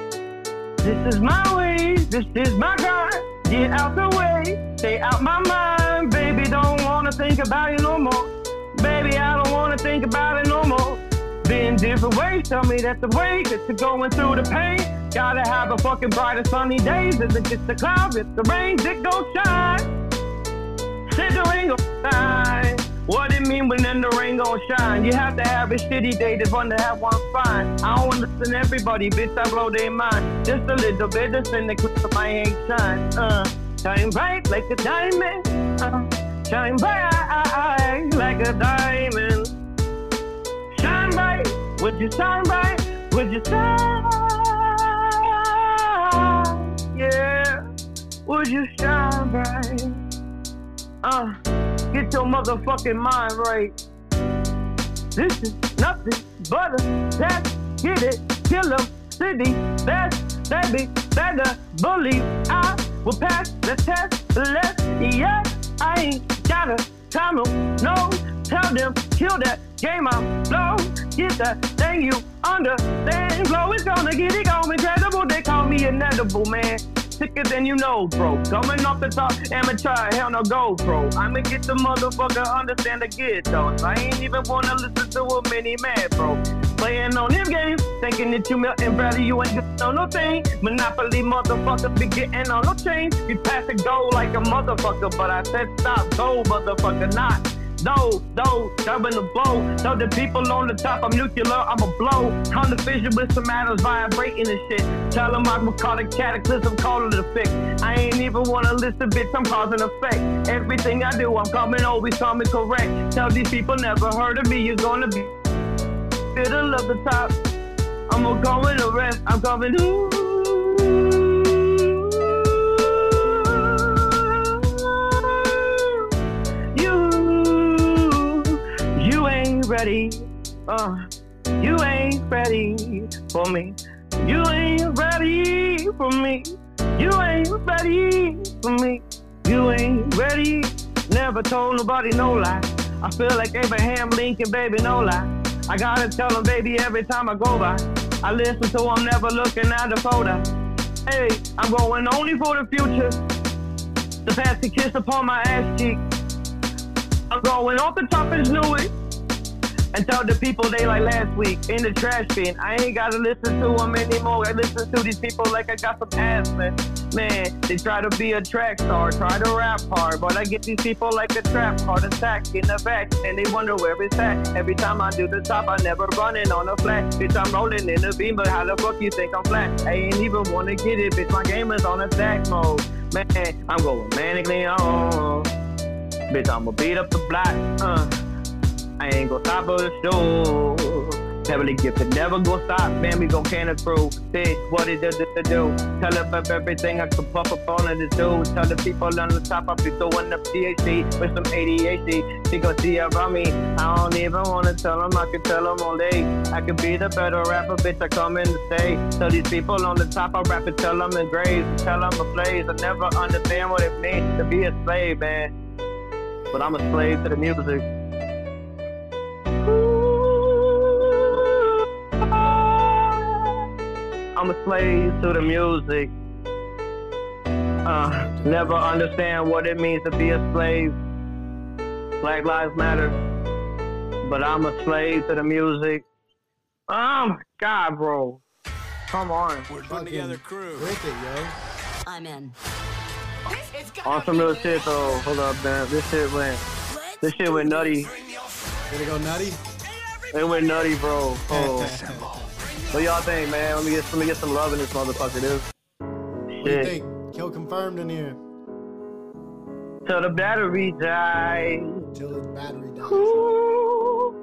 This is my way. This is my God. Get out the way. Stay out my mind. Baby, don't wanna think about it no more. Baby, I don't wanna think about it no more. Been different ways. Tell me that's the way that you're going through the pain. Gotta have a fucking brighter sunny days. Is it just the clouds? It's the rain that gon' shine. Said the rain gon' shine. What it mean when then the rain gon' shine? You have to have a shitty day to fun to have one fine. I don't understand everybody, bitch. I blow their mind. Just a little bit of sin that clip my ain't shine. Uh, shine bright like a diamond. Uh, shine bright like a diamond. Shine bright. Would you shine bright? Would you shine? Yeah. Would you shine bright? Uh, get your motherfucking mind right. This is nothing but a test. Get it, kill 'em, city, best, baby, better believe I will pass the test. Let's, yeah, I ain't gotta time them, no, tell them, kill that game I'm blow. Get that thing you understand. Blow is gonna get it going incredible. They call me an edible man. Sicker than you know, bro. Coming off the top, amateur, hell no go, bro. I'ma get the motherfucker understand the get though. I ain't even wanna listen to a mini man, bro. Playing on them games, thinking that you melting brother, you ain't getting on no thing. Monopoly motherfucker be getting on no chain. You pass the goal like a motherfucker, but I said stop, go motherfucker, not. No, no, dubbing the blow. Tell the people on the top, I'm nuclear, I'm a blow. Come to vision with some atoms vibrating and shit. Tell them I'm call it cataclysm, call it a fix. I ain't even wanna listen, bitch, I'm causing effect. Everything I do, I'm coming, always coming correct. Tell these people never heard of me, you're gonna be middle of the top. I'm gonna go in the rest, I'm coming, ooh. Ready. Uh, you ain't ready for me. You ain't ready for me. You ain't ready for me. You ain't ready. Never told nobody no lie. I feel like Abraham Lincoln, baby, no lie. I gotta tell them, baby, every time I go by. I listen to I'm never looking at the photo. Hey, I'm going only for the future. The past kiss upon my ass cheek. I'm going off the top and knew it. And tell the people they like last week in the trash bin. I ain't gotta listen to them anymore. I listen to these people like I got some asthma. Man, they try to be a track star, try to rap hard, but I get these people like a trap card attack in the back, and they wonder where it's at. Every time I do the top, I never running on a flat. Bitch, I'm rolling in the beam, but how the fuck you think I'm flat? I ain't even wanna get it, bitch. My game is on attack mode. Man, I'm going manically on. Bitch, I'ma beat up the block. Uh. I ain't gonna stop for the show. Heavily gifted, never gonna stop, man. We gon' can it through. Bitch, what it does to do? Tell up everything I can puff up on it to do. Tell the people on the top, I'll be throwing up THC with some ADHD. She gon' see around me. I don't even wanna tell them, I can tell them all day. I could be the better rapper, bitch. I come in to stay. Tell these people on the top, I rap and tell them in grades. Tell them a place. I never understand what it means to be a slave, man. But I'm a slave to the music. I'm a slave to the music. Uh, never understand what it means to be a slave. Black Lives Matter. But I'm a slave to the music. Oh my god, bro. Come on. We're putting together crew. With it, yo. I'm in. On some real shit though. Hold up, man. This shit went. This shit went nutty. Did it go nutty? It went nutty, bro. Oh. What y'all think, man? Let me get let me get some love in this motherfucker, dude. What do you think? Kill confirmed in here. Till the battery dies. Till the battery dies. Ooh,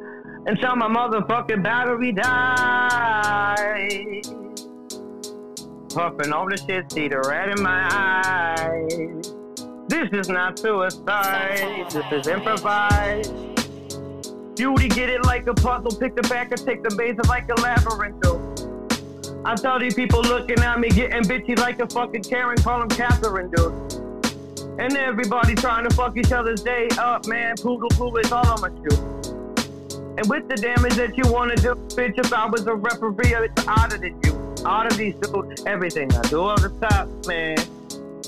until my motherfucking battery dies. Puffing all the shit, see the red in my eyes. This is not suicide, this is improvised. Beauty get it like a puzzle, pick the back and take the base like a labyrinth. Dude. I tell these people looking at me getting bitchy like a fucking Karen, call him Catherine, dude. And everybody trying to fuck each other's day up, man. Poodle poo is all shoe. And with the damage that you wanna do, bitch, if I was a referee, it's out of you. Out of these dudes, everything I do on the top, man.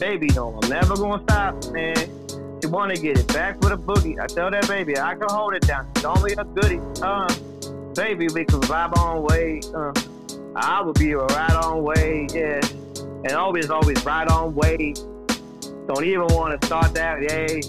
Baby, no, I'm never gonna stop, man. She wanna get it back with a boogie. I tell that baby I can hold it down. It's only a goodie, uh. Baby, we can vibe on way, uh. I will be right on way, yeah. And always, always right on way. Don't even want to start that, yay.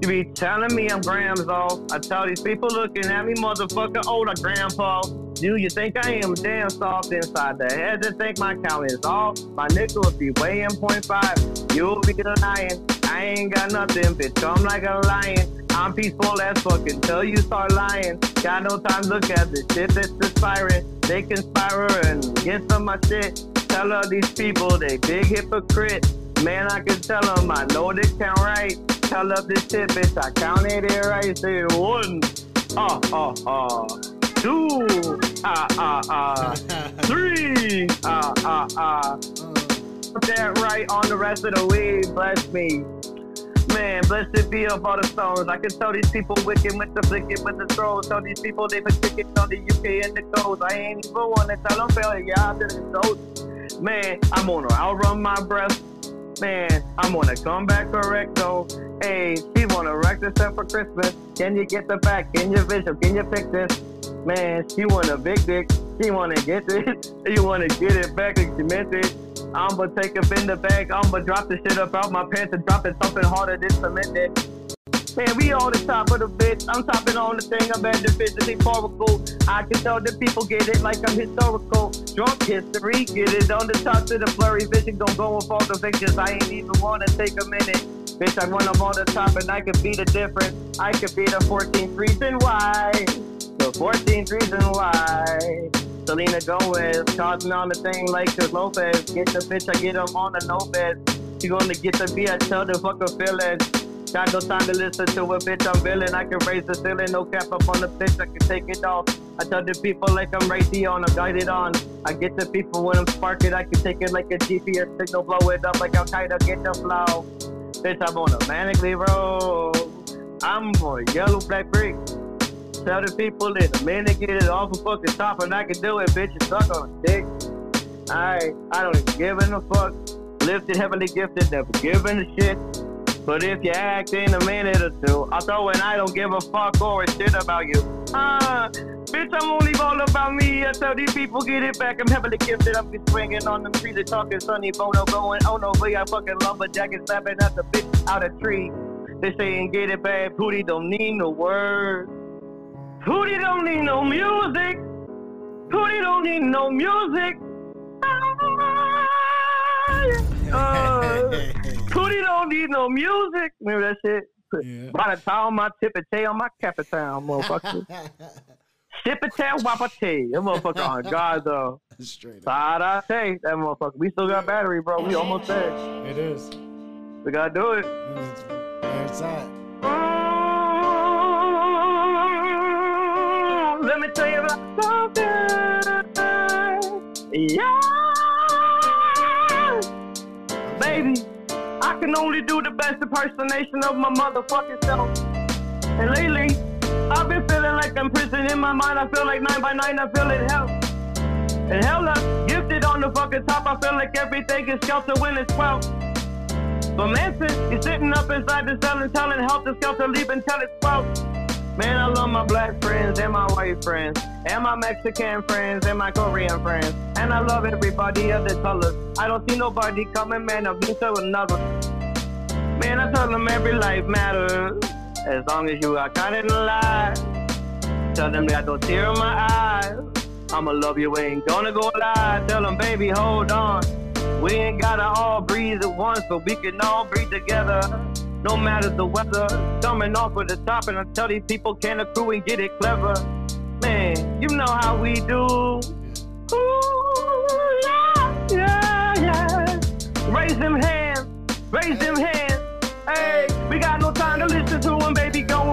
You be telling me I'm grams off. I tell these people looking at me, motherfucker, older grandpa. Do you think I am damn soft inside the head to think my count is off? My nickel will be weighing point five. You'll be lying. I ain't got nothing, bitch. I'm like a lion. I'm peaceful as fuck until you start lying. Got no time to look at the shit that's aspiring. They conspire and get some of my shit. Tell all these people they big hypocrite. Man, I can tell them I know this count right. Tell up this shit, bitch. I counted it right. Say one, ah, ah, ah. Two, ah, ah, ah. Three, ah, ah, ah. Put that right on the rest of the weed. Bless me. Man, blessed be up all the stones. I can tell these people wicked with the flicking with the throws. Tell these people they been kicking on the UK and the coast. I ain't even wanna tell them failure. Yeah, I did it. Man, I'm gonna outrun my breath. Man, I'm gonna come back correct though. Hey, she wanna wreck this up for Christmas. Can you get the back? Can you visual? Can you fix this? Man, she want a big dick. She wanna get this. You wanna get it back and she meant it. I'ma take up in the bag. I'ma drop the shit up out my pants and drop it something harder than cemented. Man, we on the top of the bitch. I'm topping on the thing. I'm at the is historical. I can tell the people get it like I'm historical. Drunk history, get it on the top to the blurry vision. Don't go with all the victims. I ain't even wanna take a minute. Bitch, I run up on the top and I could be the difference. I could be the 14th reason why. The 14th reason why. Selena Gomez, causing on the thing like the Lopez. Get the bitch, I get them on the no bed. She gonna get the beat, I tell the fucker feeling. Got no time to listen to a bitch, I'm villain. I can raise the ceiling, no cap up on the bitch, I can take it off. I tell the people like I'm right on, I'm guided on. I get the people when I'm sparking, I can take it like a GPS signal, blow it up like Al Qaeda, get the flow. Bitch, I'm on a manically roll. I'm on a yellow black brick. Tell the people in a minute, get it off the fucking top, and I can do it, bitch. You suck on a dick. Alright, I don't even give a fuck. Lifted, heavily gifted, never giving a shit. But if you act in a minute or two, I'll throw in I don't give a fuck or a shit about you. Ah, bitch, I'm only all about me. I tell these people get it back. I'm heavily gifted. I'm be swinging on the trees, and talking Sonny Bono going. Oh no, we I fucking love lumberjack and slapping at the bitch out of tree. They saying get it back. Pootie don't need no words. Pootie don't need no music. Pootie don't need no music. Uh, Pootie don't need no music. Remember that shit? Yeah. By the time my tippy tail, my capital, motherfucker. Wappa tail. That motherfucker on God though. Straight up. Side I say that motherfucker. We still got battery, bro. We almost there. It is. We gotta do it. It's, it's Let me tell you about something. Yeah. Baby, I can only do the best impersonation of my motherfucking self. And lately, I've been feeling like I'm prison in my mind. I feel like nine by nine, I feel it hell. And hell up, gifted on the fucking top. I feel like everything is shelter when it's 12. But Manson is sitting up inside the cell and telling helter skelter leave until it's 12. Man, I love my black friends and my white friends, and my Mexican friends and my Korean friends. And I love everybody of the colors. I don't see nobody coming, man, I'm to another. Man, I tell them every life matters, as long as you are kind and alive. Tell them that don't tear in my eyes. I'ma love you, ain't gonna go lie. Tell them, baby, hold on. We ain't gotta all breathe at once, but we can all breathe together. No matter the weather, coming off of the top, and I tell these people can accrue and get it clever. Man, you know how we do. Ooh, yeah, yeah, yeah. Raise them hands, raise them hands. Hey, we got no time to listen to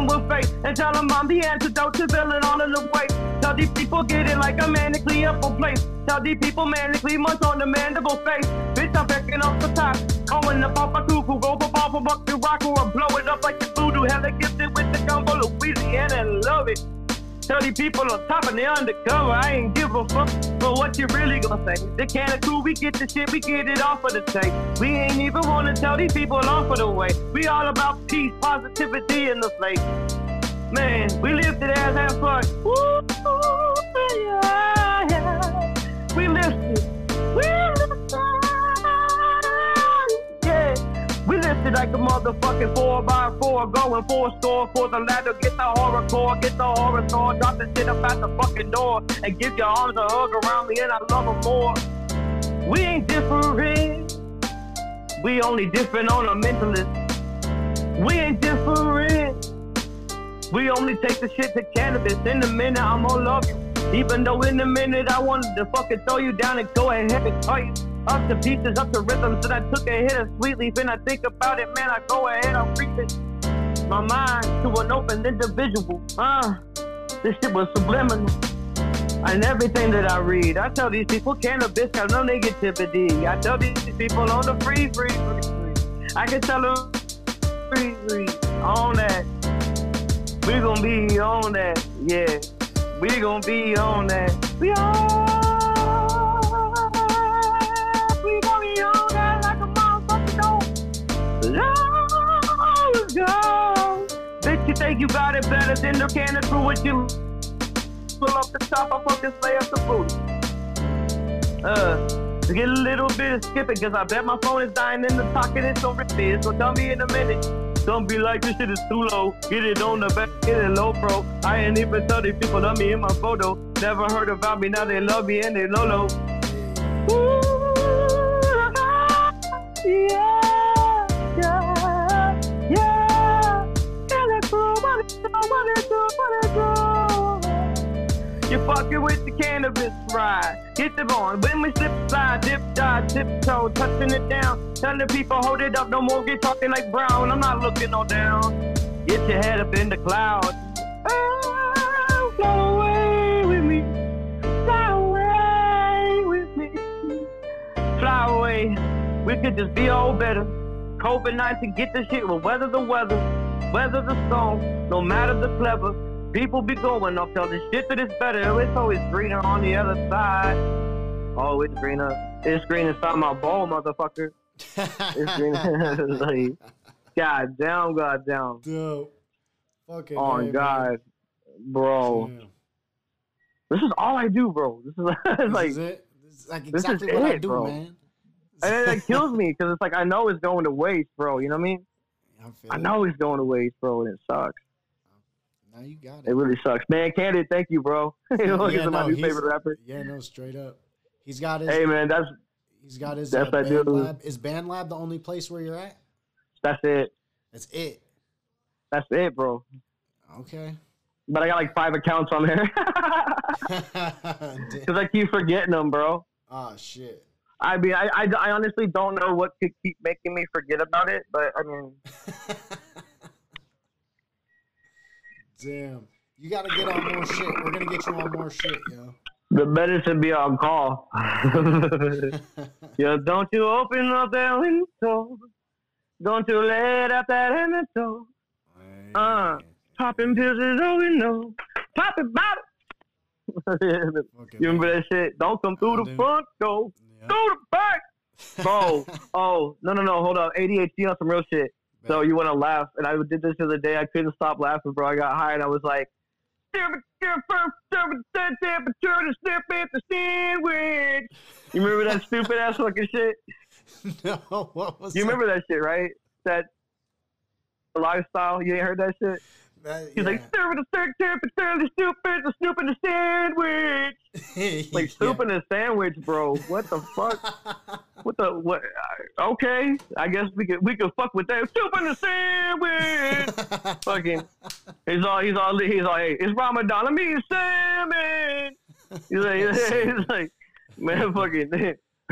with faith. And tell them I'm the antidote to villain all in the way. Tell these people get it like a manically up a place. Tell these people manically munch on the mandible face. Bitch, I'm picking off the top. Going up off a cuckoo, go for ball for buck rock or blow it up like the voodoo. Hella gifted with the gumbo, Louisiana, and love it. Tell these people on top and they undercover. I ain't give a fuck for what you really gonna say. The Kanna Krew, we get the shit, we get it off of the tape. We ain't even wanna tell these people off of the way. We all about peace, positivity in the place. Man, we live it as have fun. Woo, yeah, yeah. We lifted. We Like a motherfucking 4 by 4 going for a store for the ladder. Get the horror core, get the horror store. Drop the shit up at the fucking door and give your arms a hug around me and I love them more. We ain't different. We only different on a mentalist. We ain't different. We only take the shit to cannabis. In a minute, I'm gonna love you. Even though in a minute I wanted to fucking throw you down and go ahead and cut you up to pieces, up to rhythms. And I took a hit of sweet leaf and I think about it, man. I go ahead, I'm freaking my mind to an open individual. Ah, this shit was subliminal. And everything that I read, I tell these people cannabis got no negativity. I tell these people on the free, free, free, free. I can tell them free, free, on that. We gonna be on that, yeah. We gonna be on that. We on. Go. Bitch, you think you got it better than the can of what you pull up the top, I fucking slay up the booty. Uh, to get a little bit of skipping, cause I bet my phone is dying in the pocket, it's so risky. So tell me in a minute. Don't be like this shit is too low. Get it on the back, get it low, bro. I ain't even tell these people love me in my photo. Never heard about me, now they love me and they low low. Ooh, it fucking with the cannabis ride. Get the on. When we slip, slide, dip, dive, tiptoe, touching it down. Tell the people, hold it up, no more get talking like Brown. I'm not looking no down. Get your head up in the clouds. Oh, away with me. Fly away with me. Fly away. We could just be all better. COVID 19, get the shit, we'll weather the weather. Weather the storm, no matter the clever. people be going off, tell the shit that it's better. Oh, it's always greener on the other side. Oh, it's greener. It's green inside my bowl, motherfucker. It's greener. like, God damn, God damn. Dope. Fucking. Oh, man. God. Bro. Damn. This is all I do, bro. This is This like, is it. This is like this is exactly what I it, do, bro. man. and it kills me because it's like I know it's going to waste, bro. You know what I mean? I, know it's going waste, bro, and it sucks. Now you got it. It really sucks, man. Candid, thank you, bro. Look Yeah, at my no, he's- favorite rapper. Yeah, no, straight up. He's got his. Hey, man, that's He's got his Yes, uh, band do. lab. Is BandLab the only place where you're at? that's it. That's it. That's it, bro. Okay. But I got like five accounts on there because I keep forgetting them, bro. oh shit. I mean, I, I, I honestly don't know what could keep making me forget about it, but I mean, Damn. You gotta get on more shit. We're gonna get you on more shit, yo. the better to be on call. yeah, don't you open up that window. Don't you let out that antidote. Uh, Popping pills is all we know. Popping it bottle. Fucking you remember that shit? Don't come through I the do. front door. Through the back. Bro, oh, no, no, no, hold up. ADHD on some real shit. So you want to laugh. And I did this the other day. I couldn't stop laughing, bro. I got high and I was like, temperature to slip at the sandwich. You remember that stupid ass fucking shit? no, what was You that? remember that shit, right? That lifestyle. You ain't heard that shit? That, He's like, yeah. serving the third temperature, the stupid, the soup in the sandwich. Like soup in a sandwich, bro. What the fuck? What the what? Okay, I guess we could we could fuck with that. Soup in the sandwich. Fucking, he's all he's all he's all. Hey, it's Ramadan. Let me eat salmon. He's like he's like, man, fucking.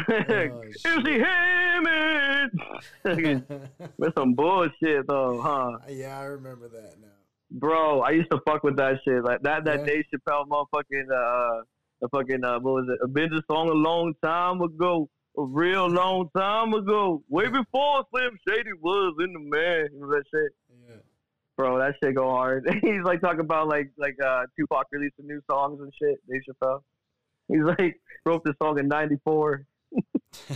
Oh, Is he Hammond? That's some bullshit though, huh? yeah, I remember that now. Bro, I used to fuck with that shit. Like that that Yeah. Dave Chappelle motherfucking uh the fucking uh what was it? A business song a long time ago. A real long time ago. Way before Slim Shady was in the man. You know that shit? Yeah. Bro, that shit go hard. He's like talking about like like uh Tupac releasing new songs and shit, Dave Chappelle. He's like wrote this song in ninety four.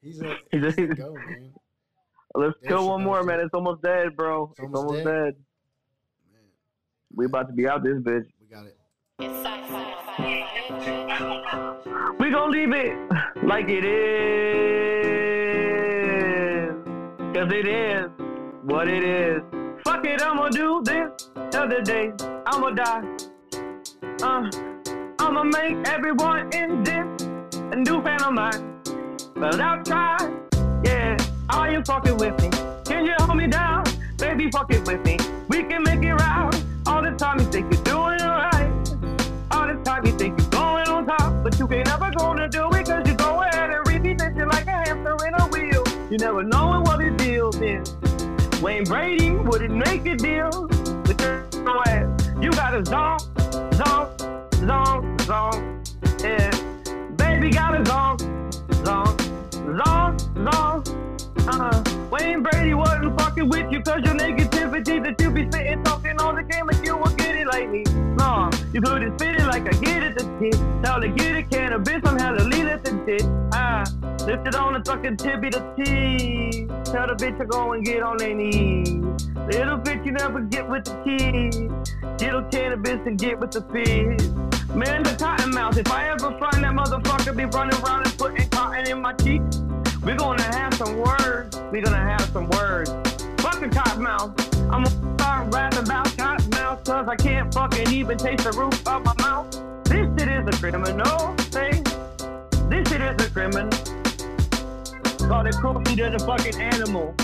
he's a, He's a- go, man. Let's Dave kill one more, man. It's almost dead, bro. It's almost almost, dead? dead. We about to be out this bitch. We got it. We gon' leave it like it is. Cause it is what it is. Fuck it, I'ma do this other day. I'ma die. Uh, I'ma make everyone in this a new fan of mine. But I'll try. Are you fucking with me? Can you hold me down? Baby, fuck it with me. We can make it right. All the time you think you're doing it right. All the time you think you're going on top, but you ain't never gonna do it cause you go ahead and repeat this shit like a hamster in a wheel. You never know what the deal is. Wayne Brady wouldn't make a deal with your ass. You got a zone, zone, zone, zone. Yeah. Baby got a zone, zone, zone, zone. Uh, Wayne Brady wasn't fucking with you cause your negativity that you be spitting talking on the game like you will get it like me. No, you could have spit it like I get it the tip. Tell the get it cannabis, I'm hella at the tip. Ah, lift it on the fucking tippy the T. Tell the bitch to go and get on their knees. Little bitch you never get with the keys. Little cannabis and get with the fish. Man, the cotton mouth. If I ever find that motherfucker be running around and putting cotton in my cheeks, we're gonna have some words. We're gonna have some words. Fuck the cotton mouth. I'm gonna start rapping about cotton mouth cause I can't fucking even taste the roof of my mouth. This shit is a criminal thing. This shit is a criminal. Call it cruelty to the fucking animal.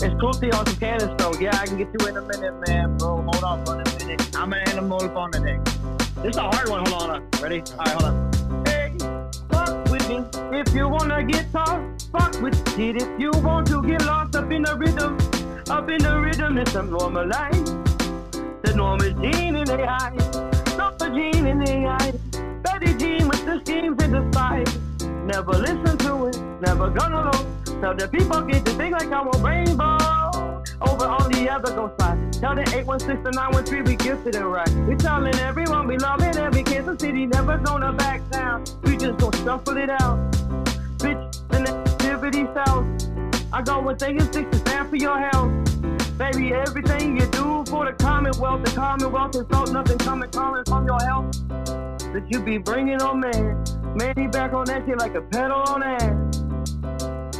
It's cruelty on some canister. Yeah, I can get you in a minute, man, bro. Hold on for a minute. I'm an animal on the neck. This is a hard one. Hold on. Ready? All right, hold on. Hey, fuck with me if you wanna get tough. Fuck with it if you want to get lost up in the rhythm. Up in the rhythm, it's a normal life. The normal gene in the eye. Normal gene in the eye. Betty Jean with the schemes in the side. Never listen to it, never gonna look. Tell the people get to think like I'm a rainbow. Over on the other go side. Tell the 816 to 913 we gifted and right. We telling everyone we love it every Kansas City never gonna back down. We just gonna shuffle it out. Bitch, the activity south. I go with things six to stand for your health. Baby, everything you do for the Commonwealth, the Commonwealth is so nothing coming calling from your health. That you be bringing on man. Man, he back on that shit like a pedal on ass.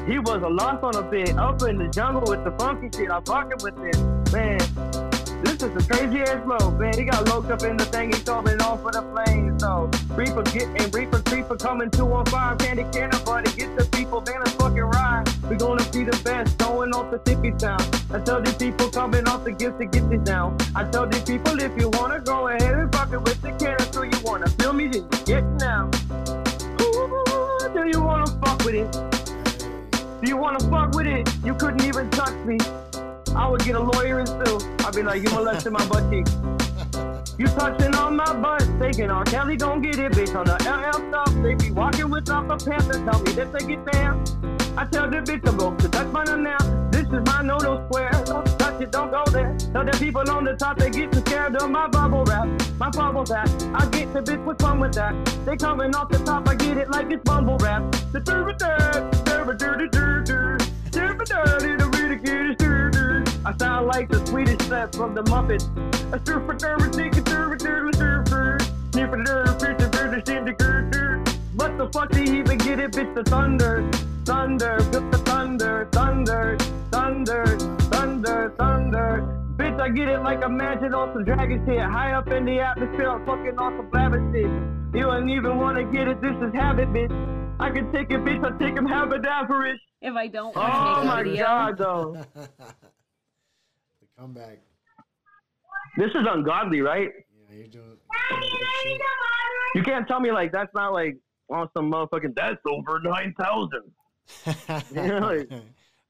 He was a lost on a bit, up in the jungle with the funky shit. I'm fucking with him, man. This is a crazy ass flow, man. He got locked up in the thing, he's coming off for the flames. So Reaper getting Reaper Creeper coming two on five, candy cannon, buddy. Get the people, man, let's fucking ride. We gonna be the best, going off the tippy town. I tell these people coming off the gifts to get this down. I tell these people if you wanna go ahead and fuck it with the cannon, so you wanna feel me, then get wanna fuck with it? You couldn't even touch me. I would get a lawyer and sue. I'd be like, you molested my butt. You touching on my butt, thinking R. Kelly gon' get it, bitch. On the LL stuff, they be walking with up a pants and tell me that they get down. I tell the bitch to go to touch my now. This is my no-no square. Don't touch it, don't go there. Now the people on the top they get too scared of my bubble wrap, my bubble wrap. I get the bitch, what's fun with that? They coming off the top, I get it like it's bumble wrap. The turbo dirt, turbo dirty dirt, turbo dirty, the really cutest dirt. I sound like the Swedish set from the Muppets. A surfer, turbo, ticket, turbo, turbo, surfer. Sniffer, surfer, surfer, surfer, What the fuck do you even get it, bitch? The thunder, thunder, the thunder, thunder, thunder, thunder, thunder. Bitch, I get it like imagine on some dragon shit. High up in the atmosphere, I'm fucking off some blabber shit. You don't even wanna get it, this is habit, bitch. I can take it, bitch, I take him haberdaverish. If I don't Oh want to my make a video. god, though. the comeback. This is ungodly, right? Yeah, you're doing. You can't tell me like that's not like on some motherfucking that's over nine thousand. Yeah, like-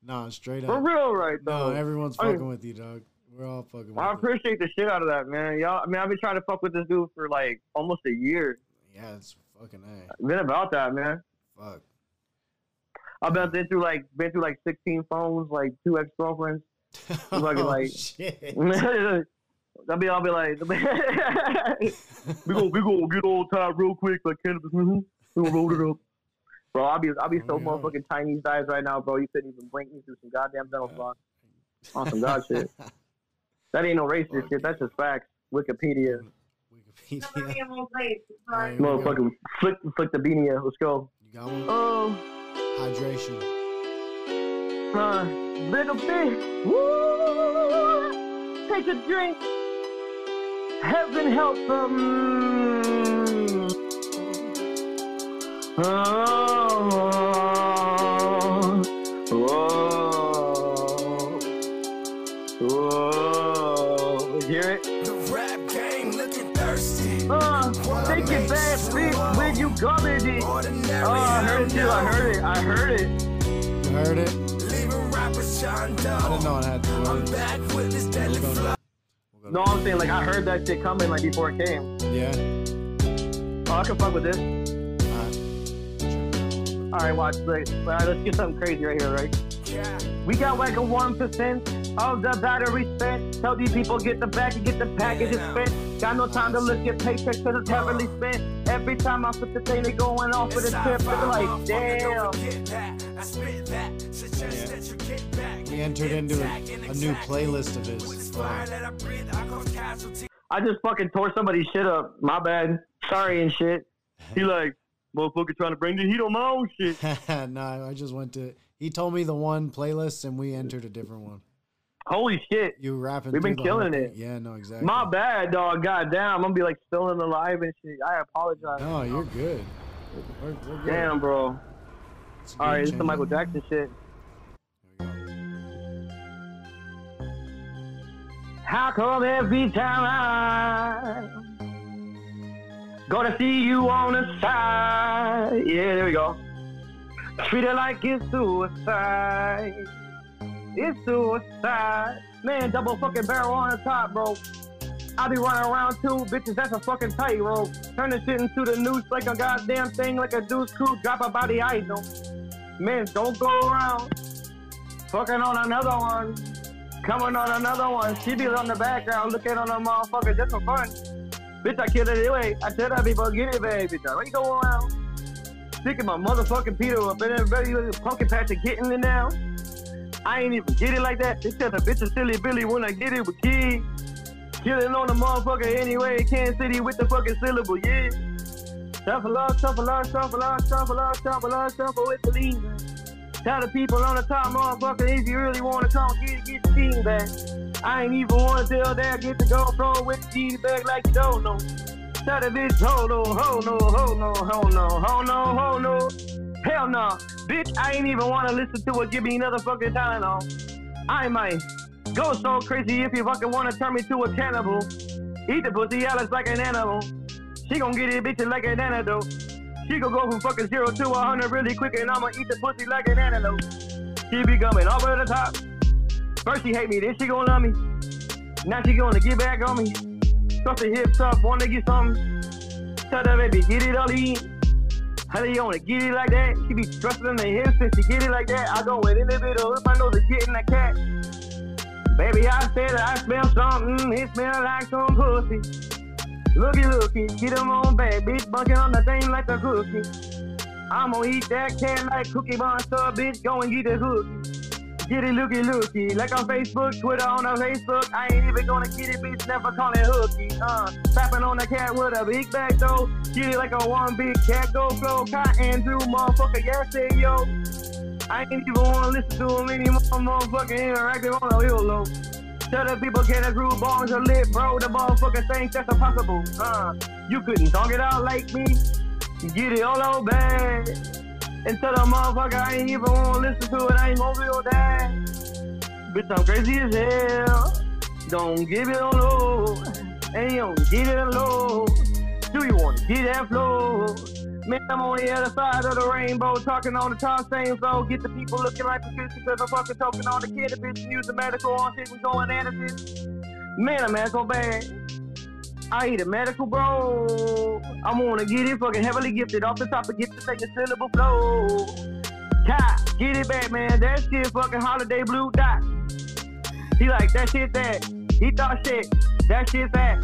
no, straight For real, right No, though. everyone's I mean- fucking with you, dog. We're all fucking with I appreciate the shit out of that, man. Y'all, I mean, I've been trying to fuck with this dude for like almost a year. Yeah, it's fucking a. Been about that, man. Fuck. I've been been through like been through like sixteen phones, like two ex girlfriends. Fucking oh, like- shit. I'll be, I'll be like, we gonna, we gonna get all tied real quick, like cannabis. mhm. We gonna roll it up, bro. I'll be, I'll be so Oh, yeah. motherfucking Chinese eyes right now, bro. You couldn't even blink me through some goddamn dental floss on some god shit. That ain't no racist shit. That's just facts. Wikipedia, Wikipedia. Alright, here we go. motherfucking flick, flick the beanie. Let's go. You got one? Oh, Hydration. uh, little bit. Woo! Take a drink. Heaven help them. Oh, Oh, I heard it too. I heard it. I heard it. You heard it? Leaving rappers John I didn't know it had to uh, I'm do back with this deadly We'll go flow. We'll No, I'm saying like I heard that shit coming like before it came. Yeah. Oh, I can fuck with this. Alright. All right, watch. Like, all right, let's get something crazy right here, right? Yeah. We got like a one percent of the battery spent. Tell these people get the back and get the package Yeah. spent. Got no time to look at paychecks cause it's heavily spent. Every time I put the thing, they going off with a It's tip. high They're like, damn. don't forget that. I spit that. Suggest Yeah. that you get back. We entered into a, a new playlist of his. this I breathe, I cause casualties. I just fucking tore somebody's shit up. My bad. Sorry and shit. He like, motherfucker trying to bring the heat on my own shit. no, I just went to. He told me the one playlist, and we entered a different one. Holy shit. You rapping? We've been through the whole killing it. Yeah, no, exactly. My bad, dog. Goddamn. I'm gonna be like spilling the live and shit. I apologize. No, you're good. We're, we're good. Damn, bro. It's All right, game it's the Michael. Jackson shit. Go. How come every time I gotta see you on the side? Yeah, there we go. Treat it like it's suicide. It's suicide. Man, double fucking barrel on the top, bro. I be running around too, bitches. That's a fucking tightrope. Turn the shit into the noose like a goddamn thing, like a deuce crew. Drop a body idol. Man, don't go around fucking on another one. Coming on another one. She be on the background looking on the motherfucker just for fun. Bitch, I kill it anyway. I tell that people, get it, baby. Bitch, I ain't going around. Sticking my motherfucking Peter up in everybody pumpkin patch and getting it now. I ain't even get it like that. They tell the bitch a silly Billy when I get it with kids. Killing on the motherfucker anyway. In Kansas City with the fucking syllable, yeah. Shuffle up, shuffle up, shuffle up, shuffle up, shuffle up, shuffle with the lean. Tell the people on the top, motherfucker, if you really want to come, get get the team back. I ain't even want to tell that, get the GoPro with the G back like you don't know. Tell the bitch, ho no, ho no, ho no, ho no, ho no, ho no. Hell no. Bitch, I ain't even want to listen to it, give me another fucking Tylenol. I might go so crazy if you fucking want to turn me to a cannibal. Eat the pussy, Alice like an animal. She gon' get it, bitch, like an antidote. She gon' go from fucking zero to a hundred really quick, and I'ma eat the pussy like an antelope. She be coming over the top. First she hate me, then she gon' love me. Now she gonna get back on me. Trust the hips up, wanna get something. Tell the baby, get it all in. How they gonna get it like that? She be thrusting the hips and she get it like that. I go in the middle if I know the getting that cat. Baby, I said I smell something. Mm, it smell like some pussy. Looky, looky, get him on back, bitch, bunking on the thing like a cookie. I'm gonna eat that cat like Cookie Monster, bitch, go and get the cookie. Get it looky, looky, like on Facebook, Twitter on the Facebook. I ain't even gonna get it, bitch, never call it hooky. Uh, slapping on the cat with a big back though. Get it like a one big cat, go flow, cotton do motherfucker, yeah, say yo. I ain't even wanna listen to him anymore, motherfucker, interactive on the real low. Tell the people can a groove bones are lit, bro. The motherfucker thinks that's impossible. Uh, you couldn't talk it out like me. Get it all out bad. And tell the motherfucker I ain't even wanna listen to it. I ain't gonna feel that. Bitch, I'm crazy as hell. Don't give it on low. And you don't get it on low. Do you wanna get that flow? Man, I'm on the other side of the rainbow, talking on the top, same flow. Get the people looking like the fish because I'm fucking talking on the kid, bitch, use the medical on shit, we going at it. Man, I'm so bad. I eat a medical, bro. I'm gonna get it fucking heavily gifted off the top of get the second syllable flow. Kai, get it back, man. That shit fucking holiday blue dot. He like that shit that. He thought shit. That shit fat.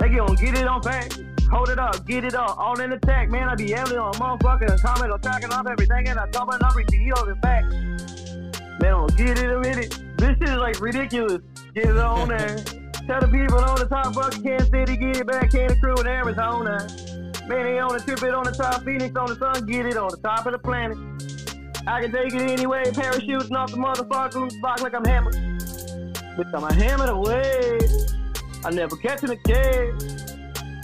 They gonna get it on fact. Hold it up, get it up, all in attack. Man, I be yelling on motherfucking comment on tracking off everything and I comment on everything on the fact. Man, I'm get it a minute. This shit is like ridiculous. Get it on there. Tell the people on the top fucking Kansas City, get it back, Kanna Krew in Arizona. Man, they on the trip it on the top, Phoenix on the sun, get it on the top of the planet. I can take it anyway, parachuting off the motherfucking box like I'm hammered. Bitch, I'm a hammered away. I never catch in a cage.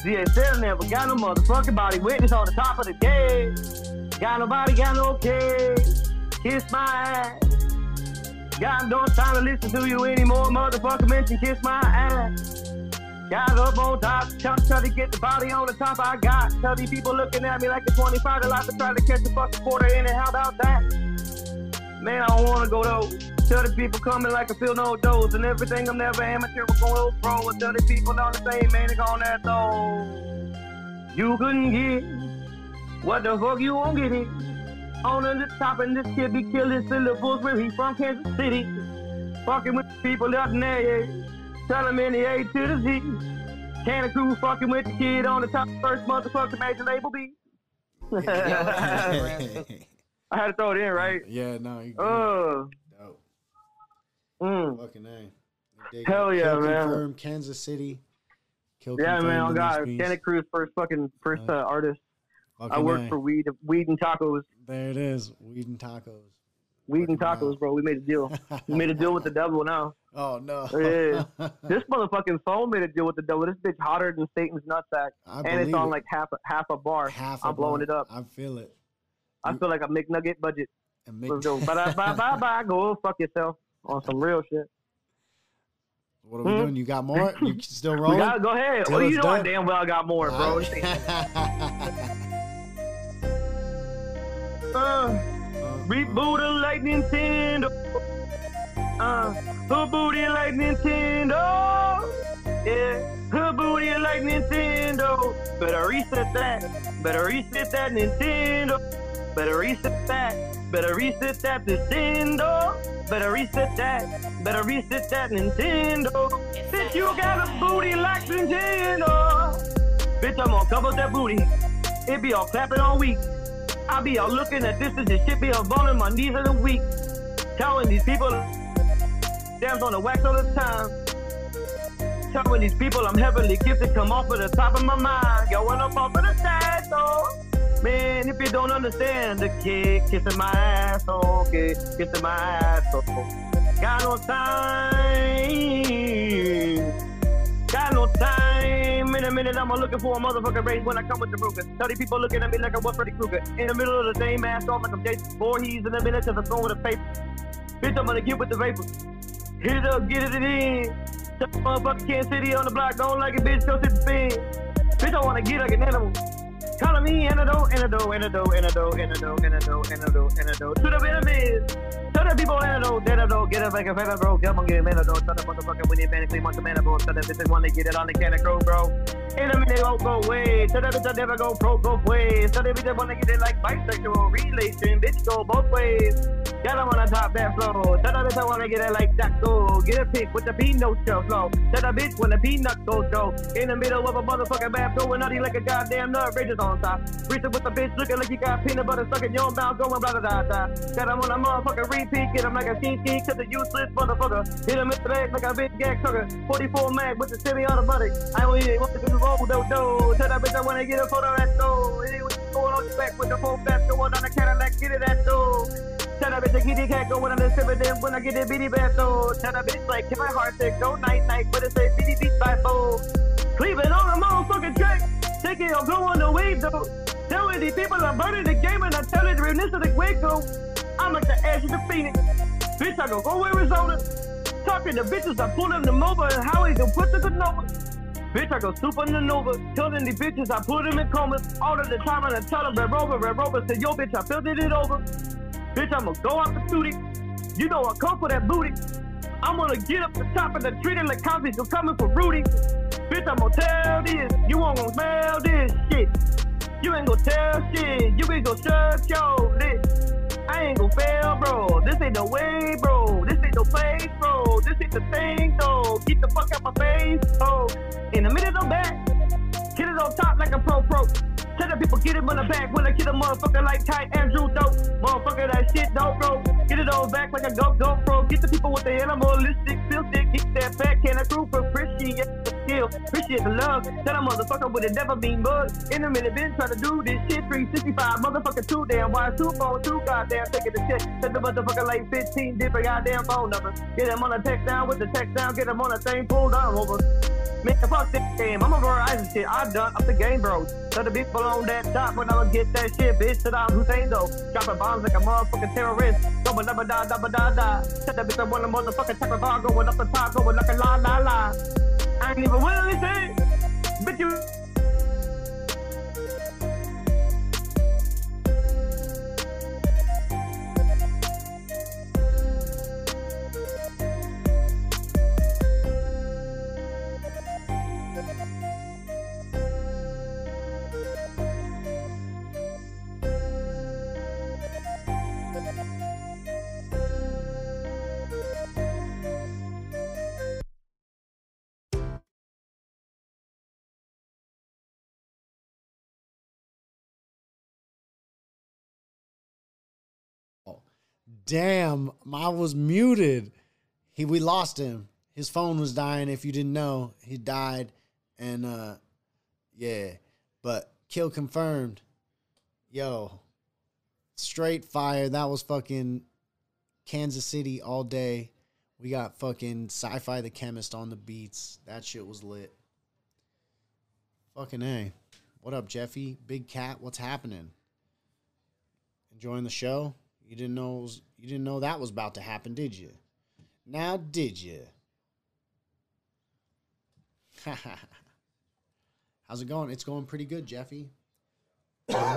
DSL never got no motherfucking body witness on the top of the cage. Got nobody, got no case. Kiss my ass. Got no time to listen to you anymore, motherfucker. Mention kiss my ass. Got up on top, try, try to get the body on the top. I got these people looking at me like a 25 lot to try to catch a fucking quarter in it. How about that? Man, I don't wanna go though. Tell the people coming like I feel no dose and everything. I'm never amateur, we're going pro. And tell the people on the same man, they on that though. You couldn't get what the fuck you won't get it. On the top, and this kid be killing syllables where he from Kansas City. Fucking with people out in there. Tell him in the A to the Z. Kanna Krew fucking with the kid on the top first motherfucking major label B. I had to throw it in, right? Yeah, no. You Uh, Dope. mm. Fucking name. Hell yeah, man. Confirmed, Kansas City. Kill Yeah, man, I in got. Santa Cruz first fucking first uh, artist. I worked A. for Weed Weed and Tacos. There it is. Weed and tacos. Weed and Tacos, bro. We made a deal. We made a deal with the devil now. Oh no. Yeah. This motherfucking phone made a deal with the devil. This bitch hotter than Satan's nutsack. I And it's on it. like half a half a bar. Half I'm blowing bar. it up. I feel it. I feel like a McNugget budget. And make, Let's go. Bye bye bye bye. Go fuck yourself on some real shit. what are we Hmm? doing? You got more? You still rolling? gotta go ahead. Well, you know I damn well I got more, bro. Uh, reboot it like Nintendo. Uh, her booty like Nintendo. Yeah, her booty like Nintendo. Better reset that. Better reset that Nintendo. Better reset that. Better reset that Nintendo. Better reset that. Better reset that Nintendo. Bitch, you got a booty like Nintendo. Bitch, I'm gonna cover that booty. It be all clapping all weak. I be all looking at this and this shit be falling my knees in the week. Telling these people, damn on the wax all the time. Telling these people I'm heavenly gifted, come off of the top of my mind. Going up off of the side, though. Man, if you don't understand the kid kissing my asshole, kid kissing my asshole. Got no time. Got no time. In a minute, I'm looking for a motherfucking race when I come with the Ruger. 30 people looking at me like I was Freddy Krueger. In the middle of the day, mask off like I'm Jason Voorhees. In the minute, cause I'm with a paper. Bitch, I'm gonna get with the vapor. Hit it up, get it in. Tell the motherfucking Kansas City on the block, don't like it, bitch, go sit the fin. Bitch, I wanna get like an animal. Calling me antidote, antidote, antidote, antidote, antidote, antidote, antidote, antidote. To the enemies. Tell the people antidote, antidote, get it like a feather, bro. Come on, get him antidote. Tell the motherfucker when you manically want the bro. Tell them bitches want to get it on the can of grow, bro. In a minute, won't go away. Tell them bitch I never go pro both ways. Tell them bitch want to get it like bisexual relation. Bitch, go both ways. Got them wanna top that flow. Tell them bitch I want to get it like that go. Get a pick with the peanut shell flow. Tell the bitch when the peanut goes go. In the middle of a motherfucking bath, going nutty like a goddamn nut. Rages on top. Reaching with the bitch looking like you got peanut butter stuck in your mouth, going blah blah blah blah. Got him on a motherfucking repeat, get him like a kinky, cause the useless motherfucker. Hit him in the leg like a bitch gag sucker. 44 mag with the semi automatic. I only need what to do, roll, do, do. Tell that bitch I wanna get a photo at though. Going on your back with the full fast, going on the Cadillac, get it at though. Tell that bitch a kitty cat go when I'm the then when I get the bitty bath though. Tell that bitch like, can my heart say go night night, but it say bitty beat by four. Cleveland on the motherfucking track. Take it or go on the wave though. Telling these people I'm burning the game and I tell it realness of the Waco. I'm like the ash of the phoenix. Bitch, I go go Arizona. Talking to bitches, I pull them the mobile and how he gonna put the Nova. Bitch, I go super Nova. Telling these bitches I put them in comas. All of the time and I tell them Red Rover, Red Rover. Say, yo, bitch, I filtered it over. Bitch, I'ma go out the studio. You know I come for that booty. I'm gonna get up the top of the tree and like Cosby's gonna coming for Rudy. Bitch, I'm gonna tell this. You ain't gonna smell this shit. You ain't gonna tell shit. You ain't gonna shut your lips. I ain't gonna fail, bro. This ain't the way, bro. This ain't the place, bro. This ain't the thing, though. Get the fuck out my face, oh. In a minute, I'm back. It on top like a pro pro. Tell the people get him on the back when I get a motherfucker like Tight Andrew dope. Motherfucker that shit don't bro. Get it on back like a go go pro. Get the people with the animalistic feel stick. Get that fat Kanna Krew for the skill. Appreciate the love. Tell a motherfucker would a never been mud. In a minute, been trying to do this shit. 365 motherfucker two damn wise. Two phone, two goddamn taking the shit. Tell the motherfucker like 15 different goddamn phone numbers. Get him on a text down with the text down. Get him on a thing pulled down over. Man, fuck that game. I'm a Verizon shit. I done up the game, bro. Tell the people on that top when I'ma get that shit, bitch. Saddam Hussein though. Dropping bombs like a motherfucking terrorist. Double double da double da da. Tell that bitch I want a motherfucking type of bar going up the top, going like a la la la. I ain't even willing to say. Bitch, you. Damn, I was muted. He we lost him. His phone was dying. If you didn't know, he died, and uh, yeah. But kill confirmed. Yo, straight fire. That was fucking Kansas City all day. We got fucking Sci-Fi the Chemist on the beats. That shit was lit. Fucking a. What up, Jeffy? Big Cat. What's happening? Enjoying the show? You didn't know it was, you didn't know that was about to happen, did you? Now did you? How's it going? It's going pretty good, Jeffy. Yeah,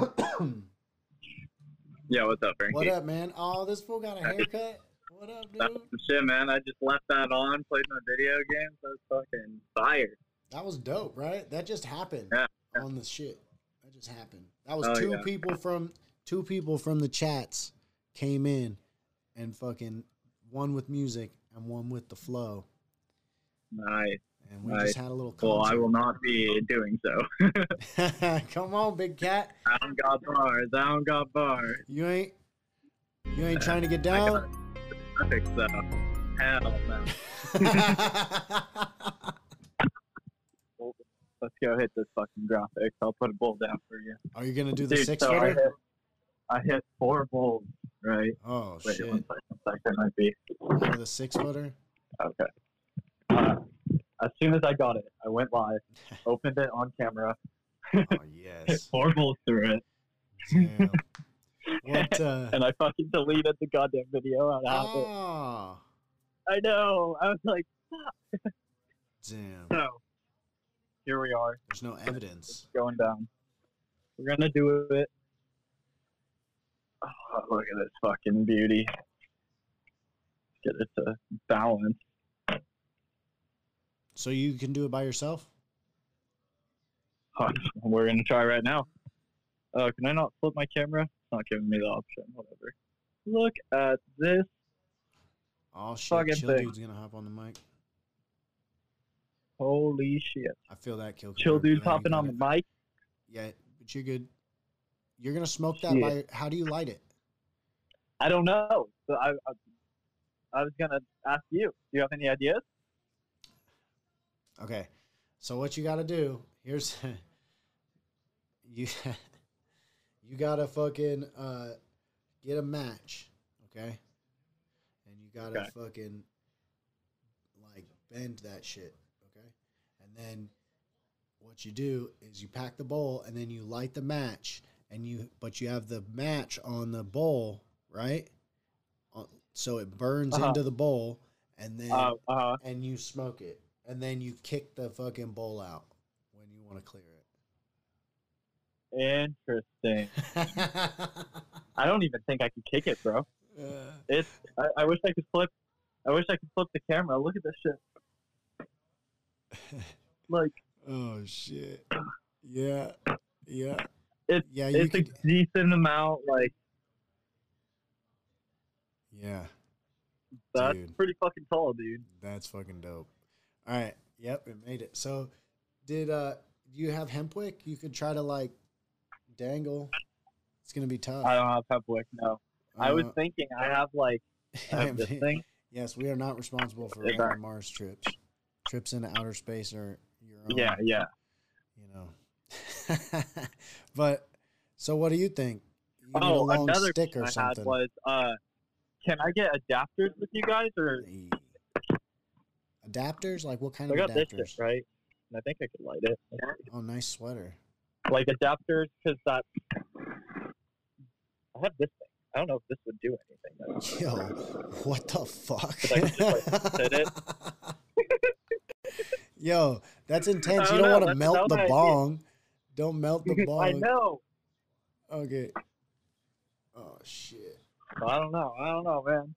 what's up, Frankie? What up, man? Oh, this fool got a haircut. What up, dude? shit, man. I just left that on, played my video games. That was fucking fire. That was dope, right? That just happened Yeah. on the shit. That just happened. That was Oh, two yeah. people from two people from the chats came in and fucking one with music and one with the flow. Nice. And we nice. just had a little Well, I will not be doing so. Come on, big cat. I don't got bars. I don't got bars. You ain't you ain't trying to get down. Perfect though. Hell no. Let's go hit this fucking graphics. I'll put a bowl down for you. Are you gonna do the Dude, six so I hit, I hit four bowls, right? Oh Wait, shit! one second, one second, might be. For the six footer. Okay. Uh, as soon as I got it, I went live, opened it on camera, Oh hit yes. four bowls through it, Damn. What? Uh, and I fucking deleted the goddamn video out of oh, I know. I was like, damn. so. Here we are, There's no evidence. going down. We're gonna do it. Oh, look at this fucking beauty. Get it to balance. So you can do it by yourself? Oh, We're gonna try right now. Uh, can I not flip my camera? It's not giving me the option. Whatever. Look at this. Oh shit! Fucking Chill thing. dude's gonna hop on the mic. Holy shit! I feel that kill. Chill dude's hopping on the mic. Yeah, but you're good. You're gonna smoke that Shit. by. How do you light it? I don't know. So I, I, I was gonna ask you. Do you have any ideas? Okay, so what you got to do? Here's you. you gotta fucking uh, get a match, okay? And you gotta Okay. fucking like bend that shit, okay? And then what you do is you pack the bowl and then you light the match and you but you have the match on the bowl, right? So it burns Uh-huh. into the bowl and then Uh, uh, and you smoke it, and then you kick the fucking bowl out when you want to clear it. interesting. I don't even think I could kick it, bro. It's. I, I wish I could flip. I wish I could flip the camera. Look at this shit. Like oh shit! Yeah, yeah, it's. yeah. It's could, a decent amount. Like yeah. that's Dude. pretty fucking tall, dude. That's fucking dope. All right. Yep, it made it. So, did uh, you have hempwick? You could try to like dangle. It's gonna be tough. I don't have hempwick. No. I was Uh, thinking I have like I have this thing. Yes, we are not responsible for Is all that- the Mars trips. Trips into outer space are your own. Yeah, yeah. but so, what do you think? You need a Oh, another stick or I something. had was, uh, can I get adapters with you guys, or Adapters? Like what kind I of got this adapters? shit right? And I think I could light it. Oh, nice sweater. Like adapters, because that I have this thing. I don't know if this would do anything. Though. Yo, what the fuck? I like. Yo, that's intense. I You don't don't want to melt the bong. idea. Don't melt the bong. I know. Okay. Oh shit. I don't know. I don't know, man.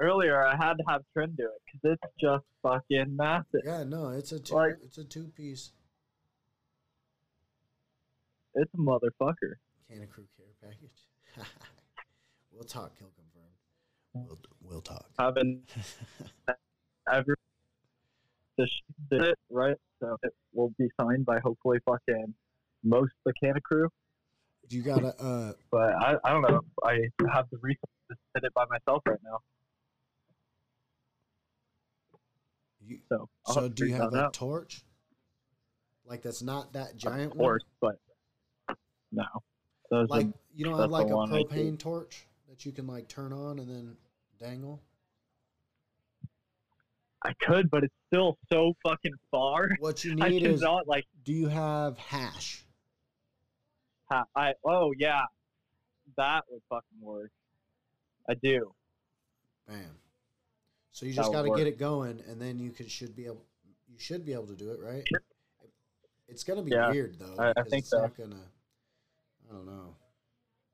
Earlier, I had to have Trin do it because it's just fucking massive. Yeah, no, it's a two. Like- it's a two piece It's a motherfucker. Kanna Krew care package. we'll talk. Kill confirmed. We'll we'll talk. Haven't ever did it right, so it will be signed by hopefully fucking most of the Kanna Krew. You gotta uh But I, I don't know. If I have the resources to hit it by myself right now. you So I'll so do you have that a out. torch? Like that's not that giant Of one? but no. Those Like are, you don't have like a one I do. propane torch that you can like turn on and then dangle? I could, but it's still so fucking far. What you I need is cannot like do you have hash? ha- I oh yeah, that would fucking work. I do. Bam. So you just got to get it going, and then you could should be able you should be able to do it, right? It's gonna be Yeah, weird though. I- I think it's so. not gonna. I don't know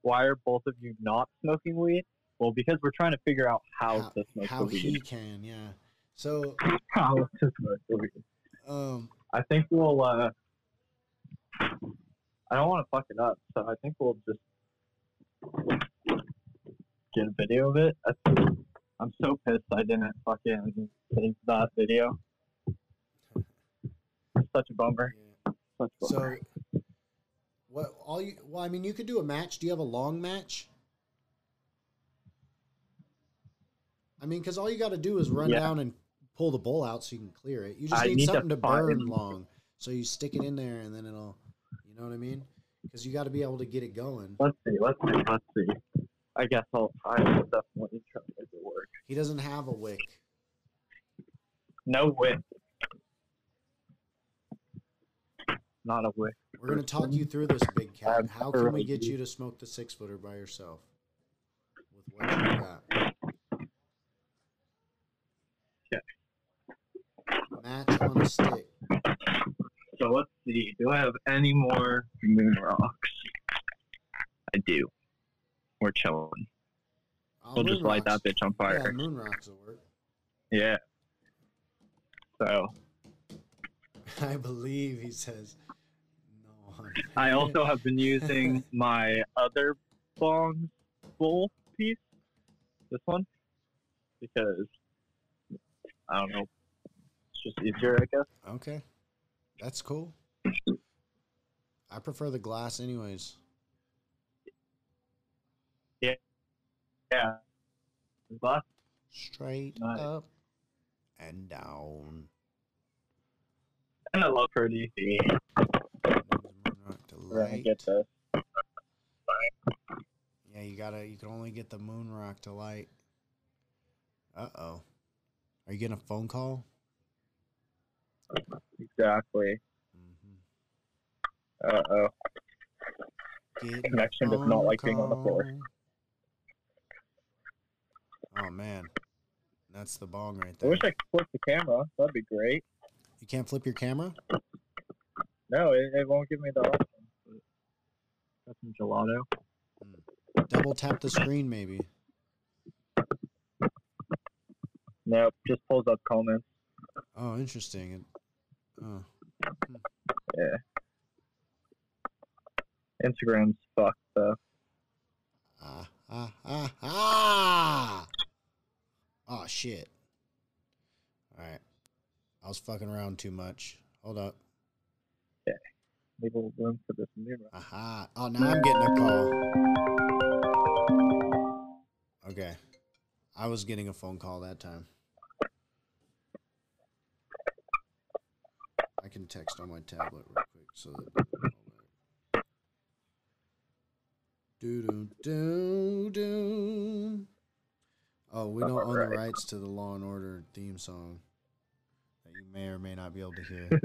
Why are both of you not smoking weed? Well, because we're trying to figure out how, how, to smoke how weed. he can, yeah. So how to smoke the weed. um, I think we'll. uh I don't want to fuck it up, so I think we'll just. get a video of it. I'm so pissed I didn't fucking save that video. Such a bummer. Such a So, bummer. what all you? Well, I mean, you could do a match. Do you have a long match? I mean, because all you got to do is run Yeah. down and pull the bowl out so you can clear it. You just I need, need something to, burn find- long, so you stick it in there and then it'll. You know what I mean? Because you got to be able to get it going. let's see, let's see, let's see. I guess I'll I will definitely try to make it work. He doesn't have a wick. No wick. Not a wick. We're gonna talk you through this, big cat. How can we get you to smoke the six footer by yourself with what you got? Match on a stick. So let's see. Do I have any more moon rocks? I do. We're chilling. We'll just light that bitch on fire. Yeah, moon rocks will work. Yeah. So I believe he says no. honey. I also have been using my other bong bowl piece, this one, because I don't know, just easier, I guess. Okay, that's cool. I prefer the glass, anyways. Yeah. yeah. But Straight Nice. up and down. and I love for DC. Needs a moon rock to We're gonna light. get this. Yeah, you gotta. You can only get the moon rock to light. Uh oh. Are you getting a phone call? Exactly. Mm-hmm. Uh oh. Connection does not like being on the floor. Oh man, that's the bong right there. I wish I could flip the camera. That'd be great. You can't flip your camera. No, it, it won't give me the option. Got some gelato. Double tap the screen, maybe. Nope, just pulls up comments. Oh, interesting. Oh, Yeah. Instagram's fucked though. ah, ah, ah, ah! Oh shit! All right, I was fucking around too much. Hold up. Okay, leave a little room for this mirror. Aha! Oh, now I'm getting a call. Okay, I was getting a phone call that time. Can text on my tablet real quick so that. Do do do do. Oh, we don't own the rights to the Law and Order theme song that you may or may not be able to hear.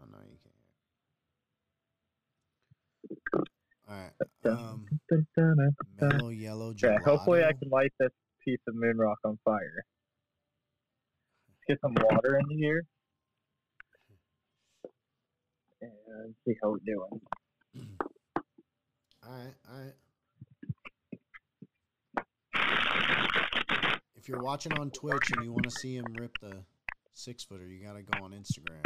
oh no, you can't. All right. Um, mellow yellow Okay, gelato. hopefully I can light this piece of moon rock on fire. Get some water in here. And see how we're doing. All right, all right. If you're watching on Twitch and you want to see him rip the six footer, you gotta go on Instagram.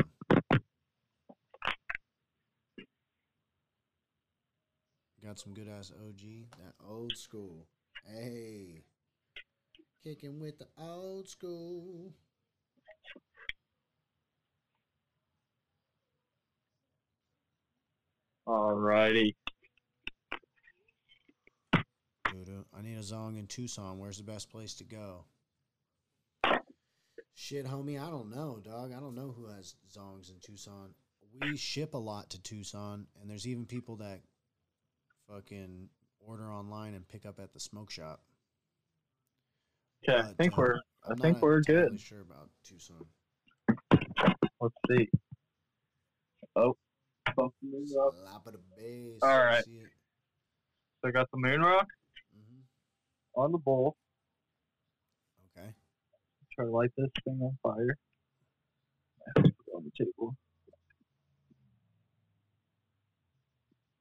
Got some good ass OG, that old school. Hey, kicking with the old school. Alrighty. I need a zong in Tucson. Where's the best place to go? Shit, homie, I don't know, dog. I don't know who has zongs in Tucson. We ship a lot to Tucson, and there's even people that fucking order online and pick up at the smoke shop. Okay, I think we're I I'm think not we're good. Sure about Tucson. Let's see. Oh, the moon rock. Slap of the bass. All right. So I got the moon rock Mhm. on the bowl. Okay. Try to light this thing on fire. Put it on the table.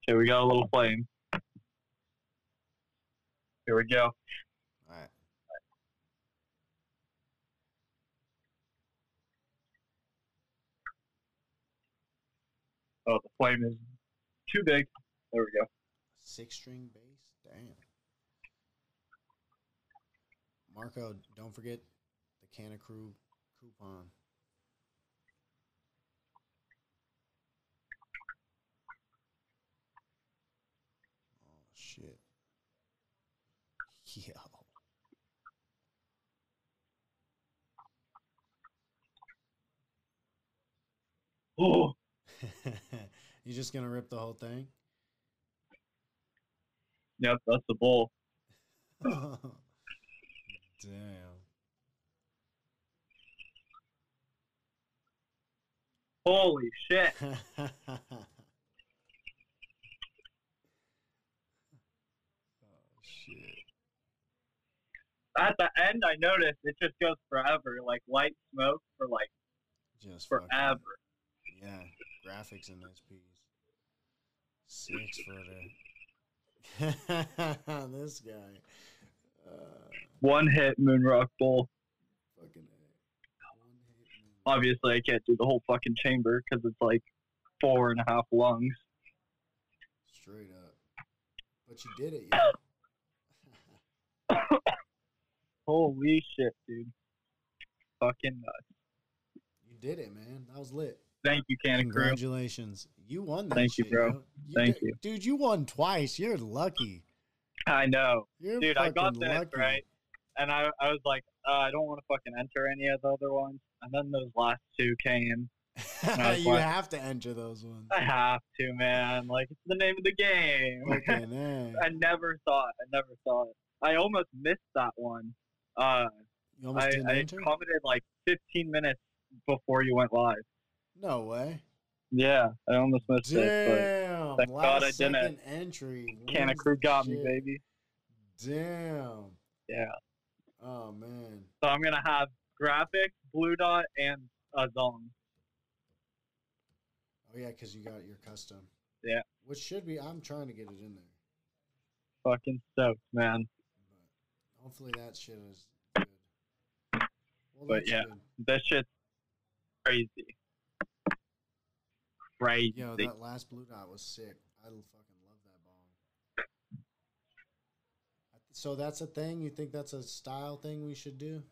Okay, we got a little flame. Here we go. Oh, the flame is too big. There we go. Six string bass. Damn. Marco, don't forget the Kanna Krew coupon. Oh shit. Yo. Oh, you just gonna rip the whole thing? yep, that's the bull. Damn. Holy shit. oh shit. At the end, I noticed it just goes forever, like light smoke for like Just fucking- forever. Yeah, graphics in this piece. Six footer. this guy. Uh, One hit Moonrock Bull. fucking Obviously, I can't do the whole fucking chamber because it's like four and a half lungs. straight up. But you did it, yo. Holy shit, dude. Fucking nuts. You did it, man. That was lit. Thank you, Kanna Krew. Congratulations. You won that Thank you, shit, bro. yo. Thank you. Dude, you won twice. You're lucky. I know. You're Dude, I got this, lucky. right? And I, I was like, uh, I don't want to fucking enter any of the other ones. And then those last two came. And I was you like, have to enter those ones. I have to, man. Like, it's the name of the game. A. I never saw it. I never saw it. I almost missed that one. Uh, You almost I, didn't I enter? commented like 15 minutes before you went live. No way. Yeah, I almost missed it. Damn. But thank last God I second didn't. entry. Can wins Crew got me, baby. Damn. Yeah. Oh man. So I'm gonna have graphic, blue dot, and a zong. Oh yeah, because you got your custom. Yeah. Which should be. I'm trying to get it in there. Fucking stoked, man. But Hopefully that shit is good. Well, But yeah, good. this shit's crazy. Crazy. Yo, that last blue dot was sick. I fucking love that bong. So that's a thing. You think that's a style thing we should do?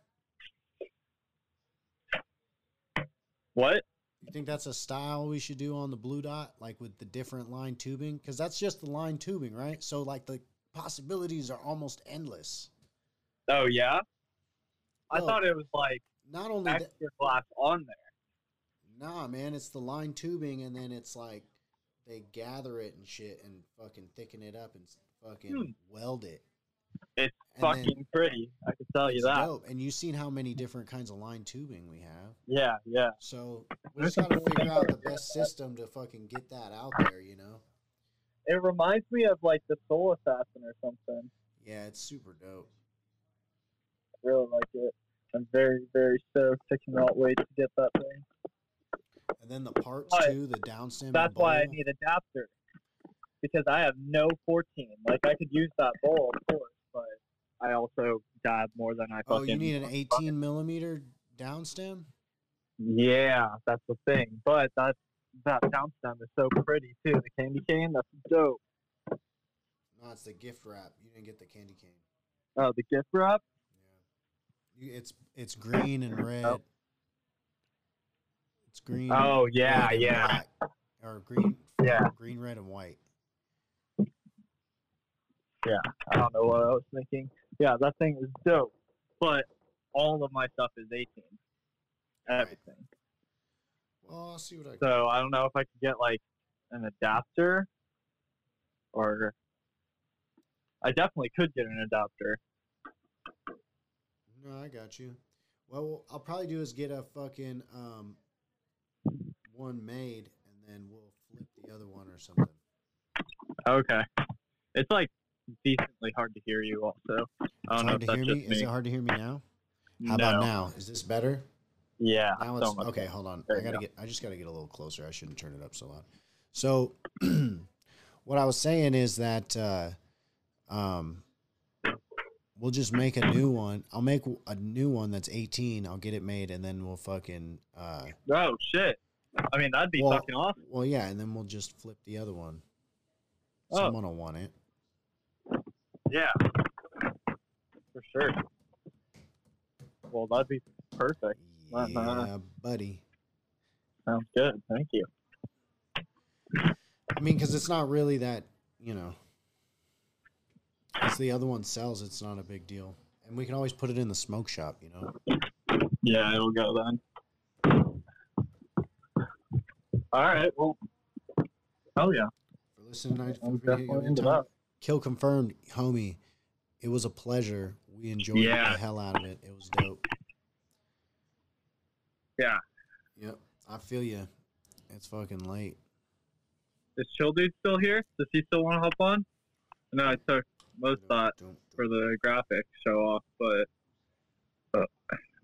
What? You think that's a style we should do on the blue dot, like with the different line tubing? Because that's just the line tubing, right? So like the possibilities are almost endless. Oh yeah. I thought it was like Not only that, glass on there. Nah, man, it's the line tubing, and then it's like they gather it and shit and fucking thicken it up and fucking Hmm. weld it. It's And then- fucking pretty. I can tell you that. dope. And you've seen how many different kinds of line tubing we have. Yeah, yeah. So we just got to figure out the best system to fucking get that out there, you know? It reminds me of like the Soul Assassin or something. Yeah, it's super dope. I really like it. I'm very, very stoked. I cannot wait to get that thing. And then the parts But too, the downstem. That's why I need adapter. Because I have no 14. Like I could use that bowl, of course, but I also dab more than I Oh, you need an 18 millimeter downstem? Yeah, that's the thing. But that that down stem is so pretty too. The candy cane, that's dope. No, it's the gift wrap. You didn't get the candy cane. Oh, the gift wrap. You, it's it's green and oh. red. Oh. It's green. Oh, yeah, yeah. black. Or green. Yeah. Green, red, and white. Yeah, I don't know what I was thinking. Yeah, that thing is dope. But all of my stuff is 18. Everything. Well, I'll see what I. So I don't know if I could get like an adapter or I definitely could get an adapter. No, I got you. Well, I'll probably do is get a fucking um one made, and then we'll flip the other one or something. Okay. It's like decently hard to hear you also. I It's don't know hard if to hear me. just Is it hard to hear me now? How about now? Is this better? Yeah. Now so it's much okay. Hold on. There I gotta go. get. I just gotta get a little closer. I shouldn't turn it up so loud. So, what I was saying is that uh, um, we'll just make a new one. I'll make a new one that's 18. I'll get it made, and then we'll fucking. Uh, Oh shit. I mean that'd be well, fucking awesome. Well, yeah, and then we'll just flip the other one. Oh. Someone will want it. Yeah. For sure. Well, that'd be perfect. Uh-huh. Yeah, buddy. Sounds good. Thank you. I mean, because it's not really that, you know. If the other one sells, it's not a big deal, and we can always put it in the smoke shop, you know. Yeah, it'll go then. All right. Well. Oh yeah. For listening tonight, I'm for definitely into time. that. Kill confirmed, homie. It was a pleasure. We enjoyed Yeah. the hell out of it. It was dope. Yeah. Yep, I feel you. It's fucking late. Is Chill Dude still here? Does he still want to hop on? No, I took most thought for the graphic show off, but, but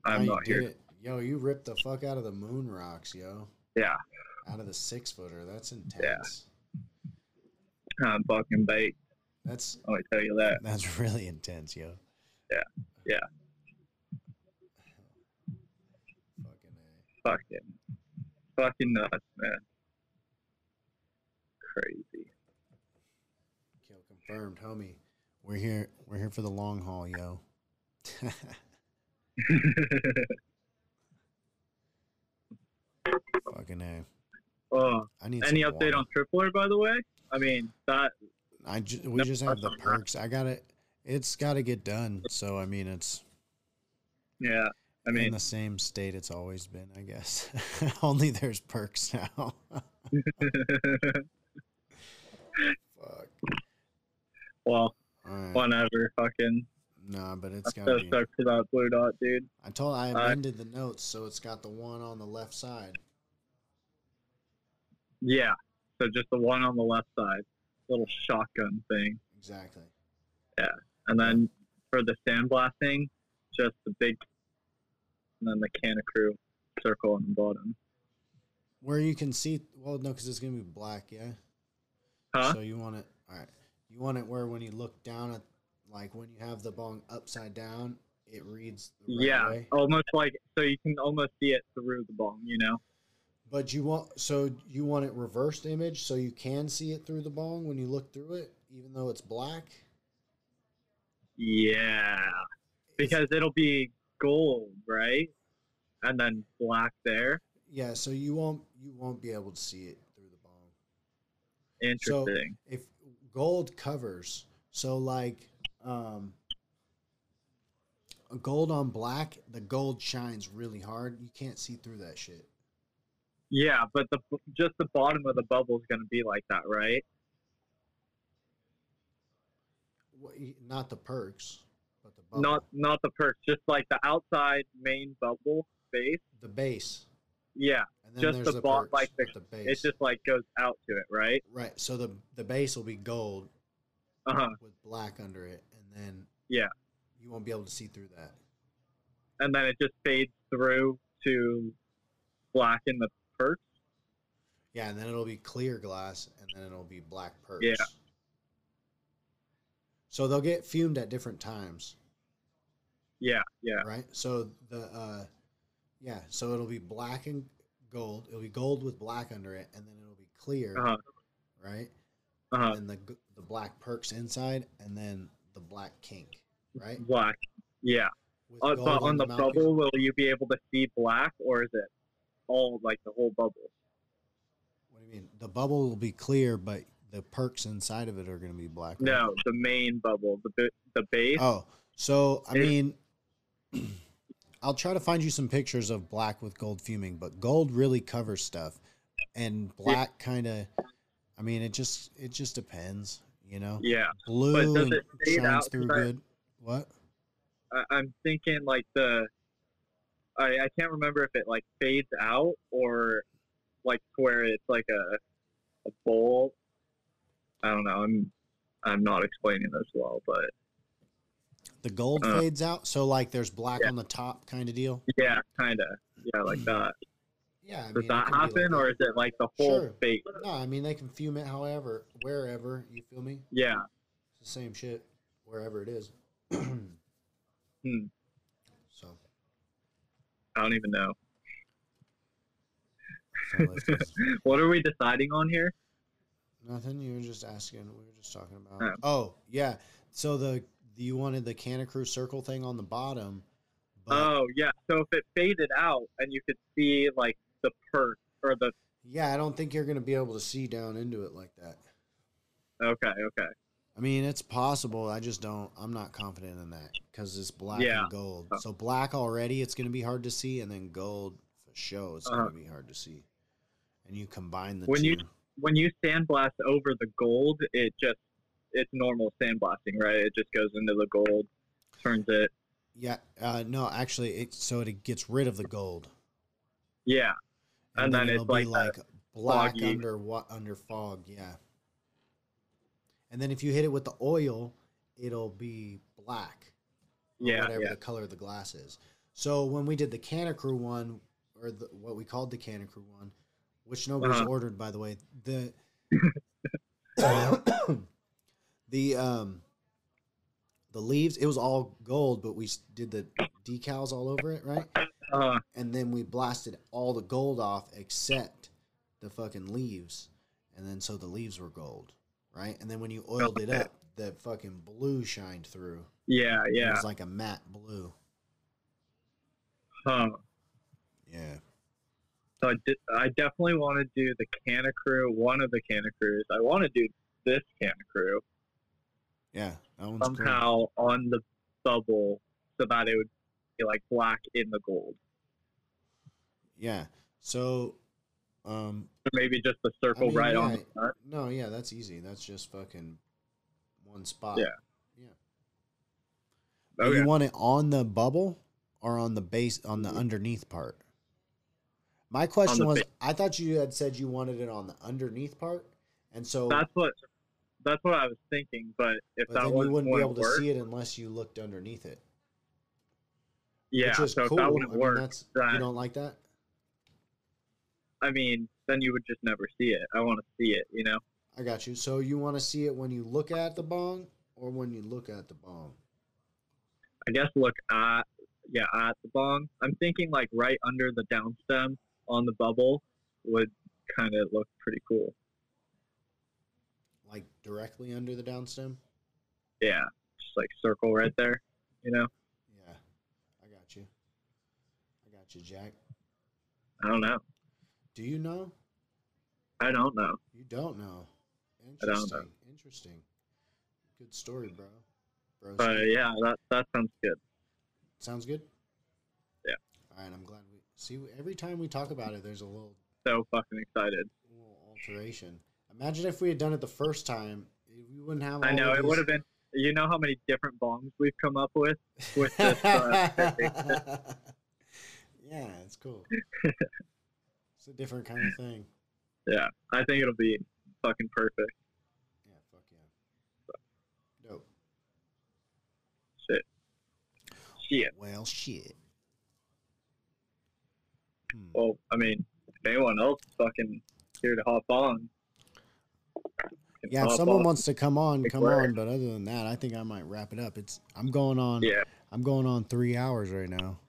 I'm not here. it. Yo, you ripped the fuck out of the moon rocks, yo. Yeah. Out of the six footer. That's intense. I'm fucking baked. That's. Me tell you that. That's really intense, yo. Yeah. Yeah. Fucking, fucking Fucking nuts, man. Crazy. Kill confirmed, homie. We're here. We're here for the long haul, yo. fucking a. Oh, I need any update water. on Tripler, by the way? I mean, that I ju- we just have the perks. I got it. It's got to get done. So I mean, it's yeah. I mean, in the same state it's always been. I guess. Only there's perks now. Fuck. well, Alright. whenever, fucking. Nah, but it's gotta so be. for that blue dot, dude. I told I Uh, amended the notes so it's got the one on the left side. Yeah. So just the one on the left side, little shotgun thing. Exactly. Yeah. And then for the sandblasting, just the big, and then the Kanna Krew circle on the bottom. Where you can see. Well, no, because it's gonna be black. Yeah. Huh? So you want it. All right. You want it where when you look down at, like when you have the bong upside down, it reads the right yeah. way. Almost like, so you can almost see it through the bong, you know? But you want so you want it reversed image so you can see it through the bong when you look through it, even though it's black. Yeah. Because it'll be gold, right? And then black there. Yeah, so you won't you won't be able to see it through the bong. Interesting. So if gold covers, so like um gold on black, the gold shines really hard. You can't see through that shit. Yeah, but the just the bottom of the bubble is going to be like that, right? What- Not the perks, but the bubble. Not not the perks, just like the outside main bubble base. the base. Yeah, And then just the, the bot perks like the, the it just like goes out to it, right? Right. So the the base will be gold Uh huh. with black under it, and then Yeah, you won't be able to see through that. and then it just fades through to black in the perks. Yeah, and then it'll be clear glass, and then it'll be black perks. Yeah. So they'll get fumed at different times, Yeah, yeah, right? So the uh, yeah, so it'll be black and gold. It'll be gold with black under it, and then it'll be clear, uh huh, right? uh huh. And then the the black perks inside, and then the black kink, right? Black. Yeah. Uh, but on the mouthpiece. bubble, will you be able to see black, or is it all like the whole bubble? What do you mean? The bubble will be clear, but the perks inside of it are going to be black. right? No, the main bubble, the the base. Oh, so I mean, I'll try to find you some pictures of black with gold fuming, but gold really covers stuff, and black kind of. I mean, it just it just depends, you know. Yeah. Blue But does it shines out? through I- good. What? I, I'm thinking like the. I, I can't remember if it like fades out or like to where it's like a a bowl. I don't know. I'm I'm not explaining this well, but The gold Uh, fades out, so like there's black yeah. on the top kind of deal. yeah, kind of. Yeah, like that. Yeah, I Does mean, that be like happen, or is it like the whole Sure. No, I mean they can fume it however, wherever. You feel me? Yeah. It's the same shit wherever it is. Hmm. I don't even know. so let's just- what are we deciding on here? Nothing. You were just asking. We were just talking about. Oh, oh yeah. So the you wanted the Kanna Krew circle thing on the bottom. But oh yeah. So if it faded out and you could see like the perk or the yeah, I don't think you're gonna be able to see down into it like that. okay, okay. I mean, it's possible. I just don't. I'm not confident in that because it's black Yeah. and gold. So black already, it's gonna be hard to see, and then gold for show, it's Uh-huh. gonna be hard to see. And you combine the When two. you when you sandblast over the gold, it just it's normal sandblasting, right? It just goes into the gold, turns it. yeah. Uh, no, actually, it so it gets rid of the gold. Yeah. And, then, it'll it's like, be that like black foggy- under what under fog, yeah. And then if you hit it with the oil, it'll be black. Yeah, whatever yeah. the color of the glass is. So when we did the Kanna Krew one, or the, what we called the Kanna Krew one, which nobody's Uh-huh. ordered by the way, the the um the leaves it was all gold, but we did the decals all over it, right? Uh, and then we blasted all the gold off except the fucking leaves, and then so the leaves were gold, right? And then when you oiled it up, the fucking blue shined through. Yeah, yeah. It was like a matte blue. Huh. Yeah. So I, did, I definitely want to do the Kanna Krew, one of the Kanna Krews. I want to do this Kanna Krew Yeah, one's cool. somehow on the bubble so that it would be like black in the gold. Yeah. So, um, maybe just a circle mean, right on yeah, the front. no, yeah, that's easy. That's just fucking one spot. Yeah. Yeah. Oh, okay. You want it on the bubble or on the base on the underneath part? My question was, ba- I thought you had said you wanted it on the underneath part, and so That's what that's what I was thinking. But if but that then you wouldn't be able wouldn't to see it unless you looked underneath it. yeah. so cool. if that wouldn't I mean, work, that's then, you don't like that? I mean, then you would just never see it. I want to see it. You know. I got you. So you want to see it when you look at the bong, or when you look at the bong? I guess look at yeah at the bong. I'm thinking like right under the downstem on the bubble would kind of look pretty cool. Like directly under the downstem? Yeah, just like circle right there. You know. Yeah, I got you. I got you, Jack. I don't know. Do you know? I don't know. You don't know. I don't know. Interesting. Interesting. Good story, bro. Bro. But yeah, that that sounds good. Sounds good. Yeah. All right, I'm glad we see. Every time we talk about it, there's a little, So fucking excited. little alteration. Imagine if we had done it the first time, we wouldn't have. I know it would have been. You know how many different bongs we've come up with with this. Uh, yeah, it's cool. it's a different kind of thing. yeah, I think it'll be fucking perfect. Yeah, fuck yeah. Dope. Shit. Shit. Well, shit. Hmm. Well, I mean, if anyone else fucking here to hop on. Yeah, if someone on. wants to come on, come on. But other than that, I think I might wrap it up. It's I'm going on. Yeah. I'm going on three hours right now.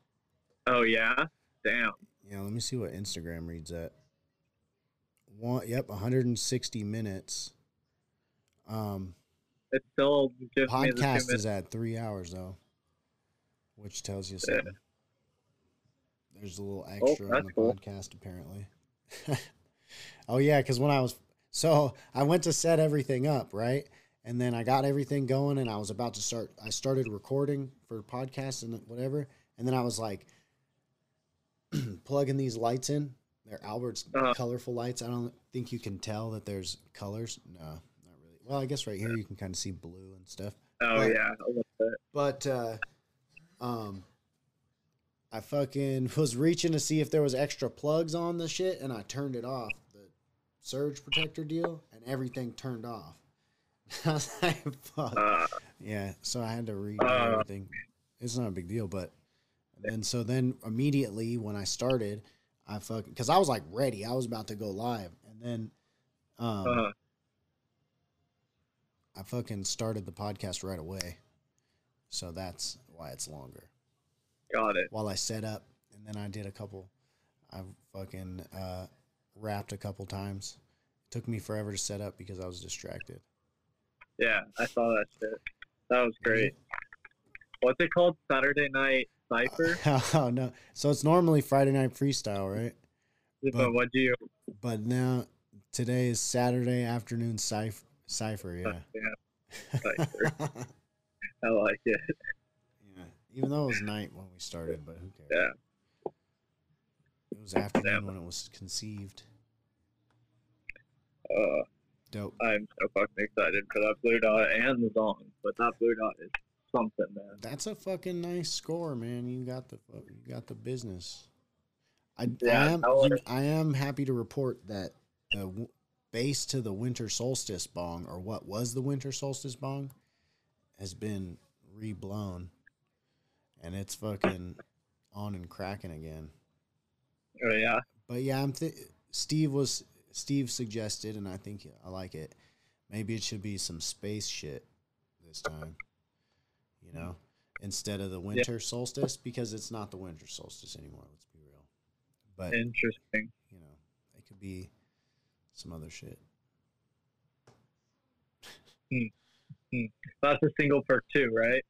Oh yeah. Damn. Yeah, let me see what Instagram reads at. One, yep, 160 minutes. Um, It still gives me the two podcast is at three hours though, which tells you something. There's a little extra on the cool. podcast apparently. oh yeah, because when I was so I went to set everything up right, and then I got everything going, and I was about to start. I started recording for podcast and whatever, and then I was like plugging these lights in. They're Albert's Uh-huh. colorful lights. I don't think you can tell that there's colors. No, not really. Well, I guess right here you can kind of see blue and stuff. Oh But- yeah, a little bit. But uh um I fucking was reaching to see if there was extra plugs on the shit and I turned it off, the surge protector deal, and everything turned off. I was like, fuck. Uh, Yeah, so I had to redo Uh. everything. It's not a big deal, but and so then immediately when I started, I fucking because I was like ready, I was about to go live, and then um uh, I fucking started the podcast right away, so that's why it's longer. got it. While I set up, and then I did a couple, I fucking uh, rapped a couple times. Took me forever to set up because I was distracted. Yeah, I saw that shit. That was great. What's it called? Saturday Night Cipher? oh no! So it's normally Friday night freestyle, right? but what do you? But now today is Saturday afternoon cipher. Cipher, yeah. Yeah. Cipher. I like it. yeah. Even though it was night when we started, but who cares? Yeah. It was afternoon when it was conceived. Uh, Dope. I'm so fucking excited for that blue dot and the song. But that blue dot is something, man. That's a fucking nice score, man. You got the you got the business. I, Yeah, I am. I am happy to report that the w- base to the winter solstice bong, or what was the winter solstice bong, has been reblown, and it's fucking on and cracking again. Oh yeah. But yeah, I'm th- Steve was Steve suggested, and I think I like it. Maybe it should be some space shit this time. You know, mm-hmm. instead of the winter solstice, because it's not the winter solstice anymore. Let's be real. But Interesting. you know, it could be some other shit. Hmm. Hmm. That's a single perk too, right?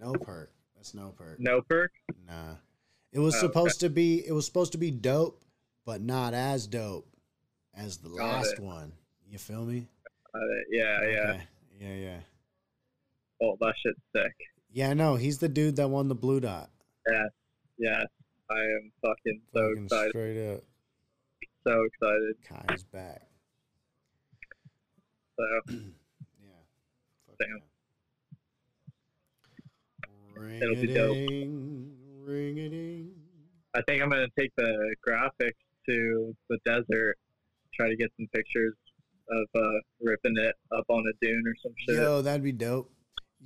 No perk. That's no perk. No perk. Nah. It was Oh, okay. supposed to be. It was supposed to be dope, but not as dope as the Got last it. one. You feel me? Yeah, yeah. Yeah, yeah. Oh, that shit's sick. Yeah, no, he's the dude that won the blue dot. Yeah, yeah. I am fucking so Fucking excited. straight up. So excited. Kai's back. So Yeah. Damn. yeah. Ring It'll be dope. ding, ring a ding. I think I'm gonna take the graphics to the desert, try to get some pictures of uh, ripping it up on a dune or some shit. Yo, that'd be dope.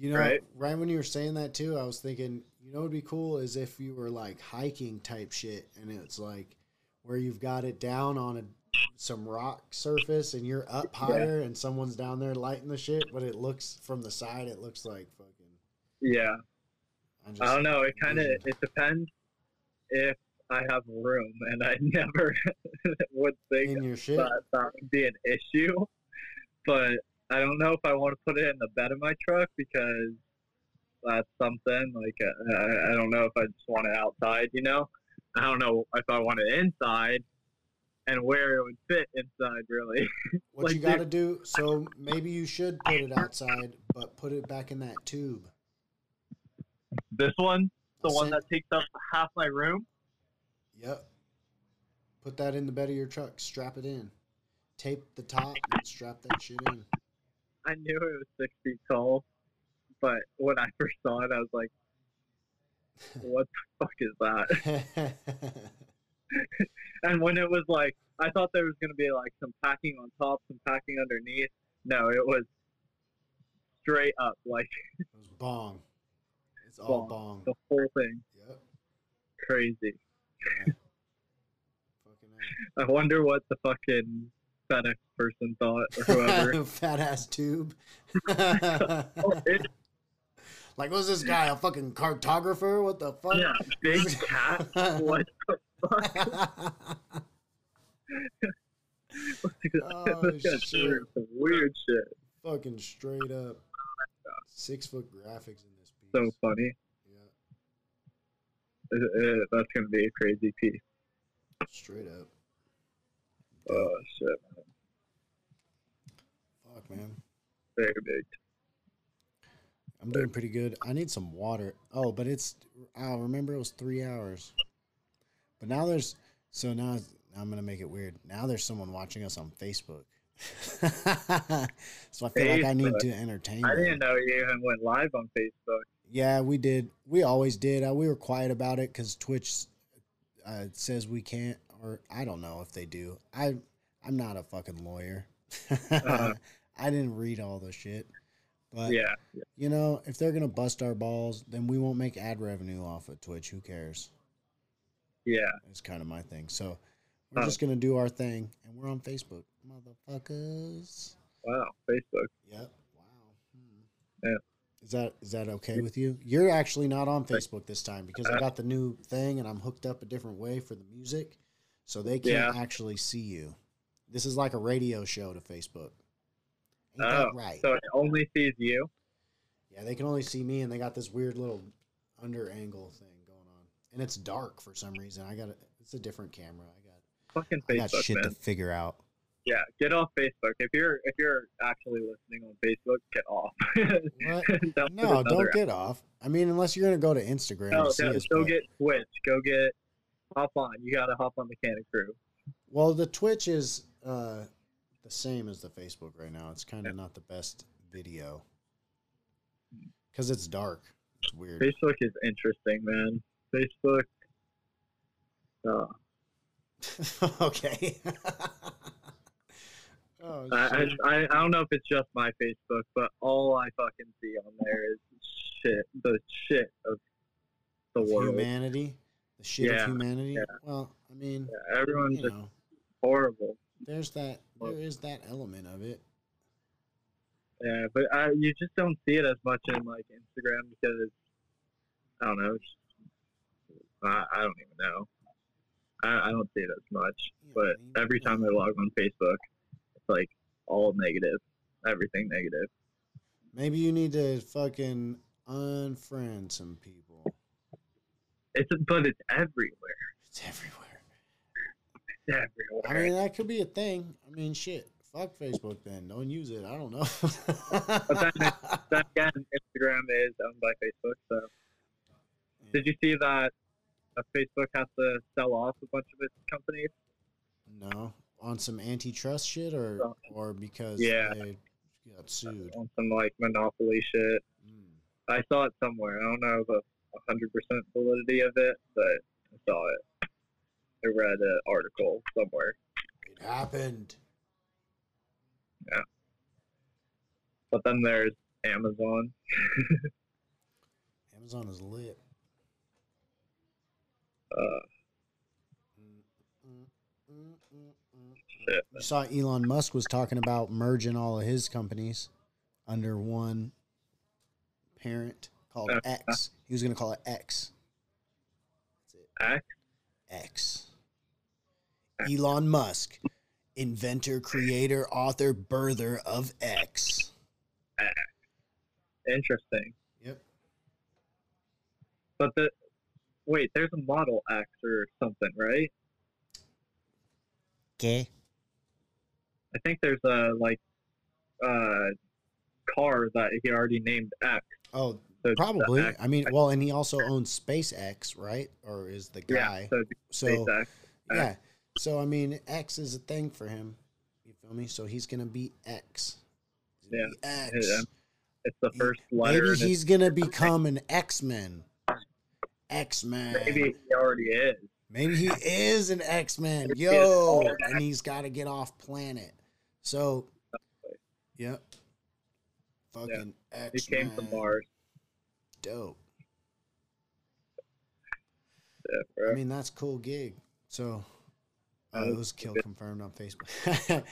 You know, right? When you were saying that too, I was thinking, you know, what'd be cool is if you were like hiking type shit, and it's like where you've got it down on a some rock surface, and you're up higher, and someone's down there lighting the shit, but it looks from the side, it looks like fucking. Yeah, just I don't know. It kind of it depends if I have room, and I never would think in your shit. that that would be an issue. But I don't know if I want to put it in the bed of my truck because that's something like uh, I, I don't know if I just want it outside. You know, I don't know if I want it inside and where it would fit inside. Really, What like, you got to do? So maybe you should put it outside, but put it back in that tube. this one, the I'll one send- that takes up half my room. Yep. Put that in the bed of your truck. Strap it in. Tape the top and strap that shit in. I knew it was six feet tall, but when I first saw it, I was like, "What the fuck is that?" And when it was like, I thought there was gonna be like some packing on top, some packing underneath. No, it was straight up, like it was bong. It's all Bong. bong. the whole thing. Yep. Crazy. Yeah. Fucking I wonder what the fucking FedEx person thought or whoever. Fat ass tube. Like, what's this guy? A fucking cartographer? What the fuck? yeah, big cat. What the fuck? Oh, shit. weird shit. fucking straight up. Six foot graphics in this piece. So funny. yeah, Uh, That's gonna be a crazy piece. straight up. Oh shit, man. very big. I'm doing pretty good. I need some water. Oh, but it's. I remember it was three hours. But now there's. So now I'm gonna make it weird. Now there's someone watching us on Facebook. so I feel like I need to entertain. I them. didn't know you even went live on Facebook. Yeah, we did. We always did. Uh, we were quiet about it because Twitch uh, says we can't, or I don't know if they do. I I'm not a fucking lawyer. Uh-huh. I didn't read all the shit. But Yeah, you know, if they're gonna bust our balls, then we won't make ad revenue off of Twitch. Who cares? yeah. It's kind of my thing. So we're Oh. just gonna do our thing, and we're on Facebook, motherfuckers. Wow, Facebook. Yep. Wow. Hmm. Yeah. Is that is that okay with you? You're actually not on Facebook this time because I got the new thing and I'm hooked up a different way for the music, so they can't Yeah. actually see you. This is like a radio show to Facebook. Ain't Oh, right? so it only sees you. Yeah, they can only see me, and they got this weird little under angle thing going on, and it's dark for some reason. I got it. It's a different camera. I got. Fucking Facebook. I got shit to figure out. Yeah, get off Facebook. If you're if you're actually listening on Facebook, get off. What? No, don't app. get off. I mean, unless you're gonna go to Instagram No, to see no, us. go but- get Twitch. Go get hop on. You gotta hop on the Kanna Krew. Well, the Twitch is uh, the same as the Facebook right now. It's kind of not the best video because it's dark. It's weird. Facebook is interesting, man. Facebook. Uh, okay. oh, I. I I don't know if it's just my Facebook, but all I fucking see on there is shit. The shit of the world. humanity, the shit Yeah, of humanity. yeah. Well, I mean, Yeah, everyone's you just know, horrible. there's that. There is that element of it. Yeah, but I, you just don't see it as much in like Instagram because I don't know. it's- I, I don't even know. I, I don't see it as much. But every time I log on Facebook, it's like all negative, everything negative. Maybe you need to fucking unfriend some people. It's but it's everywhere. It's everywhere. Everywhere. I mean, that could be a thing. I mean, shit. Fuck Facebook then. Don't use it. I don't know. but then, then again, Instagram is owned by Facebook. So, did you see that uh, Facebook has to sell off a bunch of its companies? no, on some antitrust shit or or because Yeah. they got sued. on some like monopoly shit. I saw it somewhere. I don't know the hundred percent validity of it, but I saw it. I read an article somewhere. It happened. Yeah. But then there's Amazon. Amazon is lit. Uh. You saw Elon Musk was talking about merging all of his companies under one parent called Uh, X. He was going to call it X. X. X. Elon Musk, inventor, creator, author, birther of X. Interesting. Yep. But the wait, there's a Model X or something, right? Okay. I think there's a like uh car that he already named X. Oh, So probably. X. I mean, well, and he also owns SpaceX, right? Or is the Yeah, guy? so so SpaceX. yeah. So I mean, X is a thing for him. You feel me? So he's gonna be X. Gonna Yeah. be X. Yeah. It's the first letter. Maybe he's gonna become an X Men. X Man. Maybe he already is. Maybe he is an X Man. Yo, oh, and he's got to get off planet. So, yep. Fucking He X came from Mars. Dope. Yeah, bro. I mean, that's cool gig. So, oh, Uh, it was kill confirmed on Facebook.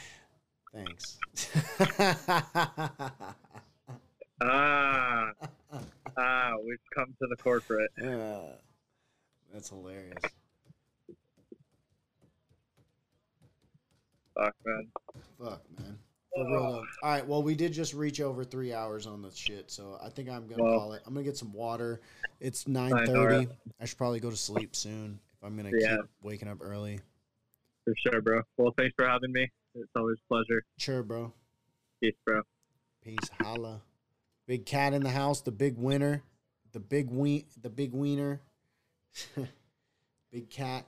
Thanks. ah, ah, we've come to the corporate. Yeah, that's hilarious. Fuck, man. Fuck, man. For real though. All right. Well, we did just reach over three hours on this shit, so I think I'm gonna Well- call it. I'm gonna get some water. It's nine thirty. I should probably go to sleep soon if I'm gonna Yeah. keep waking up early. For sure, bro. Well, thanks for having me. It's always a pleasure. Sure, bro. Peace, bro. Peace. Holla. Big cat in the house. The big winner. The big we. The big wiener. big cat.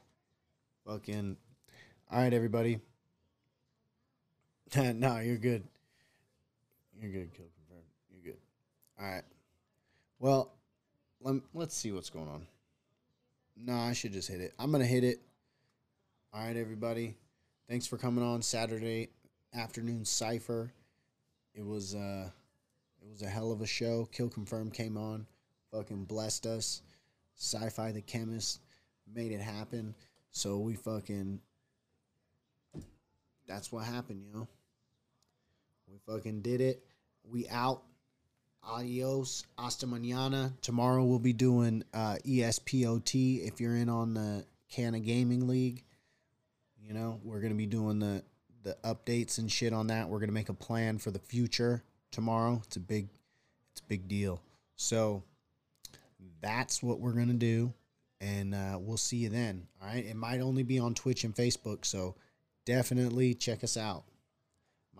Fucking. All right, everybody. no, you're good. You're good. Kill confirmed. You're good. All right. Well, let, let's see what's going on. No, I should just hit it. I'm gonna hit it. All right, everybody. Thanks for coming on Saturday afternoon cipher. It was uh it was a hell of a show. Kill Confirmed came on, fucking blessed us. Sci-fi the chemist made it happen. So we fucking that's what happened, you know. We fucking did it. We out. Adios. Hasta mañana. Tomorrow we'll be doing uh, ESPOT. If you're in on the Kanna Gaming League, you know, we're gonna be doing the the updates and shit on that. We're gonna make a plan for the future tomorrow. It's a big, it's a big deal. So that's what we're gonna do, and uh, we'll see you then. All right. It might only be on Twitch and Facebook, so definitely check us out.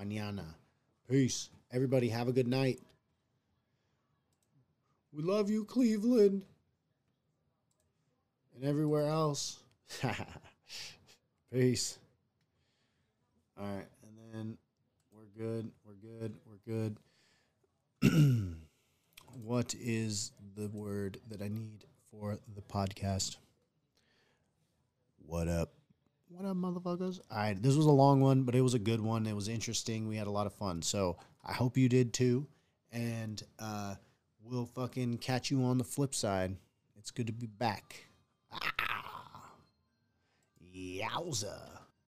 Mañana. Peace. Everybody have a good night. We love you, Cleveland. And everywhere else. Peace. All right. And then we're good. We're good. We're good. what is the word that I need for the podcast? What up? What up, motherfuckers? All right. This was a long one, but it was a good one. It was interesting. We had a lot of fun. So I hope you did too. And uh, we'll fucking catch you on the flip side. It's good to be back. Ah. Yowza.